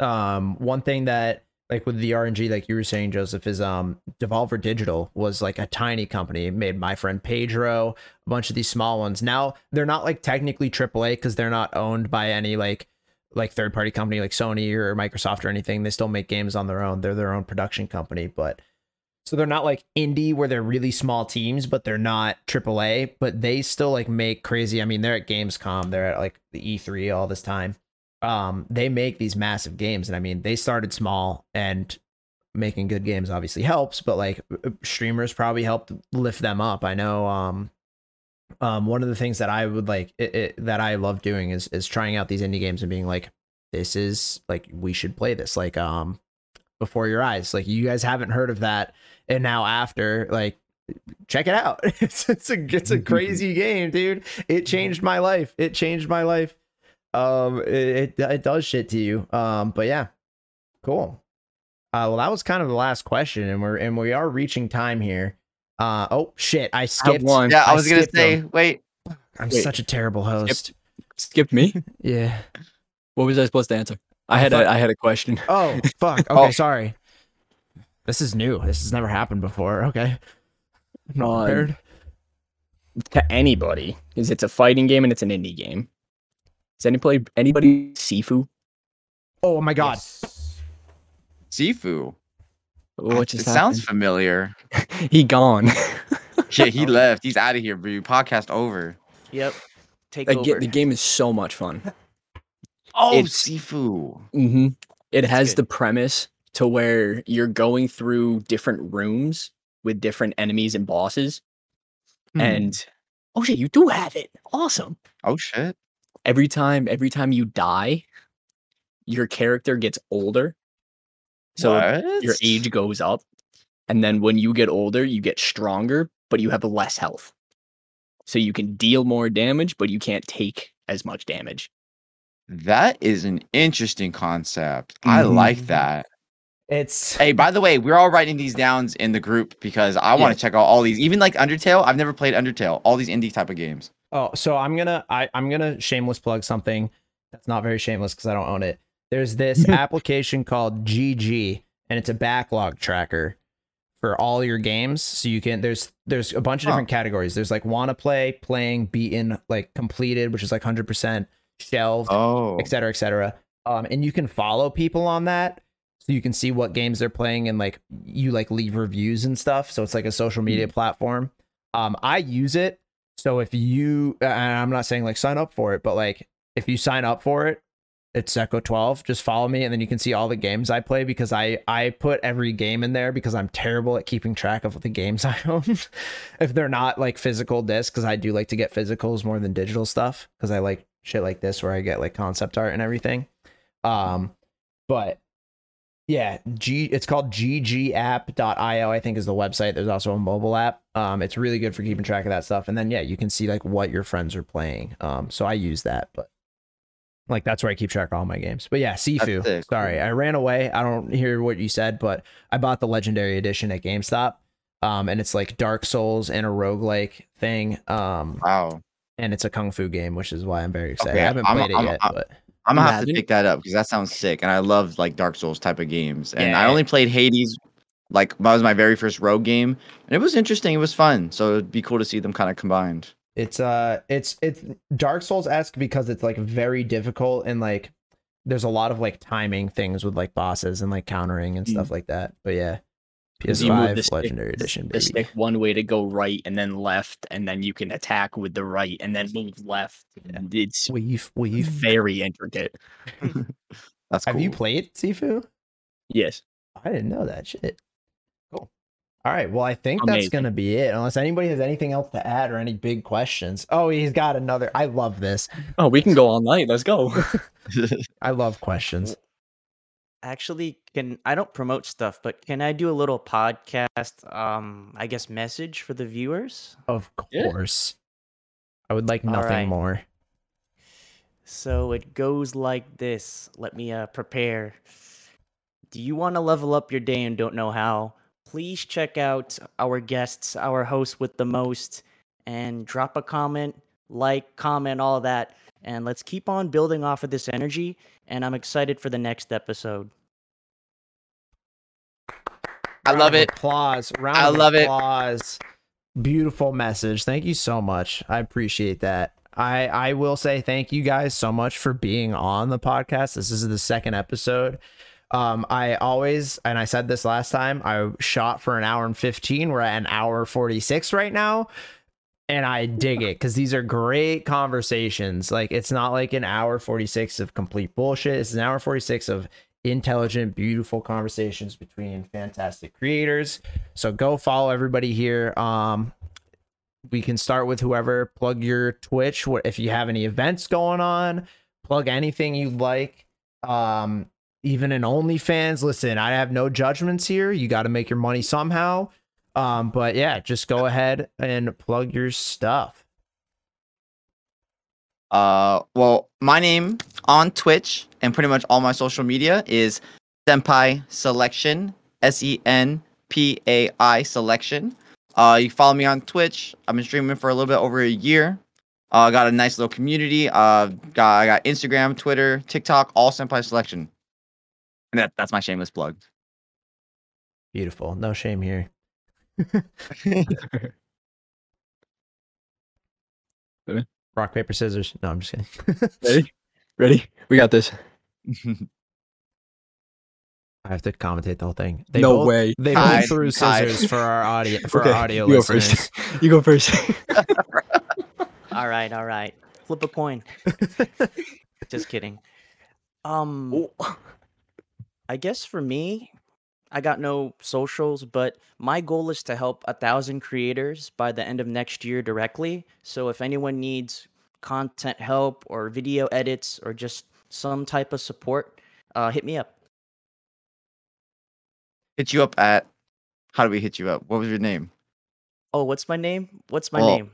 Speaker 1: um one thing that like with the RNG like you were saying Joseph is um Devolver Digital was like a tiny company It made my friend Pedro, a bunch of these small ones. Now they're not like technically AAA cuz they're not owned by any like like third party company like Sony or Microsoft or anything. They still make games on their own. They're their own production company, but so they're not like indie where they're really small teams, but they're not AAA, but they still like make crazy. I mean, they're at Gamescom, they're at like the E3 all this time. Um, they make these massive games, and I mean, they started small and making good games obviously helps, but like uh, streamers probably helped lift them up. I know um um one of the things that I would like it, it, that I love doing is is trying out these indie games and being like this is like we should play this. Like um before your eyes like you guys haven't heard of that and now after like check it out. It's, it's a it's a crazy game dude. It changed my life. It changed my life. Um it, it it does shit to you. Um but yeah. Cool. Uh well that was kind of the last question and we're and we are reaching time here uh oh shit i
Speaker 3: I
Speaker 1: skipped
Speaker 3: one.
Speaker 2: Yeah, I
Speaker 1: I
Speaker 2: was gonna say,
Speaker 1: them.
Speaker 2: wait,
Speaker 1: i'm
Speaker 3: Wait.
Speaker 1: such a terrible host
Speaker 3: Skip me.
Speaker 1: yeah
Speaker 3: What was I supposed to answer? I
Speaker 1: I
Speaker 3: had
Speaker 1: thought-
Speaker 3: a, I had a question.
Speaker 1: oh fuck okay
Speaker 2: Oh.
Speaker 1: sorry this is new this has never happened before okay I'm not prepared.
Speaker 3: to anybody because it's a fighting game and it's an indie game. Does anybody anybody Sifu?
Speaker 1: oh my god
Speaker 2: Sifu.
Speaker 3: What
Speaker 2: it
Speaker 3: just
Speaker 2: sounds familiar.
Speaker 3: he gone.
Speaker 2: Yeah, he left. He's out of here, bro. Podcast over.
Speaker 4: Yep. Take
Speaker 3: That
Speaker 4: over.
Speaker 3: ga- the game is so much fun.
Speaker 2: Oh,
Speaker 3: It's-
Speaker 2: Sifu.
Speaker 3: hmm It has
Speaker 4: good.
Speaker 3: the premise to where you're going through different rooms with different enemies and bosses,
Speaker 2: Hmm.
Speaker 3: and oh shit, you do have it. Awesome.
Speaker 2: oh shit.
Speaker 3: Every time, every time you die, your character gets older. So your age goes up, and then when you get older, you get stronger, but you have less health. So you can deal more damage, but you can't take as much damage.
Speaker 2: That is an interesting concept. I
Speaker 3: Mhm.
Speaker 2: like that.
Speaker 1: it's
Speaker 2: Hey, by the way, we're all writing these downs in the group because I want
Speaker 3: Yeah.
Speaker 2: to check out all these. Even like Undertale, I've never played Undertale. All these indie type of games.
Speaker 1: Oh, so I'm gonna I, I'm gonna shameless plug something that's not very shameless because I don't own it. There's this application called GG, and it's a backlog tracker for all your games. So you can there's there's a bunch of different categories. There's like wanna play, playing, beaten, like completed, which is like hundred percent shelved,
Speaker 2: Oh,
Speaker 1: et cetera, et cetera. Um, and you can follow people on that. So you can see what games they're playing and like you like leave reviews and stuff. So it's like a social media platform. Um, I use it. So if you, and I'm not saying like sign up for it, but like if you sign up for it, it's Echo 12. Just follow me and then you can see all the games I play because I I put every game in there because I'm terrible at keeping track of the games I own. if they're not like physical discs, because I do like to get physicals more than digital stuff because I like shit like this where I get like concept art and everything. Um, but yeah, G it's called ggApp.io, I think is the website. There's also a mobile app. Um, it's really good for keeping track of that stuff. And then yeah, you can see like what your friends are playing. Um, so I use that, but like that's where I keep track of all my games. But yeah, Sifu. Sorry, I ran away. I don't hear what you said, but I bought the legendary edition at GameStop. Um, and it's like Dark Souls and a roguelike thing. Um,
Speaker 2: Wow.
Speaker 1: and it's a kung fu game, which is why I'm very excited.
Speaker 2: Okay,
Speaker 1: I haven't
Speaker 2: I'm-
Speaker 1: played
Speaker 2: I'm-
Speaker 1: it yet,
Speaker 2: I'm-
Speaker 1: but
Speaker 2: I'm gonna have to pick that up because that sounds sick, and I love like Dark Souls type of games. And I only played Hades, like that was my very first rogue game, and it was interesting. It was fun, so it'd be cool to see them kind of combined.
Speaker 1: It's uh it's it's Dark Souls esque because it's like very difficult and like there's a lot of like timing things with like bosses and like countering and stuff like that. But yeah. PS5
Speaker 3: the stick-
Speaker 1: Legendary
Speaker 3: the-
Speaker 1: Edition,
Speaker 3: The stick one way to go right and then left, and then you can attack with the right and then move left. And it's
Speaker 1: Weave, weave.
Speaker 3: very intricate.
Speaker 2: That's cool.
Speaker 1: Have you played Sifu?
Speaker 3: Yes.
Speaker 1: I didn't know that shit. Cool. All right. Well, I think that's gonna be it. Unless anybody has anything else to add or any big questions. Oh, he's got another. I love this.
Speaker 3: Oh, we can go all night. Let's go.
Speaker 1: I love questions.
Speaker 4: Actually, can I don't promote stuff, but can I do a little podcast? Um, I guess message for the viewers.
Speaker 1: Of
Speaker 3: Yeah.
Speaker 1: course. I would like nothing
Speaker 4: right.
Speaker 1: more.
Speaker 4: So it goes like this. Let me uh, prepare. Do you want to level up your day and don't know how? Please check out our guests, our host with the most, and drop a comment, like, comment, all that. And let's keep on building off of this energy. And I'm excited for the next episode.
Speaker 2: I love
Speaker 1: of
Speaker 2: it.
Speaker 1: Applause. Round
Speaker 2: I
Speaker 1: of
Speaker 2: love it.
Speaker 1: applause. Beautiful message. Thank you so much. I appreciate that. I I will say thank you guys so much for being on the podcast. This is the second episode. Um, I always and I said this last time. I shot for an hour and fifteen. We're at an hour forty six right now, and I dig it because these are great conversations. Like it's not like an hour forty six of complete bullshit. It's an hour forty six of intelligent, beautiful conversations between fantastic creators. So go follow everybody here. Um, we can start with whoever. Plug your Twitch. If you have any events going on? Plug anything you like. Um, even an OnlyFans. Listen, I have no judgments here. You got to make your money somehow. Um, but yeah, just go ahead and plug your stuff.
Speaker 2: Uh, well, my name on Twitch and pretty much all my social media is Senpai Selection. S E N P A I Selection. Uh, you follow me on Twitch. I've been streaming for a little bit over a year. Uh, got a nice little community. Uh, got I got Instagram, Twitter, TikTok, all Senpai Selection. And that, that's my shameless plug.
Speaker 1: Beautiful. No shame here. Rock, paper, scissors. No, I'm just kidding.
Speaker 3: Ready? Ready? We got this.
Speaker 1: I have to commentate the whole thing. They
Speaker 3: no
Speaker 1: both,
Speaker 3: way.
Speaker 1: They
Speaker 2: Tied,
Speaker 1: both threw
Speaker 2: tied.
Speaker 1: scissors for our audio for
Speaker 3: Okay,
Speaker 1: our audio
Speaker 3: you go
Speaker 1: listeners.
Speaker 3: first. You go first.
Speaker 4: All right, all right. Flip a coin. Just kidding. Um, I guess for me, I got no socials, but my goal is to help a thousand creators by the end of next year directly. So if anyone needs content help or video edits or just some type of support, uh, hit me up.
Speaker 2: hit you up at. How do we hit you up? What was your name?
Speaker 4: Oh, what's my name? What's my
Speaker 2: Well,
Speaker 4: name?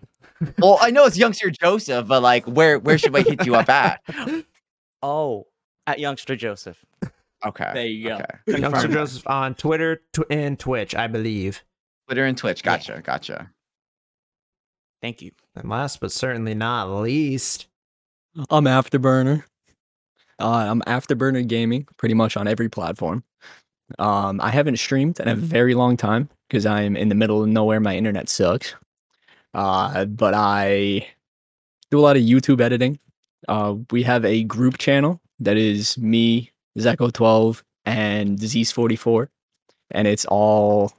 Speaker 2: well, I know it's Youngster Joseph, but like, where where should I hit you up at?
Speaker 4: Oh, at Youngster Joseph.
Speaker 2: Okay.
Speaker 3: there you go.
Speaker 2: Okay.
Speaker 1: Youngster Joseph on Twitter tw- and Twitch, I believe.
Speaker 2: Twitter and Twitch.
Speaker 4: Yeah.
Speaker 2: Gotcha. Gotcha.
Speaker 4: Thank you.
Speaker 1: And last but certainly not least,
Speaker 3: I'm Afterburner. Uh, I'm Afterburner Gaming pretty much on every platform. Um, I haven't streamed in a very long time because I'm in the middle of nowhere. My internet sucks. Uh, but I do a lot of YouTube editing. Uh, we have a group channel that is me, Zecho12, and Disease44. And it's all,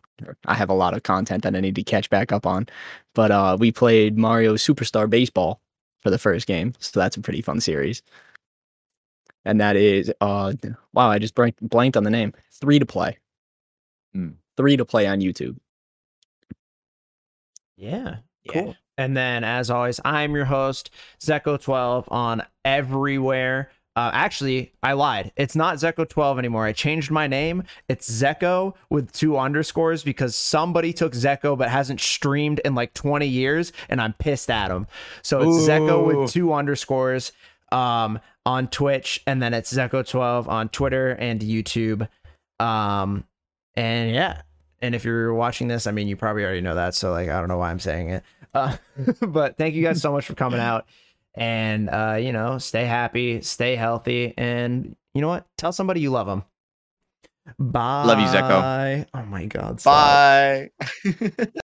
Speaker 3: I have a lot of content that I need to catch back up on. But uh, we played Mario Superstar Baseball for the first game. So that's a pretty fun series. And that is uh wow, I just blank, blanked on the name. Three to play.
Speaker 2: Hmm.
Speaker 3: Three to play on YouTube.
Speaker 1: yeah,
Speaker 4: Yeah.
Speaker 1: cool. And then, as always, I'm your host, Zecho12 on everywhere. Uh, actually, I lied. It's not Zecho12 anymore. I changed my name. It's Zecho with two underscores because somebody took Zecho but hasn't streamed in like 20 years, and I'm pissed at him. So it's
Speaker 2: Zecho
Speaker 1: with two underscores um, on Twitch, and then it's Zecho12 on Twitter and YouTube. Um, and yeah. And if you're watching this, I mean, you probably already know that. So, like, I don't know why I'm saying it. Uh, but thank you guys so much for coming out and uh, you know, stay happy, stay healthy, and you know what? Tell somebody you love them. Bye.
Speaker 2: Love you, Zecho.
Speaker 1: Oh my God. stop.
Speaker 2: Bye.